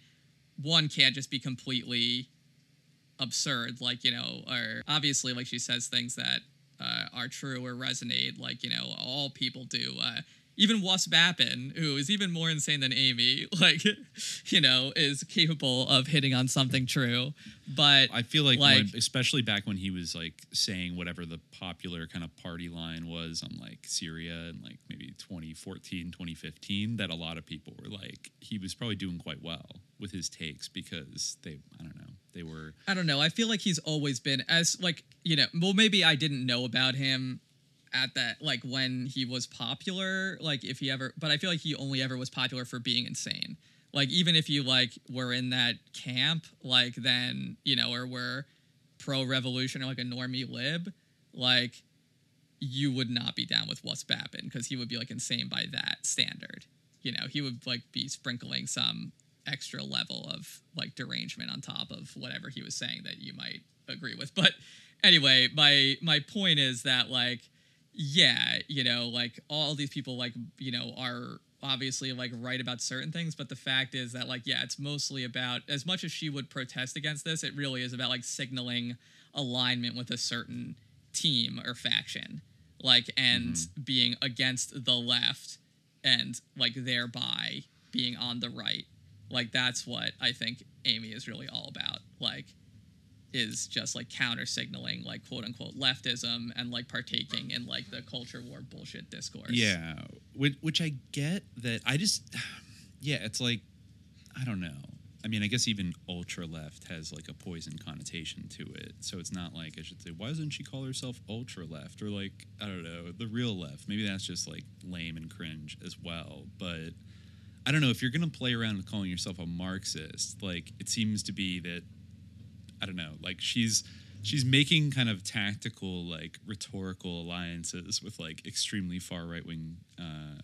one can't just be completely absurd like you know or obviously like she says things that uh, are true or resonate like you know all people do. Uh, even Wasp who is even more insane than Aimee, like, you know, is capable of hitting on something true. But I feel like, like when, especially back when he was like saying whatever the popular kind of party line was on like Syria and like maybe 2014, 2015, that a lot of people were like, he was probably doing quite well with his takes because they, I don't know, they were I don't know. I feel like he's always been as like you know. Well, maybe I didn't know about him at that like when he was popular. Like if he ever, but I feel like he only ever was popular for being insane. Like even if you like were in that camp, like then you know, or were pro revolution or like a normie lib, like you would not be down with what's Bappin because he would be like insane by that standard. You know, he would like be sprinkling some extra level of like derangement on top of whatever he was saying that you might agree with. But anyway, my my point is that like yeah, you know, like all these people like, you know, are obviously like right about certain things, but the fact is that like yeah, it's mostly about as much as she would protest against this, it really is about like signaling alignment with a certain team or faction, like and mm-hmm. being against the left and like thereby being on the right. Like that's what I think Aimee is really all about. Like is just like counter signaling like quote unquote leftism and like partaking in like the culture war bullshit discourse. Yeah, which, which I get that I just, yeah, it's like, I don't know. I mean, I guess even ultra left has like a poison connotation to it. So it's not like I should say, why doesn't she call herself ultra left or like I don't know the real left? Maybe that's just like lame and cringe as well. But I don't know if you're gonna play around with calling yourself a Marxist. Like it seems to be that I don't know, like she's she's making kind of tactical, like rhetorical alliances with like extremely far right wing uh,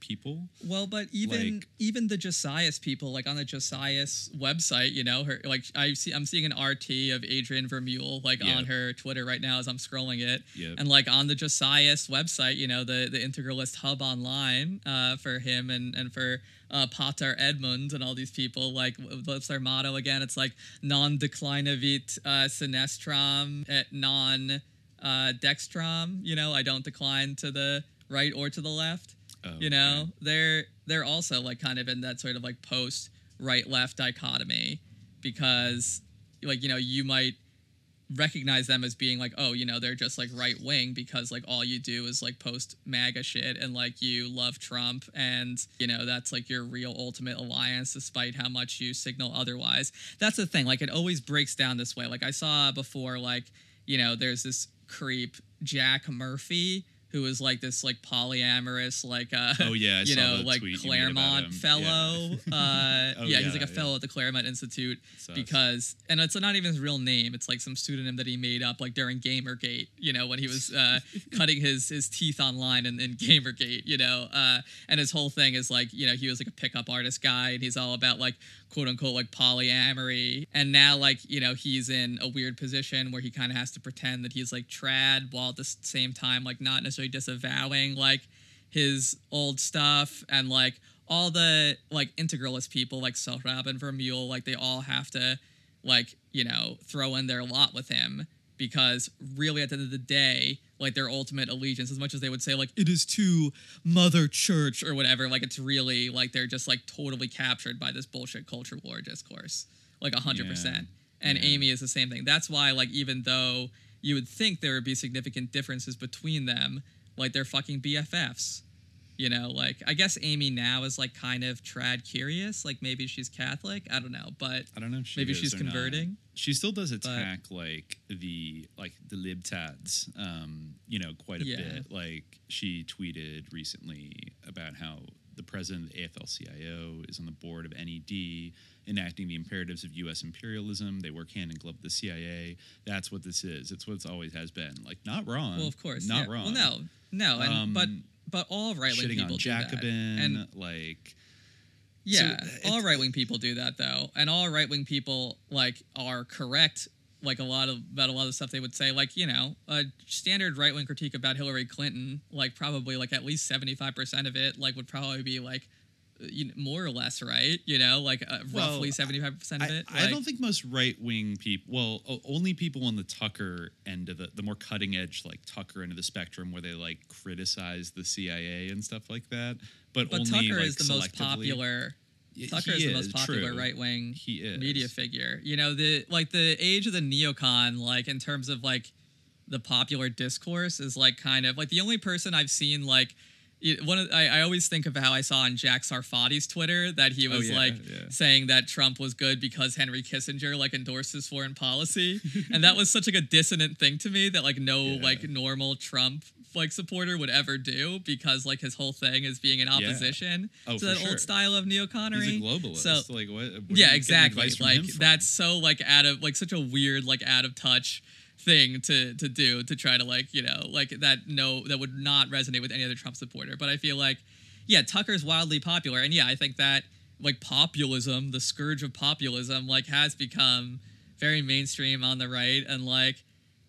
people. Well, but even Like- even the Josias people, like on the Josias website, you know, her like I see I'm seeing an RT of Adrian Vermeule like Yeah. on her Twitter right now as I'm scrolling it, Yep. and like on the Josias website, you know, the the integralist hub online uh, for him and and for uh, Pater Edmund and all these people, like what's their motto again? It's like non declinavit uh, sinistram et non uh, dextram. You know, I don't decline to the right or to the left Oh, you know they're they're also like kind of in that sort of like post right left dichotomy because like you know you might recognize them as being like oh you know they're just like right wing because like all you do is like post maga shit and like you love trump and you know that's like your real ultimate alliance despite how much you signal otherwise. That's the thing like it always breaks down this way. Like i saw before like you know there's this creep jack murphy who is like this like polyamorous like uh Oh, yeah, I you know like tweet you made about claremont fellow Yeah. uh Oh, yeah, he's like a yeah. fellow at the claremont institute because and it's not even his real name it's like some pseudonym that he made up like during gamergate you know when he was uh cutting his his teeth online in, in gamergate you know uh and his whole thing is like you know he was like a pickup artist guy and he's all about like quote unquote like polyamory. And now like you know he's in a weird position where he kind of has to pretend that he's like trad while at the same time like not necessarily disavowing like his old stuff. And like all the like integralist people like Sohrab and Vermeule like they all have to like you know throw in their lot with him because really at the end of the day like their ultimate allegiance as much as they would say like it is to mother church or whatever like it's really like they're just like totally captured by this bullshit culture war discourse like 100% Yeah. and Yeah. aimee is the same thing that's why like even though you would think there would be significant differences between them like they're fucking bffs you know like i guess aimee now is like kind of trad curious like maybe she's catholic i don't know but I don't know if she maybe she's or not. converting She still does attack like the like the libtads, um, you know, quite a Yeah. bit. Like she tweeted recently about how the president of the AFL-CIO is on the board of NED, enacting the imperatives of U.S. imperialism. They work hand in glove with the CIA. That's what this is. It's what it always has been. Like not wrong. well of course not yeah. wrong. well no no and Um, but but all right wing shitting people on do that. Jacobin, and like Yeah, So, all it's- right wing people do that though, and all right wing people like are correct. Like a lot of about a lot of the stuff they would say, like you know, a standard right wing critique about Hillary Clinton, like probably like at least seventy five percent of it, like would probably be like, uh, you know, more or less right, you know, like uh, Well, roughly seventy five percent of it. I like- don't think most right wing people, well, only people on the Tucker end of the, the more cutting edge, like Tucker end of the spectrum, where they like criticize the CIA and stuff like that. But, But only, Tucker like, is the most popular. Tucker he is the most popular true. right wing He is. media figure. You know, the like the age of the neocon, like in terms of like the popular discourse is like kind of like the only person I've seen like one of I, I always think of how I saw on Jack Sarfatti's Twitter that he Oh, was yeah, like yeah. saying that Trump was good because Henry Kissinger like endorses foreign policy, and that was such like a dissonant thing to me that like no Yeah. like normal Trump like supporter would ever do because like his whole thing is being in opposition Oh, to that sure. old style of neoconnery. He's a globalist. So like what? what yeah, exactly. Like that's so like out of like such a weird like out of touch thing to to do to try to like you know like that no that would not resonate with any other Trump supporter. But I feel like yeah, Tucker's wildly popular, and yeah, I think that like populism, the scourge of populism, like has become very mainstream on the right, and like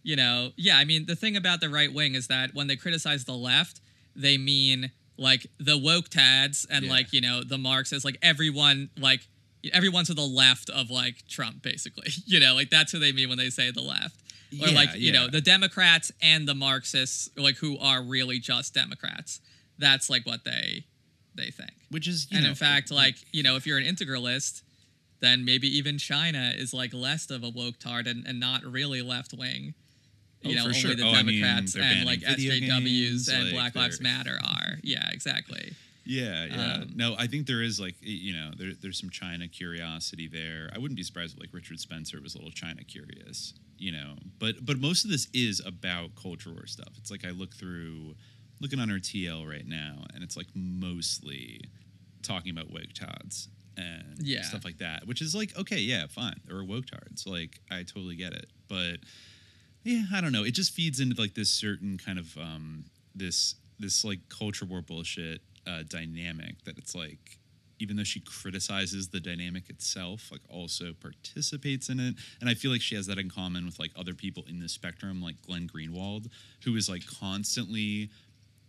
you know yeah, I mean the thing about the right wing is that when they criticize the left, they mean like the woke tads and Yeah. like you know the Marxists, like everyone like everyone to the left of like Trump, basically. You know, like that's who they mean when they say the left. or Yeah, like you know the Democrats and the Marxists, like who are really just Democrats. That's like what they they think. Which is, and know, in fact, like you know, if you're an integralist, then maybe even China is like less of a woke tard and, and not really left wing. You Oh, know, only sure. the Oh, I mean, Democrats and like SJWs games, and like, Black Lives Matter are. Yeah, exactly. Yeah, yeah. Um, no, I think there is like you know there, there's some China curiosity there. I wouldn't be surprised if like Richard Spencer was a little China curious, you know. But but most of this is about culture war stuff. It's like I look through looking on our TL right now, and it's like mostly talking about woke tards and Yeah. stuff like that, which is like okay, yeah, fine. There are woke tards, like I totally get it, but yeah, I don't know. It just feeds into like this certain kind of um, this this like culture war bullshit uh, dynamic that it's like even though she criticizes the dynamic itself, like also participates in it. And I feel like she has that in common with like other people in the spectrum, like Glenn Greenwald, who is like constantly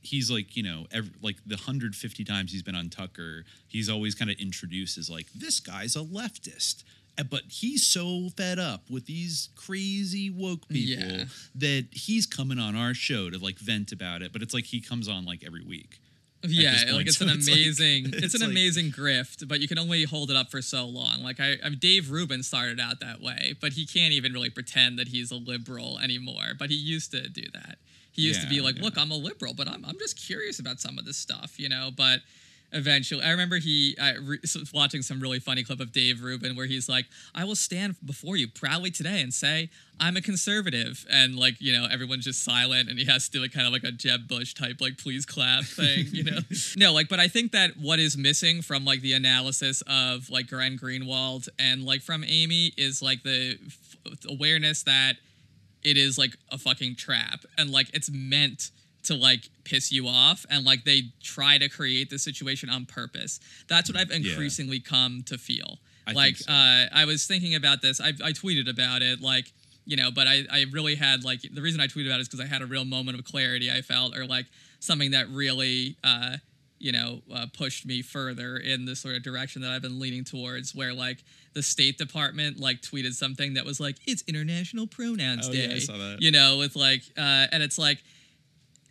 he's like you know every, like the 150 times he's been on tucker he's always kind of introduced as like this guy's a leftist but he's so fed up with these crazy woke people Yeah. that he's coming on our show to like vent about it but it's like he comes on like every week Yeah, like it's So an like- amazing, it's, it's an like- amazing grift, but you can only hold it up for so long. Like I, I Dave Rubin started out that way, but he can't even really pretend that he's a liberal anymore. But he used to do that. He used to be like, yeah. "Look, I'm a liberal, but I'm, I'm just curious about some of this stuff," you know. But eventually, I remember he I re- was watching some really funny clip of Dave Rubin where he's like, "I will stand before you proudly today and say I'm a conservative," and like you know everyone's just silent, and he has to do like kind of like a Jeb Bush type like please clap thing, you know. no, like, but I think that what is missing from like the analysis of like Glenn Greenwald and like from Aimee is like the f- awareness that it is like a fucking trap and like it's meant to like piss you off and like they try to create the situation on purpose that's what i've Yeah. increasingly come to feel I like so. uh i was thinking about this I, I tweeted about it like you know but i i really had like the reason i tweeted about it is because i had a real moment of clarity i felt or like something that really uh you know uh, pushed me further in the sort of direction that i've been leaning towards where like the state department like tweeted something that was like it's international pronouns Oh, day yeah, I saw that. you know with like uh and it's like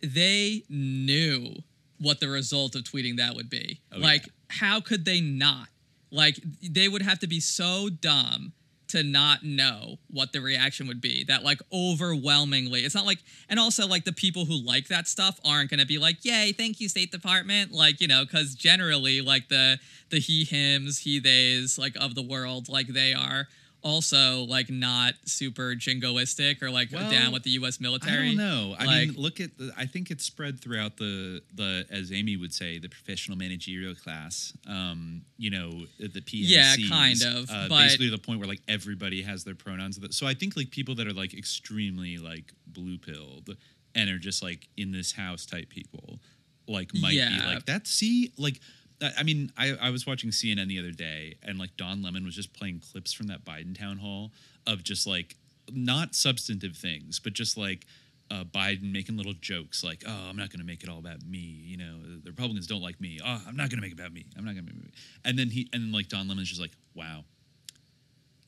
they knew what the result of tweeting that would be. Oh, like, yeah. how could they not? Like, they would have to be so dumb to not know what the reaction would be. That, like, overwhelmingly, it's not like, and also, like, the people who like that stuff aren't going to be like, yay, thank you, State Department. Like, you know, because generally, like, the, the he, hims, he, theys, like, of the world, like, they are also, like, not super jingoistic or, like, Well, down with the U.S. military. I don't know. I Like- mean, look at. The, I think it's spread throughout the the as Aimee would say the professional managerial class. Um, you know, the PMCs. Yeah, kind of, Uh, but- basically, to the point where like everybody has their pronouns. So I think like people that are like extremely like blue pilled and are just like in this house type people, like might be like that. See, like. I mean, I, I was watching CNN the other day, and like Don Lemon was just playing clips from that Biden town hall of just like not substantive things, but just like uh, Biden making little jokes like, "Oh, I'm not going to make it all about me." You know, the Republicans don't like me. Oh, I'm not going to make it about me. I'm not going to make it. And then he and then like Don Lemon's just like, "Wow,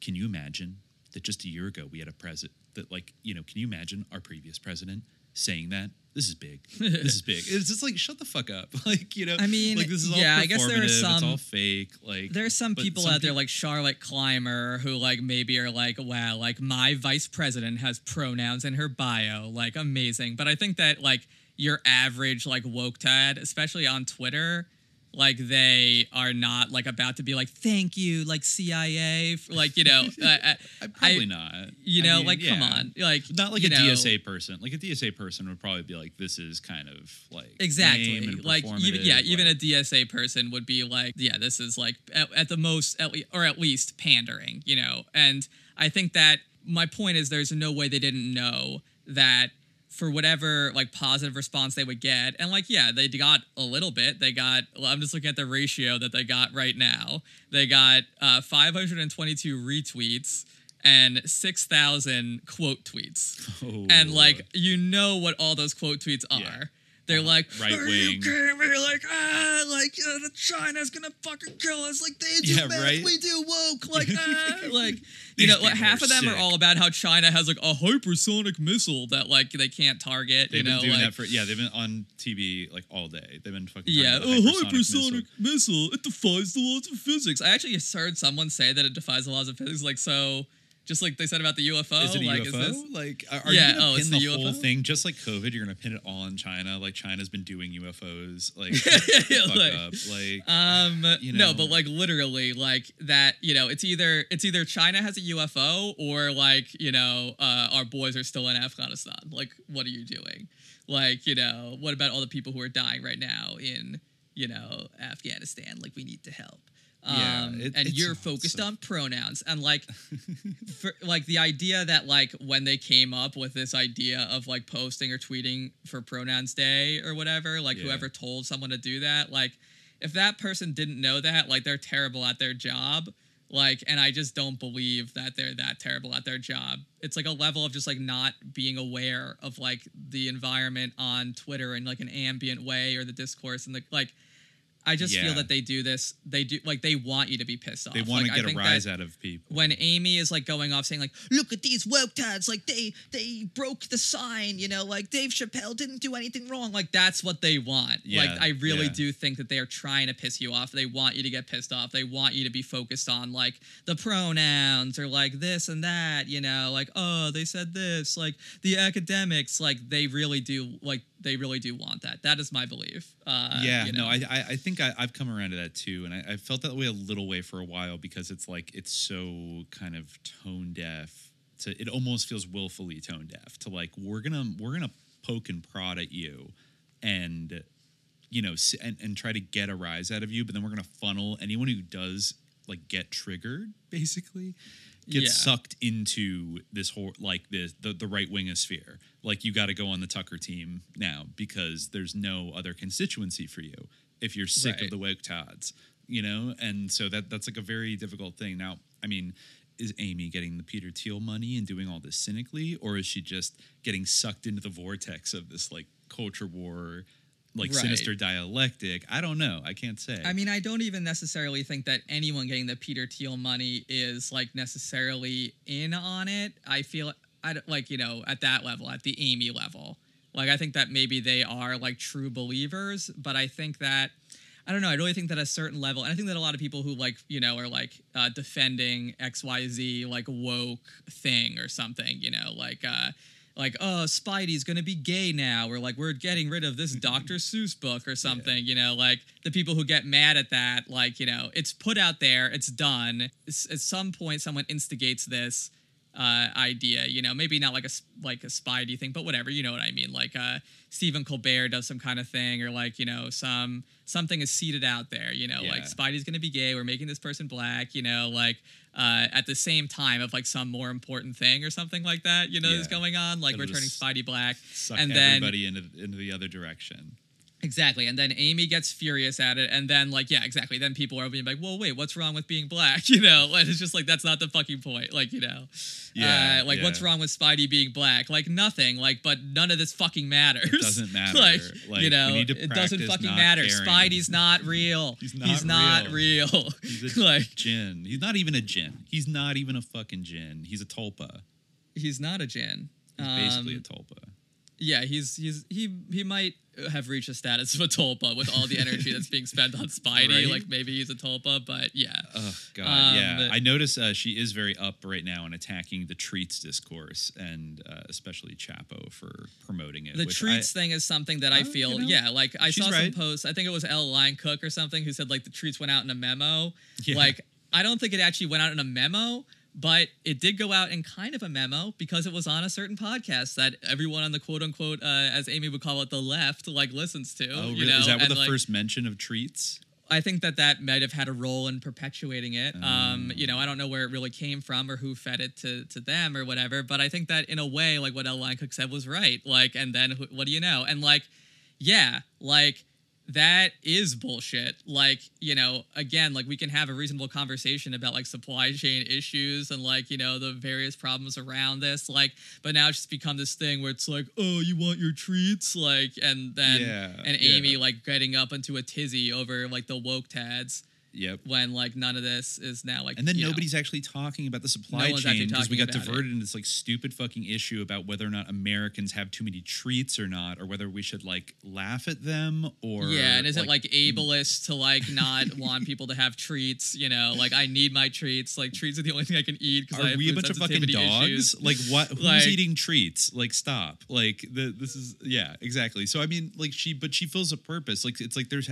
can you imagine that just a year ago we had a president that like you know can you imagine our previous president saying that. This is big. This is big. It's just like shut the fuck up. Like you know I mean, like this is all yeah, I guess there are performative, it's some- all fake like there are some people some out there like Charlotte Clymer who like maybe are like, wow, like my vice president has pronouns in her bio, like amazing. But I think that like your average like woke tad, especially on Twitter, like they are not like about to be like, thank you, like CIA, for, like you know, uh, uh, I- probably I- not You I know, mean, like come on, like not like a know, DSA person. Like a DSA person would probably be like, "This is kind of like Exactly. Like even yeah, performative, even a DSA person would be like, yeah, this is like at, at the most at le- or at least pandering, you know. And I think that my point is there's no way they didn't know that for whatever like positive response they would get. And like yeah they got a little bit. They got well, i'm just looking at the ratio that they got right now. They got uh, 522 retweets and 6000 quote tweets. Oh, and like you know what all those quote tweets are they're like right "Are you wing. kidding me? Like ah, like uh, the China's gonna fucking kill us. Like they do Yeah, math, right? we do woke. Like ah, like you know, half of them are all about how China has like a hypersonic missile that like they can't target. They've you know, been doing like, that for yeah. They've been on TV like all day. They've been fucking yeah, a about hypersonic missile. missile. It defies the laws of physics. I actually heard someone say that it defies the laws of physics. Like so, just like they said about the UFO. Is it a like, UFO? Is this, like, are, Yeah, you gonna oh, it's pin the the, whole UFO? thing just like COVID? You're gonna pin it all on China? Like China's been doing UFOs? Like, fuck like- up. Like, Um, You no, but like literally, like that. You know, it's either it's either China has a UFO or like you know uh, our boys are still in Afghanistan. Like, what are you doing? Like, you know, what about all the people who are dying right now in you know Afghanistan? Like, we need to help. Yeah, Um, it- and you're focused on pronouns and like for, like the idea that like when they came up with this idea of like posting or tweeting for pronouns day or whatever like Yeah. whoever told someone to do that like if that person didn't know that like they're terrible at their job like and i just don't believe that they're that terrible at their job it's like a level of just like not being aware of like the environment on twitter in like an ambient way or the discourse and the like i just feel that they do this they do like they want you to be pissed off they want Like, I to get a think rise out of people. when Aimee is like going off saying like, "Look at these woke tads, like they they broke the sign, you know, like Dave Chappelle didn't do anything wrong." Like that's what they want. like I really yeah. do think that they are trying to piss you off. They want you to get pissed off. They want you to be focused on like the pronouns or like this and that, you know, like oh they said this, like the academics, like they really do like they really do want that. That is my belief. Uh, yeah, you no, know? I, I I think I, I've come around to that too, and I, I felt that way a little way for a while because it's like it's so kind of tone deaf. To it almost feels willfully tone deaf to like we're gonna we're gonna poke and prod at you, and you know and, and try to get a rise out of you, but then we're gonna funnel anyone who does like get triggered basically get Yeah. sucked into this whole like this the, the right wing sphere like you got to go on the tucker team now because there's no other constituency for you if you're sick Right. of the woke tots you know and so that that's like a very difficult thing now i mean is aimee getting the peter thiel money and doing all this cynically or is she just getting sucked into the vortex of this like culture war like Right. sinister dialectic i don't know i can't say I mean, I don't even necessarily think that anyone getting the Peter Thiel money is like necessarily in on it. I feel I like you know at that level, at the Aimee level. Like I think that maybe they are like true believers, but I think that I don't know. I really think that at a certain level, and I think that a lot of people who like you know are like uh, defending X Y Z like woke thing or something, you know, like. uh like oh spidey's gonna be gay now or like we're getting rid of this dr seuss book or something you know like the people who get mad at that like you know it's put out there it's done S- at some point someone instigates this uh, idea you know maybe not like a like a spidey thing but whatever you know what i mean? Like uh stephen colbert does some kind of thing or like you know some something is seeded out there you know like spidey's gonna be gay we're making this person black you know like uh, at the same time of like some more important thing or something like that you know is going on like It'll we're turning spidey black and then everybody into into the other direction Exactly. And then Aimee gets furious at it. And then, like, yeah, exactly. Then people are being like, well, wait, what's wrong with being black? You know? And it's just like, that's not the fucking point. Like, you know? Yeah, Uh, like, what's wrong with Spidey being black? Like, nothing. Like, but none of this fucking matters. It doesn't matter. like, Like, you know, it doesn't fucking matter. caring. Spidey's not real. He's not He's not real. He's a like, jinn. He's not even a jinn. He's not even a fucking jinn. He's a tulpa. he's not a jinn. He's basically Um, a tulpa. Yeah, he's he's he he might have reached a status of a tulpa with all the energy that's being spent on Spidey. Right? Like maybe he's a tulpa, but yeah. Oh God, Um, yeah. I notice uh, she is very up right now in attacking the treats discourse, and uh, especially Chapo for promoting it. The which treats I, thing is something that I Uh, feel, you know, yeah, like I saw right. some posts. I think it was L. Line Cook or something who said like the treats went out in a memo. Yeah. Like I don't think it actually went out in a memo, but it did go out in kind of a memo because it was on a certain podcast that everyone on the quote unquote, uh, as Aimee would call it, the left like listens to. Oh, you know? is that where and, the like, first mention of treats? I think that that might have had a role in perpetuating it. Um, Oh. you know, I don't know where it really came from or who fed it to, to them or whatever, but I think that in a way, like what L. Line Cook said was right. Like, and then wh- what do you know? And like, yeah, like that is bullshit. Like, you know, again, like we can have a reasonable conversation about like supply chain issues and like, you know, the various problems around this. Like, but now it's just become this thing where it's like, oh, you want your treats? Like, and then, Yeah, and yeah. Aimee like getting up into a tizzy over like the woke tads Yep. when like none of this is now like, And then you know, nobody's actually talking about the supply No chain because we got diverted into this like stupid fucking issue about whether or not Americans have too many treats or not, or whether we should like laugh at them or yeah, and is it like ableist to like not want people to have treats? You know, like I need my treats. Like treats are the only thing I can eat because I Are have we a bunch of fucking dogs? issues. Like what? Who's Like- eating treats? Like stop. Like the this is yeah exactly. So I mean like she but she fills a purpose. Like it's like there's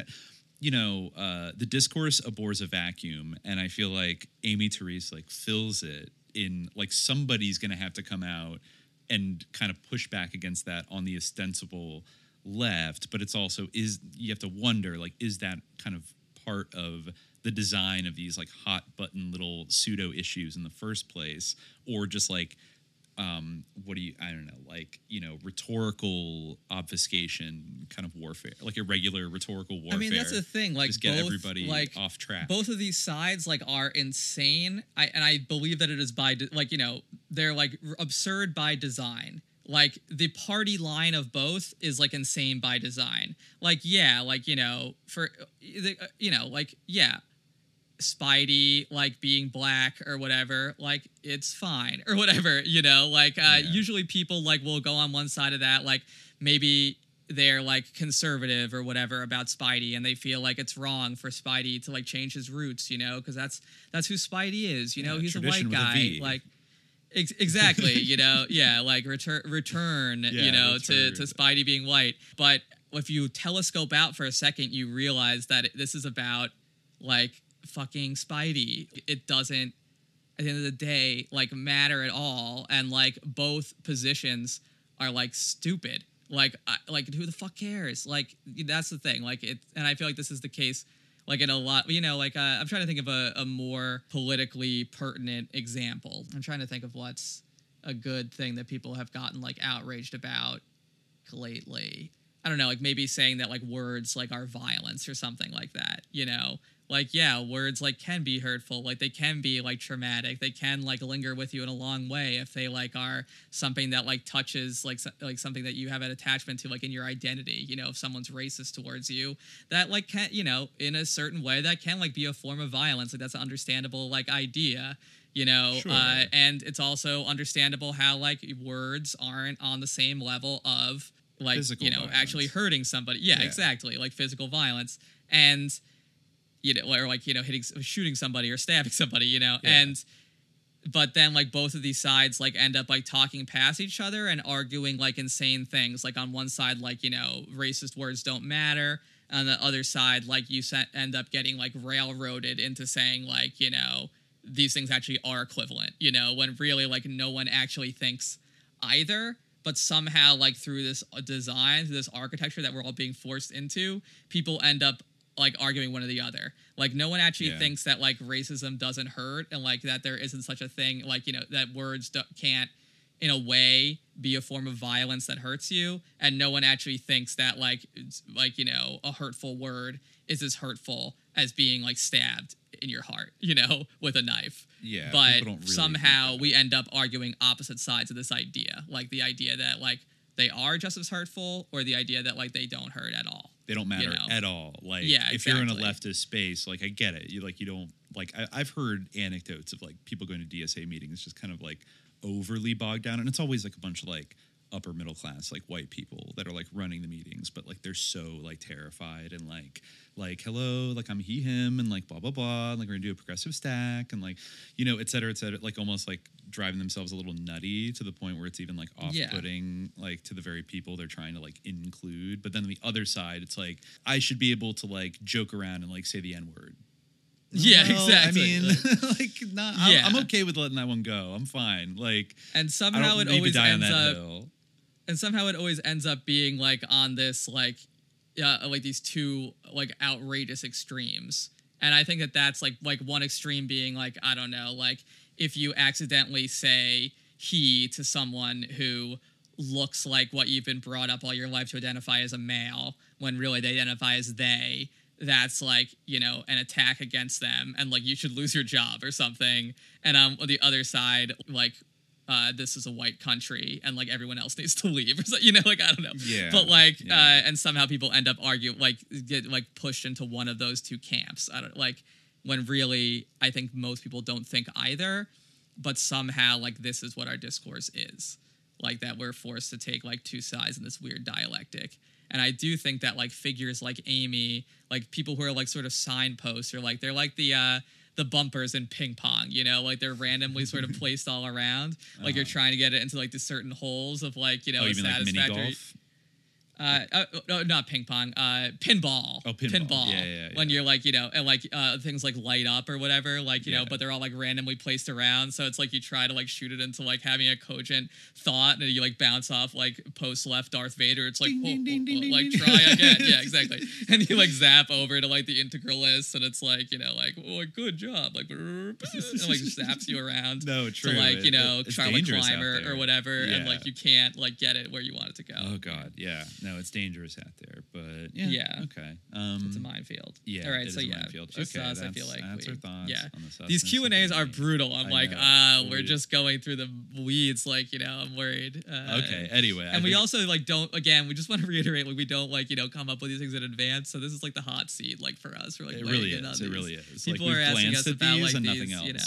you know uh the discourse abhors a vacuum, and I feel like Aimee Terese like fills it in like somebody's gonna have to come out and kind of push back against that on the ostensible left. But it's also is you have to wonder like is that kind of part of the design of these like hot button little pseudo issues in the first place or just like um what do you i don't know like you know rhetorical obfuscation kind of warfare like irregular rhetorical warfare I mean, that's the thing. Like, just get both, everybody like off track Both of these sides like are insane. I and I believe that it is by de- like you know they're like r- absurd by design. Like the party line of both is like insane by design. Like yeah, like you know for the uh, you know like yeah. Spidey like being black or whatever, like it's fine or whatever, you know. Like uh, usually people like will go on one side of that, like maybe they're like conservative or whatever about Spidey, and they feel like it's wrong for Spidey to like change his roots, you know, because that's that's who Spidey is, you know. Yeah, He's a white with a guy, like ex- exactly, you know, yeah, like return return, Yeah, you know, to to Spidey being white, but if you telescope out for a second, you realize that this is about like fucking Spidey. It doesn't at the end of the day like matter at all. And like both positions are like stupid. Like I, like who the fuck cares? Like that's the thing. Like it and i feel like this is the case like in a lot you know like uh, i'm trying to think of a, a more politically pertinent example. I'm trying to think of what's a good thing that people have gotten like outraged about lately i don't know like maybe saying that like words like are violence or something like that you know like yeah words like can be hurtful like they can be like traumatic they can like linger with you in a long way if they like are something that like touches like like something that you have an attachment to like in your identity you know if someone's racist towards you that like can you know in a certain way that can like be a form of violence like that's an understandable like idea you know Sure. uh, and it's also understandable how like words aren't on the same level of like Physical you know actually hurting somebody yeah, Yeah. exactly like physical violence and you know, or like you know, hitting, shooting somebody or stabbing somebody, you know, Yeah. and but then like both of these sides like end up like talking past each other and arguing like insane things. Like on one side, like you know, racist words don't matter. On the other side, like you end up getting like railroaded into saying like you know these things actually are equivalent. You know, when really like no one actually thinks either. But somehow, like through this uh, design, through this architecture that we're all being forced into, people end up like arguing one or the other. Like no one actually Yeah. thinks that like racism doesn't hurt and like that there isn't such a thing like you know that words can't in a way be a form of violence that hurts you and no one actually thinks that like it's, like you know a hurtful word is as hurtful as being like stabbed in your heart you know with a knife Yeah, but really somehow we end up arguing opposite sides of this idea like the idea that like they are just as hurtful or the idea that like they don't hurt at all they don't matter you know? at all. Like, Yeah, if you're in a leftist space, like I get it. You like you don't like. I, I've heard anecdotes of like people going to DSA meetings, just kind of like overly bogged down, and it's always like a bunch of like upper middle class like white people that are like running the meetings but like they're so like terrified and like like hello like i'm he him and like blah blah blah and like we're gonna do a progressive stack and like you know et cetera et cetera like almost like driving themselves a little nutty to the point where it's even like off-putting like to the very people they're trying to like include but then on the other side it's like i should be able to like joke around and like say the n-word Yeah, Well, exactly. I mean, like, not, I'm, Yeah. I'm okay with letting that one go. I'm fine. Like, and somehow it always ends up hill. And somehow it always ends up being like on this like yeah like these two like outrageous extremes. And i think that that's like like one extreme being like i don't know like if you accidentally say he to someone who looks like what you've been brought up all your life to identify as a male when really they identify as they that's like you know an attack against them and like you should lose your job or something. And um on the other side like uh, this is a white country and like everyone else needs to leave. Or so, you know like i don't know. Yeah, but like yeah. uh and somehow people end up arguing like get like pushed into one of those two camps. I don't like when really i think most people don't think either but somehow like this is what our discourse is. Like that we're forced to take like two sides in this weird dialectic. And i do think that like figures like aimee like people who are like sort of signposts or like they're like the uh the bumpers in ping pong you know like they're randomly sort of placed all around like you're trying to get it into like the certain holes of like you know Uh-huh. oh, a you mean like mini satisfactory golf? Uh, uh, no, not ping pong. Uh, pinball. Oh, pinball. Yeah, yeah, When you're like, you know, and like uh, things like light up or whatever, like you know, but they're all like randomly placed around. So it's like you try to like shoot it into like having a cogent thought, and you like bounce off like post left Darth Vader. It's like, ding, whoa, whoa, whoa, like try again. yeah, exactly. And you like zap over to like the integralists, and it's like you know, like, oh, good job, like, and like zaps you around. No, true. To like you It- know, dangerous Climber or whatever, and like you can't like get it where you want it to go. Oh God, yeah. No, it's dangerous out there, but yeah, Yeah. okay. Um, it's a minefield. Yeah, All right. so yeah, minefield. just Okay, us, I feel like that's we, our thoughts yeah. on the These Q and A's are brutal. I'm I like, ah, we're We- just going through the weeds. Like, you know, I'm worried. Uh, Okay, anyway, I and we think- also like don't. Again, we just want to reiterate, like, we don't like you know come up with these things in advance. So this is like the hot seat, like for us. We're like, It really is. It these. really is. Like, People we've are asking us about these like and these, nothing you know.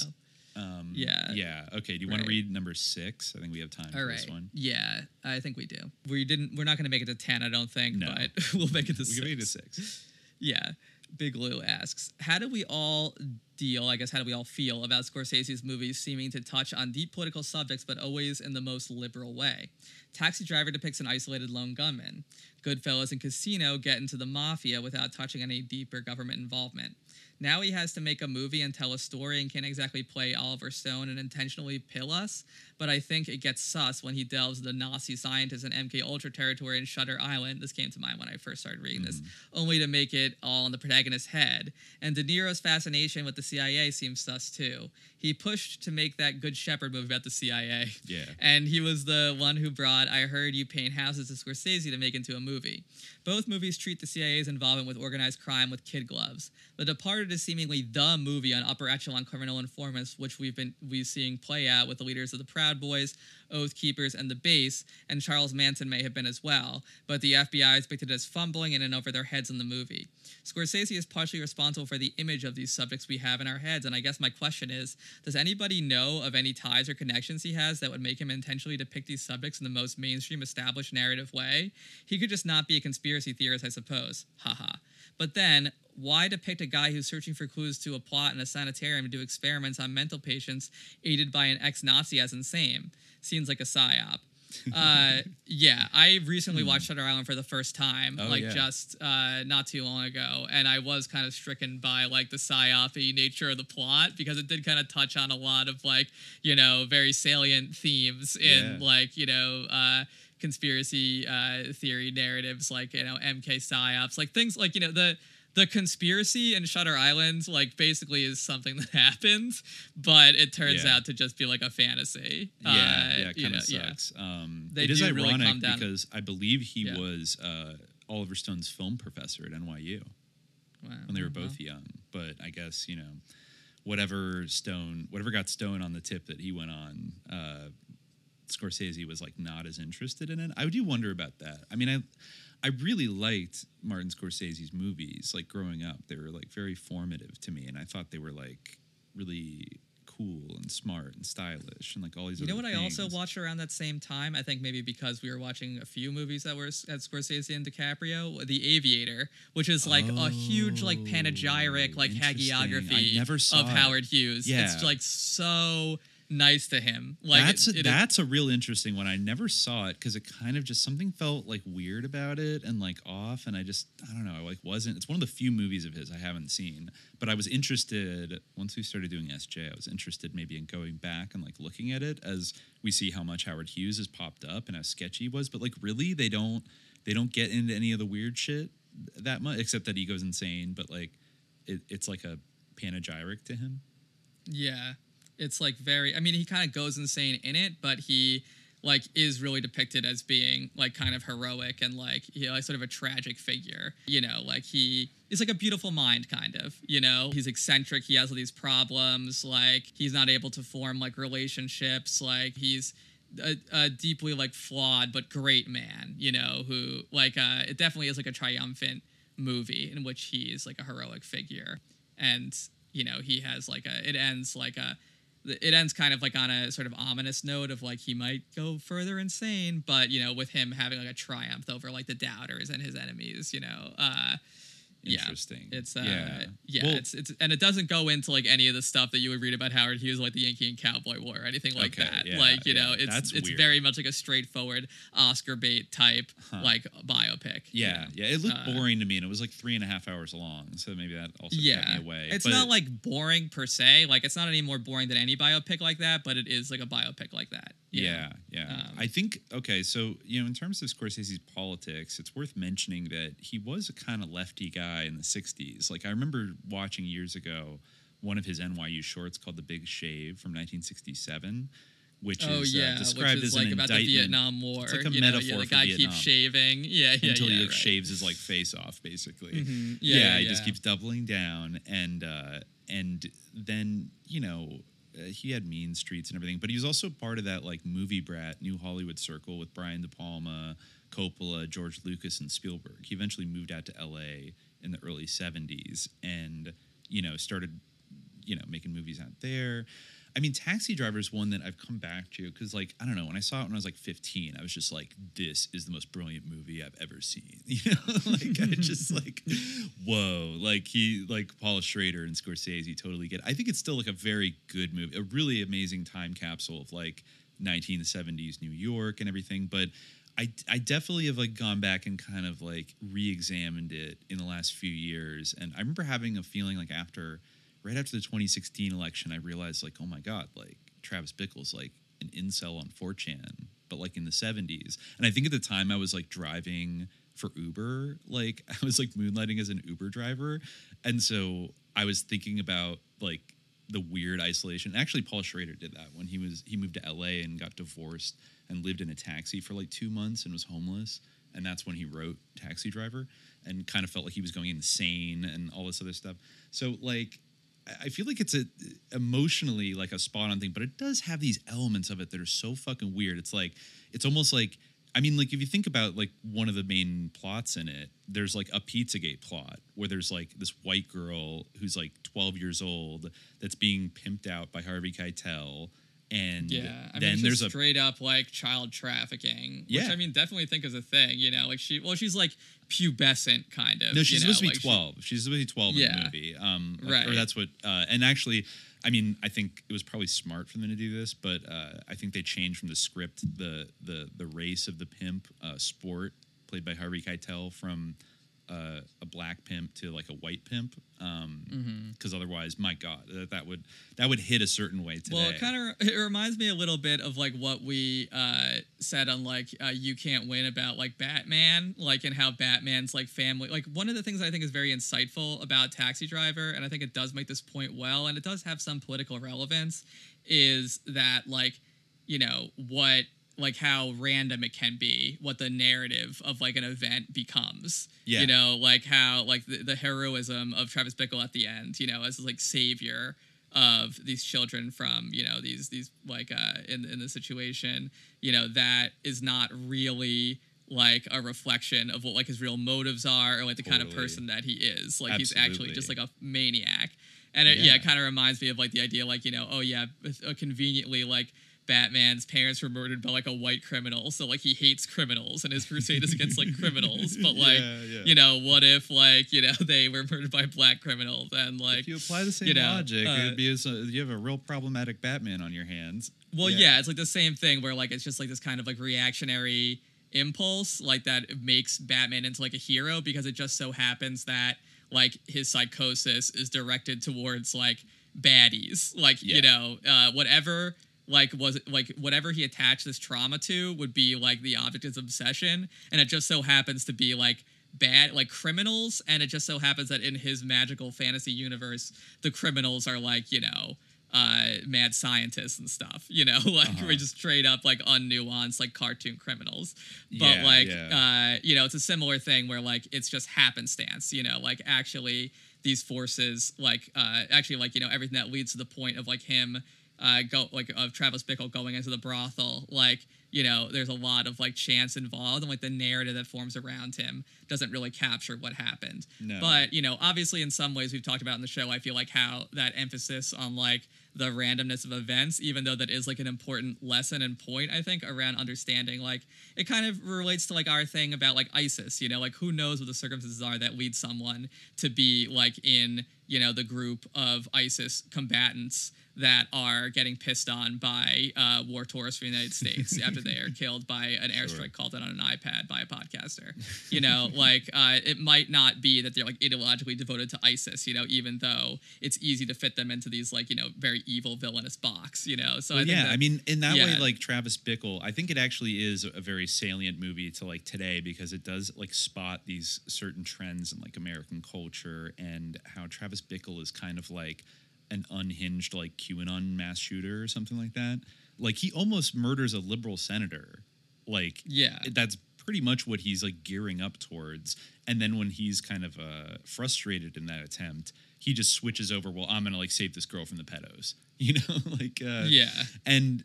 Um, Yeah. Yeah. Okay. Do you want Right. to read number six? I think we have time All for right. this one. Yeah, I think we do. We didn't. We're not going to make it to ten. I don't think. No. But we'll make it to We make it to six. Yeah. Big Lou asks, how do we all deal, I guess, how do we all feel about Scorsese's movies seeming to touch on deep political subjects, but always in the most liberal way? Taxi Driver depicts an isolated lone gunman. Goodfellas and Casino get into the mafia without touching any deeper government involvement. Now he has to make a movie and tell a story and can't exactly play Oliver Stone and intentionally pill us, but I think it gets sus when he delves the Nazi scientists and MK Ultra territory in Shutter Island. This came to mind when I first started reading this, mm-hmm. only to make it all on the protagonist's head. And De Niro's fascination with the CIA seems sus too. He pushed to make that Good Shepherd movie about the CIA. Yeah. And he was the one who brought I Heard You Paint Houses to Scorsese to make into a movie. Both movies treat the CIA's involvement with organized crime with kid gloves. The Departed is seemingly the movie on upper echelon criminal informants, which we've been we've seeing play out with the leaders of the Proud Boys, Oath Keepers, and the Base, and Charles Manson may have been as well, but the FBI is depicted as fumbling in and over their heads in the movie. Scorsese is partially responsible for the image of these subjects we have in our heads, and I guess my question is does anybody know of any ties or connections he has that would make him intentionally depict these subjects in the most mainstream established narrative way? He could just not be a conspiracy theorist, I suppose. Haha. But then, why depict a guy who's searching for clues to a plot in a sanitarium to do experiments on mental patients aided by an ex Nazi as insane? Seems like a psyop. uh, yeah, I recently watched Shutter Island for the first time, Hmm. Oh, like yeah. just uh, not too long ago, and I was kind of stricken by like the psyopy nature of the plot because it did kind of touch on a lot of like you know very salient themes in Yeah. like you know uh, conspiracy uh, theory narratives, like you know MK psyops, like things like you know the the conspiracy in Shutter Island, like basically is something that happens, but it turns Yeah. out to just be like a fantasy. Yeah, Uh, yeah, you kind know, of yeah. sucks. Um, They it is do really ironic because I believe he Yeah. was uh, Oliver Stone's film professor at NYU Wow. when they were both young. But I guess you know, whatever Stone, whatever got Stone on the tip that he went on, uh, Scorsese was like not as interested in it. I do wonder about that. I mean, I I really liked Martin Scorsese's movies. Like growing up, they were like very formative to me, and I thought they were like really cool and smart and stylish and like all these. You know what other I also watched around that same time? I think maybe because we were watching a few movies that were at Scorsese and DiCaprio, The Aviator, which is like a huge like panegyric like Oh. Hagiography of it. Howard Hughes. Yeah. It's like so nice to him. Like that's a, it- it- that's a real interesting one. I never saw it because it kind of just something felt like weird about it and like off, and I just I don't know. I like wasn't. It's one of the few movies of his I haven't seen, but I was interested once we started doing SJ. I was interested maybe in going back and like looking at it as we see how much Howard Hughes has popped up and how sketchy he was. But like really, they don't they don't get into any of the weird shit that much, except that he goes insane. But like it, it's like a panegyric to him. Yeah. It's like very I mean he kind of goes insane in it, but he like is really depicted as being like kind of heroic and like you know like sort of a tragic figure you know like he is like a beautiful mind kind of you know? He's eccentric he has all these problems like he's not able to form like relationships like he's a, a deeply like flawed but great man you know who like uh it definitely is like a triumphant movie in which he's like a heroic figure. And you know he has like a it ends like a it ends kind of like on a sort of ominous note of like he might go further insane but you know with him having like a triumph over like the doubters and his enemies you know uh yeah, Interesting. It's uh, Yeah. yeah, Well- it's it's and it doesn't go into like any of the stuff that you would read about Howard Hughes, like the Yankee and Cowboy War or anything like Okay, that. yeah, like you know, it's that's it's weird. very much like a straightforward Oscar bait type Huh. like biopic. you Yeah, know? yeah. It looked Uh, boring to me, and it was like three and a half hours long. So maybe that also kept Yeah, me away. it's But- not like boring per se. Like it's not any more boring than any biopic like that, but it is like a biopic like that. you know? Yeah, yeah. Um, I think okay, so you know, in terms of Scorsese's politics, it's worth mentioning that he was a kind of lefty guy in the '60s. Like I remember watching years ago one of his NYU shorts called "The Big Shave" from 1967, which oh is yeah, uh, described which is as like an about the. Vietnam War. It's like a you know, metaphor yeah, the guy Vietnam. keeps shaving. Yeah, yeah, until yeah, he like, right. shaves his like face off, basically. Mhm. Yeah, Yeah, he just keeps doubling down, and uh, and then you know uh, he had Mean Streets and everything, but he was also part of that like movie brat New Hollywood circle with Brian De Palma, Coppola, George Lucas, and Spielberg. He eventually moved out to L.A. in the early '70s, and you know started you know making movies out there. I mean, Taxi Driver is one that I've come back to because, like, I don't know, when I saw it when I was like 15, I was just like, "This is the most brilliant movie I've ever seen." You know, like I just like, whoa, like he, like Paul Schrader and Scorsese totally get. I think it's still like a very good movie, a really amazing time capsule of like 1970s New York and everything. But I, I definitely have like gone back and kind of like re-examined it in the last few years, and I remember having a feeling like after right after the 2016 election, I realized like, oh my god, like Travis Bickle's like an incel on 4chan, but like in the 70s. And I think at the time I was like driving for Uber, like I was like moonlighting as an Uber driver, and so I was thinking about like the weird isolation. Actually, Paul Schrader did that when he was he moved to LA and got divorced and lived in a taxi for like two months and was homeless. And that's when he wrote Taxi Driver and kind of felt like he was going insane and all this other stuff. So like I- feel like it's a emotionally like a spot on thing, but it does have these elements of it that are so fucking weird. It's like it's almost like I mean, like if you think about like one of the main plots in it, there's like a Pizzagate plot where there's like this white girl who's like 12 years old that's being pimped out by Harvey Keitel, and Yeah, I mean, then it's there's a straight up like child trafficking, which Yeah. I mean definitely think is a thing. You know, like she, well, she's like pubescent kind of. No, she's you know, supposed to be like she- 12. she's supposed to be 12 in the movie. Um, Right. Or that's what, uh, and actually, I mean, I think it was probably smart for them to do this, but uh, I think they changed from the script the the the race of the pimp, uh, Sport, played by Harvey Keitel, from uh, a black pimp to like a white pimp. Because Mhm. otherwise, my God, that, that would that would hit a certain way today. Well, it kind of it reminds me a little bit of like what we uh, said on like uh, you can't win about like Batman, like and how Batman's like family. Like one of the things I think is very insightful about Taxi Driver, and I think it does make this point well, and it does have some political relevance, is that like you know what like how random it can be what the narrative of like an event becomes. Yeah. you know like how like the, the heroism of travis bickle at the end you know as like savior of these children from you know these these like uh in in the situation you know that is not really like a reflection of what like his real motives are or like the kind of person that he is. Like he's actually just like a maniac. And it, yeah, Yeah. it kind of reminds me of like the idea like you know oh yeah uh, conveniently like Batman's parents were murdered by like a white criminal, so like he hates criminals and his crusade is against like criminals. But like, Yeah, yeah. you know, what if like you know they were murdered by a black criminal? Then like if you apply the same you know, logic, uh, it'd be as, you have a real problematic Batman on your hands. Well, yeah. it's like the same thing where like it's just like this kind of like reactionary impulse, like that makes Batman into like a hero because it just so happens that like his psychosis is directed towards like baddies, like Yeah. you know, uh, whatever like was like whatever he attached this trauma to would be like the object of his obsession, and it just so happens to be like bad like criminals and it just so happens that in his magical fantasy universe the criminals are like you know uh, mad scientists and stuff. You know, like Uh-huh. we're just straight up like unnuanced like cartoon criminals. But Yeah, like yeah. uh, you know, it's a similar thing where like it's just happenstance. You know, like actually these forces like uh, actually like you know everything that leads to the point of like him uh, go like of Travis Bickle going into the brothel like you know there's a lot of like chance involved and like the narrative that forms around him doesn't really capture what happened No. but you know obviously in some ways we've talked about in the show i feel like how that emphasis on like the randomness of events even though that is like an important lesson and point i think around understanding like it kind of relates to like our thing about like isis you know like who knows what the circumstances are that lead someone to be like in you know the group of isis combatants that are getting pissed on by uh, war tourists from the United States after they are killed by an airstrike called in on an iPad by a podcaster. You know, like uh, it might not be that they're like ideologically devoted to ISIS. You know, even though it's easy to fit them into these like you know very evil villainous box. You know, so Well, I think yeah, that- I mean, in that way, like Travis Bickle, I think it actually is a very salient movie to like today because it does like spot these certain trends in like American culture and how Travis Bickle is kind of like an unhinged like QAnon mass shooter or something like that. Like he almost murders a liberal senator. Like Yeah. that's pretty much what he's like gearing up towards. And then when he's kind of uh, frustrated in that attempt, he just switches over. Well, I'm gonna like save this girl from the pedos. You know, like uh, Yeah. and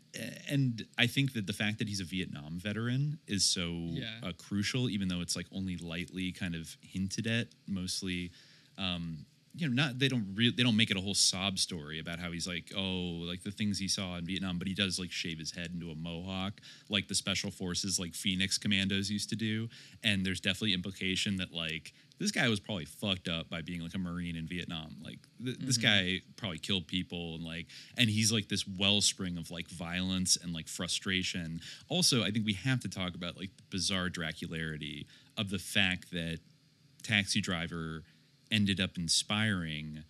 and I think that the fact that he's a Vietnam veteran is so Yeah. uh, crucial, even though it's like only lightly kind of hinted at. Mostly, um, you know, not they don't really they don't make it a whole sob story about how he's like, oh, like the things he saw in Vietnam, but he does like shave his head into a mohawk, like the special forces, like Phoenix Commandos used to do. And there's definitely implication that like this guy was probably fucked up by being like a marine in Vietnam. Like th- this Mhm. guy probably killed people and like and he's like this wellspring of like violence and like frustration. Also, I think we have to talk about like the bizarre dracularity of the fact that Taxi Driver ended up inspiring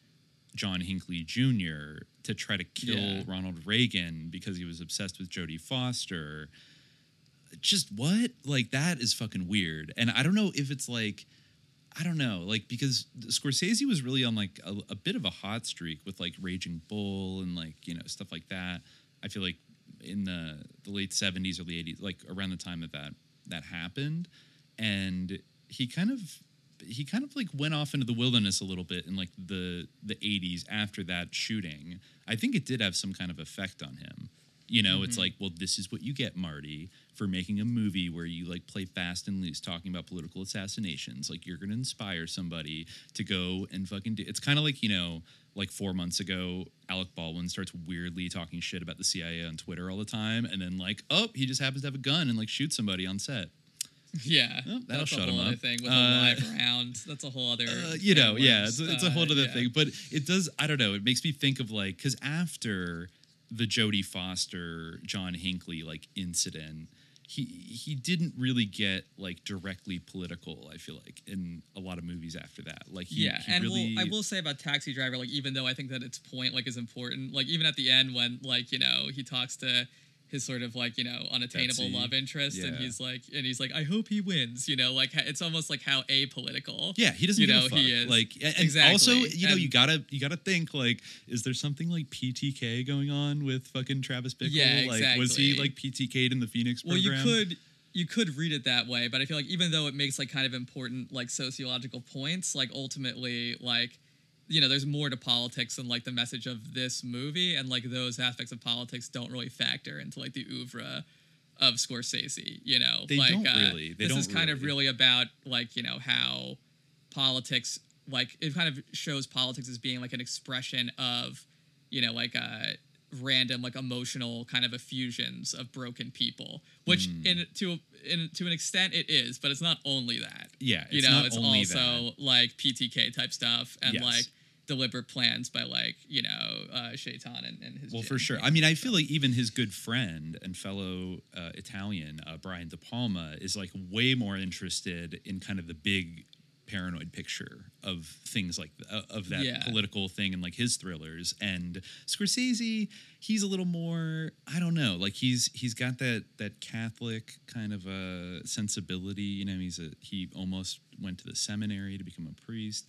John Hinckley Jr. to try to kill Yeah. Ronald Reagan because he was obsessed with Jodie Foster. Just what? Like that is fucking weird. And I don't know if it's like I don't know, like because Scorsese was really on like a, a bit of a hot streak with like Raging Bull and like you know stuff like that. I feel like in the the late seventies, early eighties, like around the time that that that happened, and he kind of he kind of like went off into the wilderness a little bit in like the the eighties after that shooting. I think it did have some kind of effect on him. You know, it's Mhm. like, well, this is what you get, Marty, for making a movie where you like play fast and loose, talking about political assassinations. Like you're gonna inspire somebody to go and fucking do. It's kind of like you know, like four months ago, Alec Baldwin starts weirdly talking shit about the CIA on Twitter all the time, and then like, oh, he just happens to have a gun and like shoot somebody on set. Yeah, Oh, that'll that's shut a him whole other up. thing with Uh, a live round. That's a whole other. Uh, you know, yeah, it's, it's a whole other yeah. thing. But it does, I don't know, it makes me think of like, because after the Jodie Foster, John Hinckley like incident, he he didn't really get like directly political. I feel like in a lot of movies after that, like he, yeah, he and really, we'll, I will say about Taxi Driver, like even though I think that its point like is important, like even at the end when like you know he talks to his sort of like you know unattainable Betsy. love interest, and he's like, and he's like, I hope he wins, you know, like it's almost like how apolitical. Yeah, he doesn't you know he is Like, and exactly. also, you know, And- you gotta you gotta think like, is there something like PTK going on with fucking Travis Bickle? Yeah, Like, was he like PTK'd in the Phoenix program? well you could you could read it that way but i feel like even though it makes like kind of important like sociological points like ultimately like you know there's more to politics than like the message of this movie and like those aspects of politics don't really factor into like the oeuvre of scorsese you know They like don't uh, really. They this is don't kind of really. really about like you know how politics like it kind of shows politics as being like an expression of you know like uh random like emotional kind of effusions of broken people which Mm. in to in to an extent it is but it's not only that Yeah, you know it's also like ptk type stuff and Yes. like deliberate plans by like you know uh shaitan and, and his Well, for sure. I mean, I feel like even his good friend and fellow uh, Italian, uh, Brian De Palma, is like way more interested in kind of the big paranoid picture of things like uh, of that Yeah. political thing and like his thrillers. And Scorsese he's a little more I don't know like he's he's got that that Catholic kind of a sensibility. You know he's a he almost went to the seminary to become a priest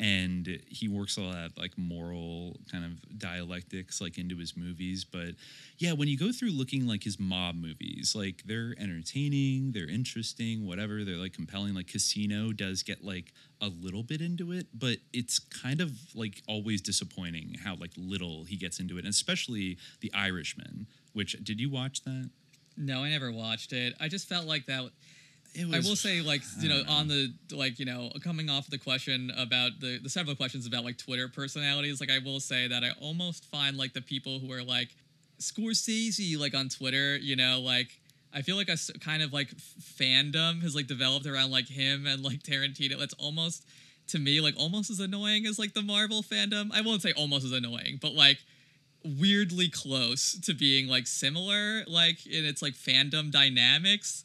and he works a lot of like moral kind of dialectics like into his movies but yeah when you go through looking like his mob movies like they're entertaining they're interesting whatever they're like compelling like casino does get like a little bit into it but it's kind of like always disappointing how like little he gets into it and especially the irishman which did you watch that No, I never watched it. I just felt like that. I will say, like you know, know. on the like you know, coming off the question about the the several questions about like Twitter personalities, like I will say that I almost find like the people who are like Scorsese, like on Twitter, you know, like I feel like a kind of like fandom has like developed around like him and like Tarantino. It's almost to me like almost as annoying as like the Marvel fandom. I won't say almost as annoying, but like weirdly close to being like similar like in its like fandom dynamics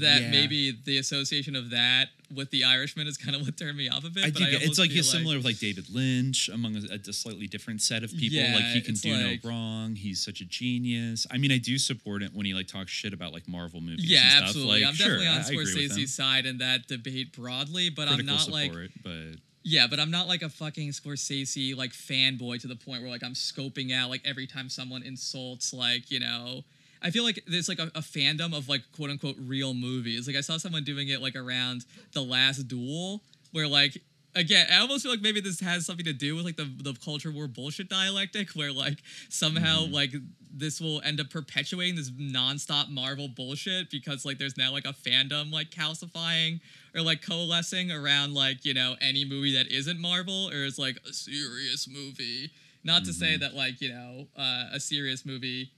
that Yeah. maybe the association of that with the irishman is kind of what turned me off a bit I but I it's like he's similar with like David Lynch among a, a slightly different set of people. like he can do like- no wrong. He's such a genius. I mean, I do support it when he like talks shit about like Marvel movies. yeah and stuff. absolutely Like, i'm sure, definitely on I- I agree with him. scorsese's side in that debate broadly but Critical i'm not like but Yeah, but I'm not like a fucking Scorsese like fanboy to the point where like I'm scoping out like every time someone insults like you know. I feel like there's like a, a fandom of like quote unquote real movies. Like I saw someone doing it like around the Last Duel, where like again I almost feel like maybe this has something to do with like the the culture war bullshit dialectic, where like somehow Mm-hmm. like this will end up perpetuating this nonstop Marvel bullshit because like there's now like a fandom like calcifying or like coalescing around like you know any movie that isn't Marvel or is like a serious movie. Not to Mm-hmm. say that like you know uh, a serious movie,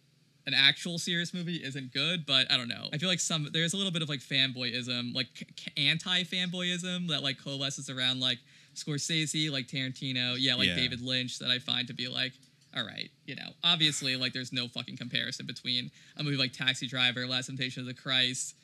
an actual serious movie isn't good, but I don't know. I feel like some there's a little bit of like fanboyism, like c- anti fanboyism that like coalesces around like Scorsese, like Tarantino, yeah, like Yeah. David Lynch that I find to be like. All right, you know, obviously, like, there's no fucking comparison between a movie like Taxi Driver, Last Temptation of the Christ,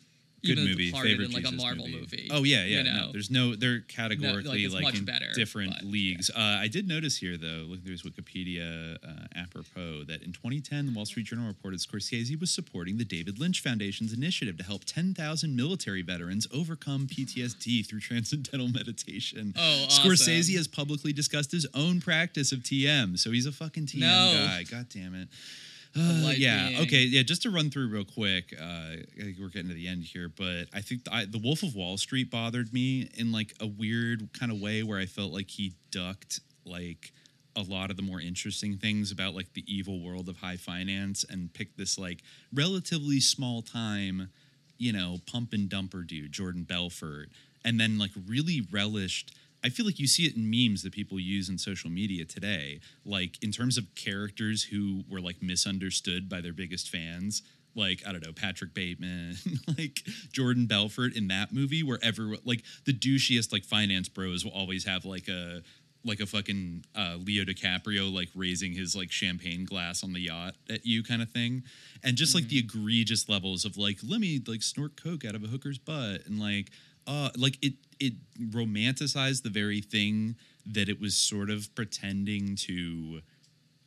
good even movie. Favorite and like a Marvel movie. Oh yeah, yeah. you know? No, there's no. They're categorically it's like, much in better, different but, leagues. Uh, I did notice here though, looking through his Wikipedia uh, apropos, that in 2010, the Wall Street Journal reported Scorsese was supporting the David Lynch Foundation's initiative to help 10,000 military veterans overcome PTSD through transcendental meditation. Oh, Scorsese has publicly discussed his own practice of TM, so he's a fucking TM No. guy. God damn it. Uh, yeah. being. Okay. Yeah. Just to run through real quick, uh, I think we're getting to the end here, but I think I, the Wolf of Wall Street bothered me in like a weird kind of way where I felt like he ducked like a lot of the more interesting things about like the evil world of high finance and picked this like relatively small time, you know, pump and dumper dude, Jordan Belfort, and then like really relished. I feel like you see it in memes that people use in social media today, like in terms of characters who were like misunderstood by their biggest fans. Like I don't know Patrick Bateman, like Jordan Belfort in that movie, where everyone like the douchiest like finance bros will always have like a like a fucking uh, Leo DiCaprio like raising his like champagne glass on the yacht at you kind of thing, and just like the egregious levels of like let me like snort coke out of a hooker's butt and like uh like it it romanticized the very thing that it was sort of pretending to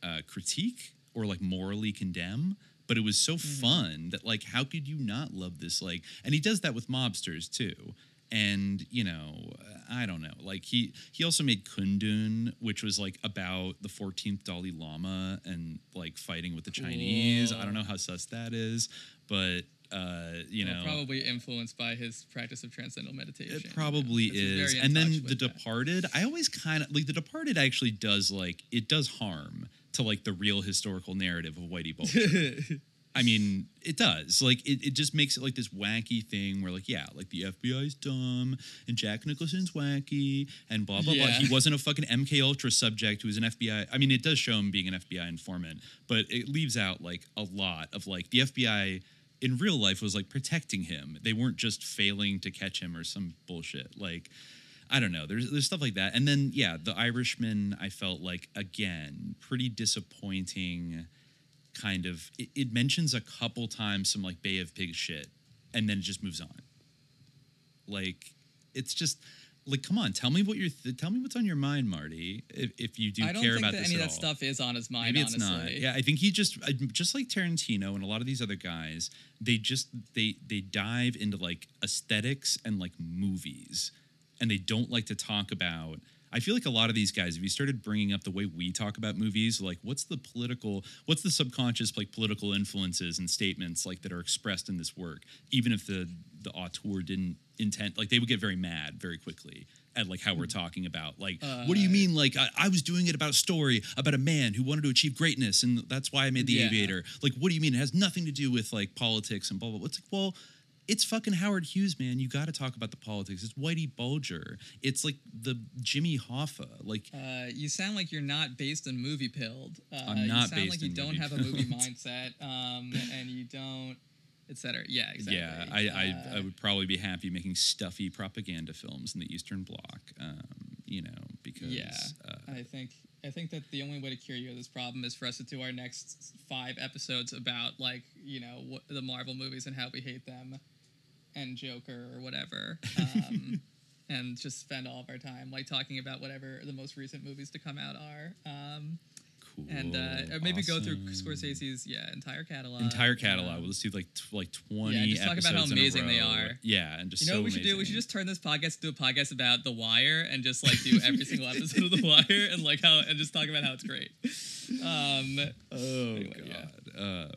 uh, critique or like morally condemn but it was so fun that like how could you not love this like and he does that with mobsters too. And you know i don't know like he he also made kundun which was like about the 14th dalai lama and like fighting with the chinese. I don't know how sus that is but uh you Well, know probably influenced by his practice of transcendental meditation. it probably This is is. And then The that. Departed, I always kind of like The Departed actually does like it does harm to like the real historical narrative of Whitey Bulger. I mean, it does. Like it, it just makes it like this wacky thing where like, yeah, like the FBI's dumb and Jack Nicholson's wacky and blah blah blah. He wasn't a fucking MK Ultra subject who was an FBI. I mean, it does show him being an FBI informant, but it leaves out like a lot of like the FBI in real life it was like protecting him. They weren't just failing to catch him or some bullshit. Like I don't know. There's there's stuff like that. And then yeah, The Irishman I felt like again pretty disappointing kind of it, it mentions a couple times some like Bay of Pigs shit and then it just moves on. Like it's just like come on, tell me what you're th- tell me what's on your mind, Marty. If, if you do I don't care think about that this any of that all. stuff is on his mind. Maybe it's honestly. not. Yeah, I think he just just like Tarantino and a lot of these other guys, they just they they dive into like aesthetics and like movies, and they don't like to talk about I feel like a lot of these guys, if you started bringing up the way we talk about movies, like what's the political, what's the subconscious like political influences and statements like that are expressed in this work, even if the the auteur didn't intend, like they would get very mad very quickly at like how we're talking about, like what do you mean? Like I, I was doing it about a story about a man who wanted to achieve greatness, and that's why I made the Yeah. Aviator. Like what do you mean? It has nothing to do with like politics and blah blah. blah. It's like well it's fucking Howard Hughes, man. You got to talk about the politics. It's Whitey Bulger. It's like the Jimmy Hoffa. Like, Uh, you sound like you're not based in movie pilled. Uh, I'm not you sound based like you on don't have a movie mindset, um, and you don't, etc. Yeah, exactly. yeah, I, I, Uh, I would probably be happy making stuffy propaganda films in the Eastern Bloc. Um, you know, because yeah, uh, I think I think that the only way to cure you of this problem is for us to do our next five episodes about like you know the Marvel movies and how we hate them, and Joker or whatever, um, and just spend all of our time like talking about whatever the most recent movies to come out are. Um, cool. and uh, or maybe go through awesome. Scorsese's yeah entire catalog. entire catalog. Um, We'll just do like t- like twenty. Yeah, just talk about how episodes in a amazing they are. Yeah, and just you know so what we should do? We should just turn this podcast into a podcast about The Wire and just like do every single episode of The Wire and like how and just talk about how it's great. Um, Oh Anyway, god, yeah. uh,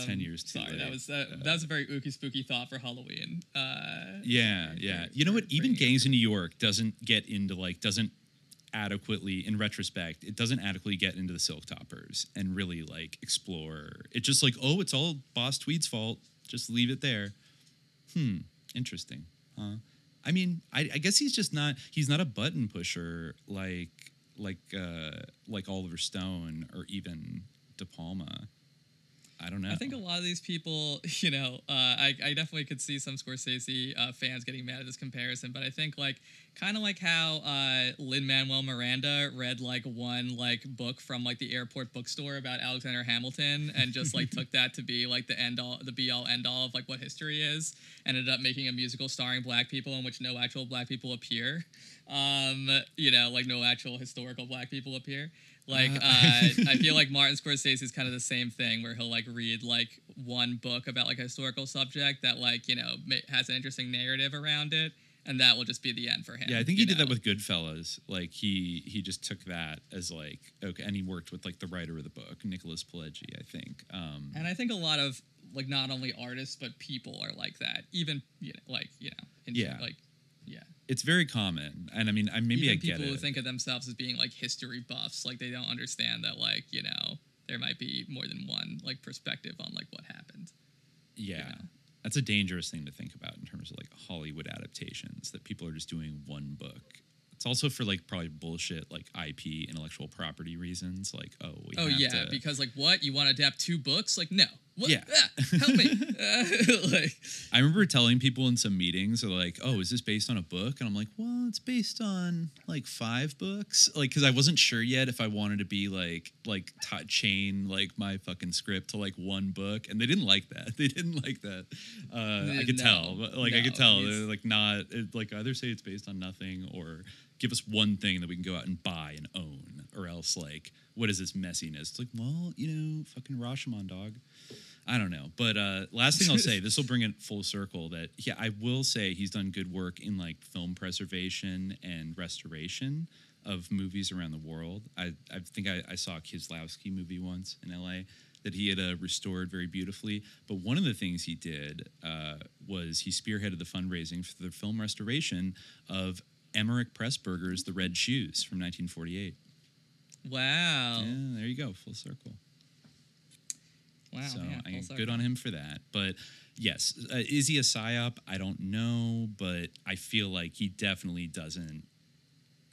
um, ten years too Sorry, late. that was that, that was a very ooky spooky thought for Halloween. Uh, Yeah, yeah. You know what? Even Gangs in New York doesn't get into like doesn't adequately in retrospect it doesn't adequately get into the silk toppers and really like explore. It's just like oh it's all boss tweed's fault. Just leave it there. Hmm interesting huh? I mean I, I guess he's just not he's not a button pusher like like uh like oliver stone or even de palma i don't know I think a lot of these people, you know, uh, I, I definitely could see some Scorsese uh, fans getting mad at this comparison, but I think like kind of like how uh, Lin Manuel Miranda read like one like book from like the airport bookstore about Alexander Hamilton and just like took that to be like the end all, the be all end all of like what history is, ended up making a musical starring black people in which no actual black people appear. Um, you know, like no actual historical black people appear. Like, uh, I feel like Martin Scorsese is kind of the same thing, where he'll like read like one book about like a historical subject that like you know has an interesting narrative around it, and that will just be the end for him. Yeah, I think he did that with Goodfellas. Like he he just took that as like okay, and he worked with like the writer of the book, Nicholas Pileggi, I think. Um, And I think a lot of like not only artists but people are like that. Even you know, like you know, in, Yeah. like yeah. It's very common, and I mean, I maybe Even I get people who it. think of themselves as being like history buffs, like they don't understand that like you know there might be more than one like perspective on like what happened. yeah, know. that's a dangerous thing to think about in terms of like Hollywood adaptations. That people are just doing one book. It's also for like probably bullshit like IP intellectual property reasons. Like oh we Oh yeah, to- because like what you want to adapt two books? Like no, what? Yeah. Ah, help me. Uh, like I remember telling people in some meetings, they're like, "Oh, is this based on a book?" And I'm like, "Well, it's based on like five books." Like, because I wasn't sure yet if I wanted to be like, like t- chain like my fucking script to like one book, and they didn't like that. They didn't like that. Uh, I could No, tell, but like I could tell, they're like not it, like either say it's based on nothing or give us one thing that we can go out and buy and own, or else like, what is this messiness? It's like, well, you know, fucking Rashomon dog. I don't know. But uh, last thing I'll say, this will bring it full circle. That yeah, I will say he's done good work in like film preservation and restoration of movies around the world. I, I think I, I saw a Kieslowski movie once in LA that he had uh, restored very beautifully. But one of the things he did uh, was he spearheaded the fundraising for the film restoration of Emeric Pressburger's The Red Shoes from 1948. wow, Yeah, there you go, full circle. Wow. So yeah, I, good on him for that. But yes, uh, is he a psyop? I don't know, but I feel like he definitely doesn't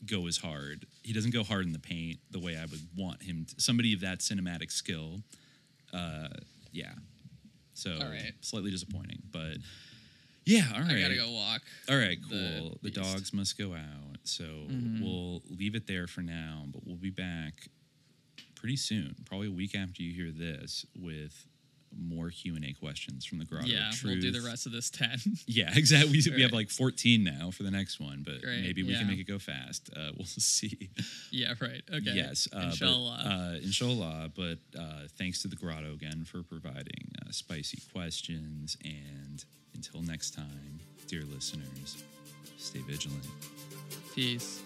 go as hard. He doesn't go hard in the paint the way I would want him. To. Somebody of that cinematic skill, uh, yeah. So right. slightly disappointing, but yeah. All right. I gotta go walk. All right, cool. The. Mm-hmm. dogs must go out. So we'll leave it there for now, but we'll be back pretty soon, probably a week after you hear this, with more Q and A questions from the Grotto. Yeah, of we'll do the rest of this ten. Yeah, exactly. We, we have like 14 now for the next one, but Great, maybe we can make it go fast. Uh, we'll see. yeah, right. Okay. Yes, uh, Inshallah. But, uh, inshallah. But uh, thanks to the Grotto again for providing uh, spicy questions. And until next time, dear listeners, stay vigilant. Peace.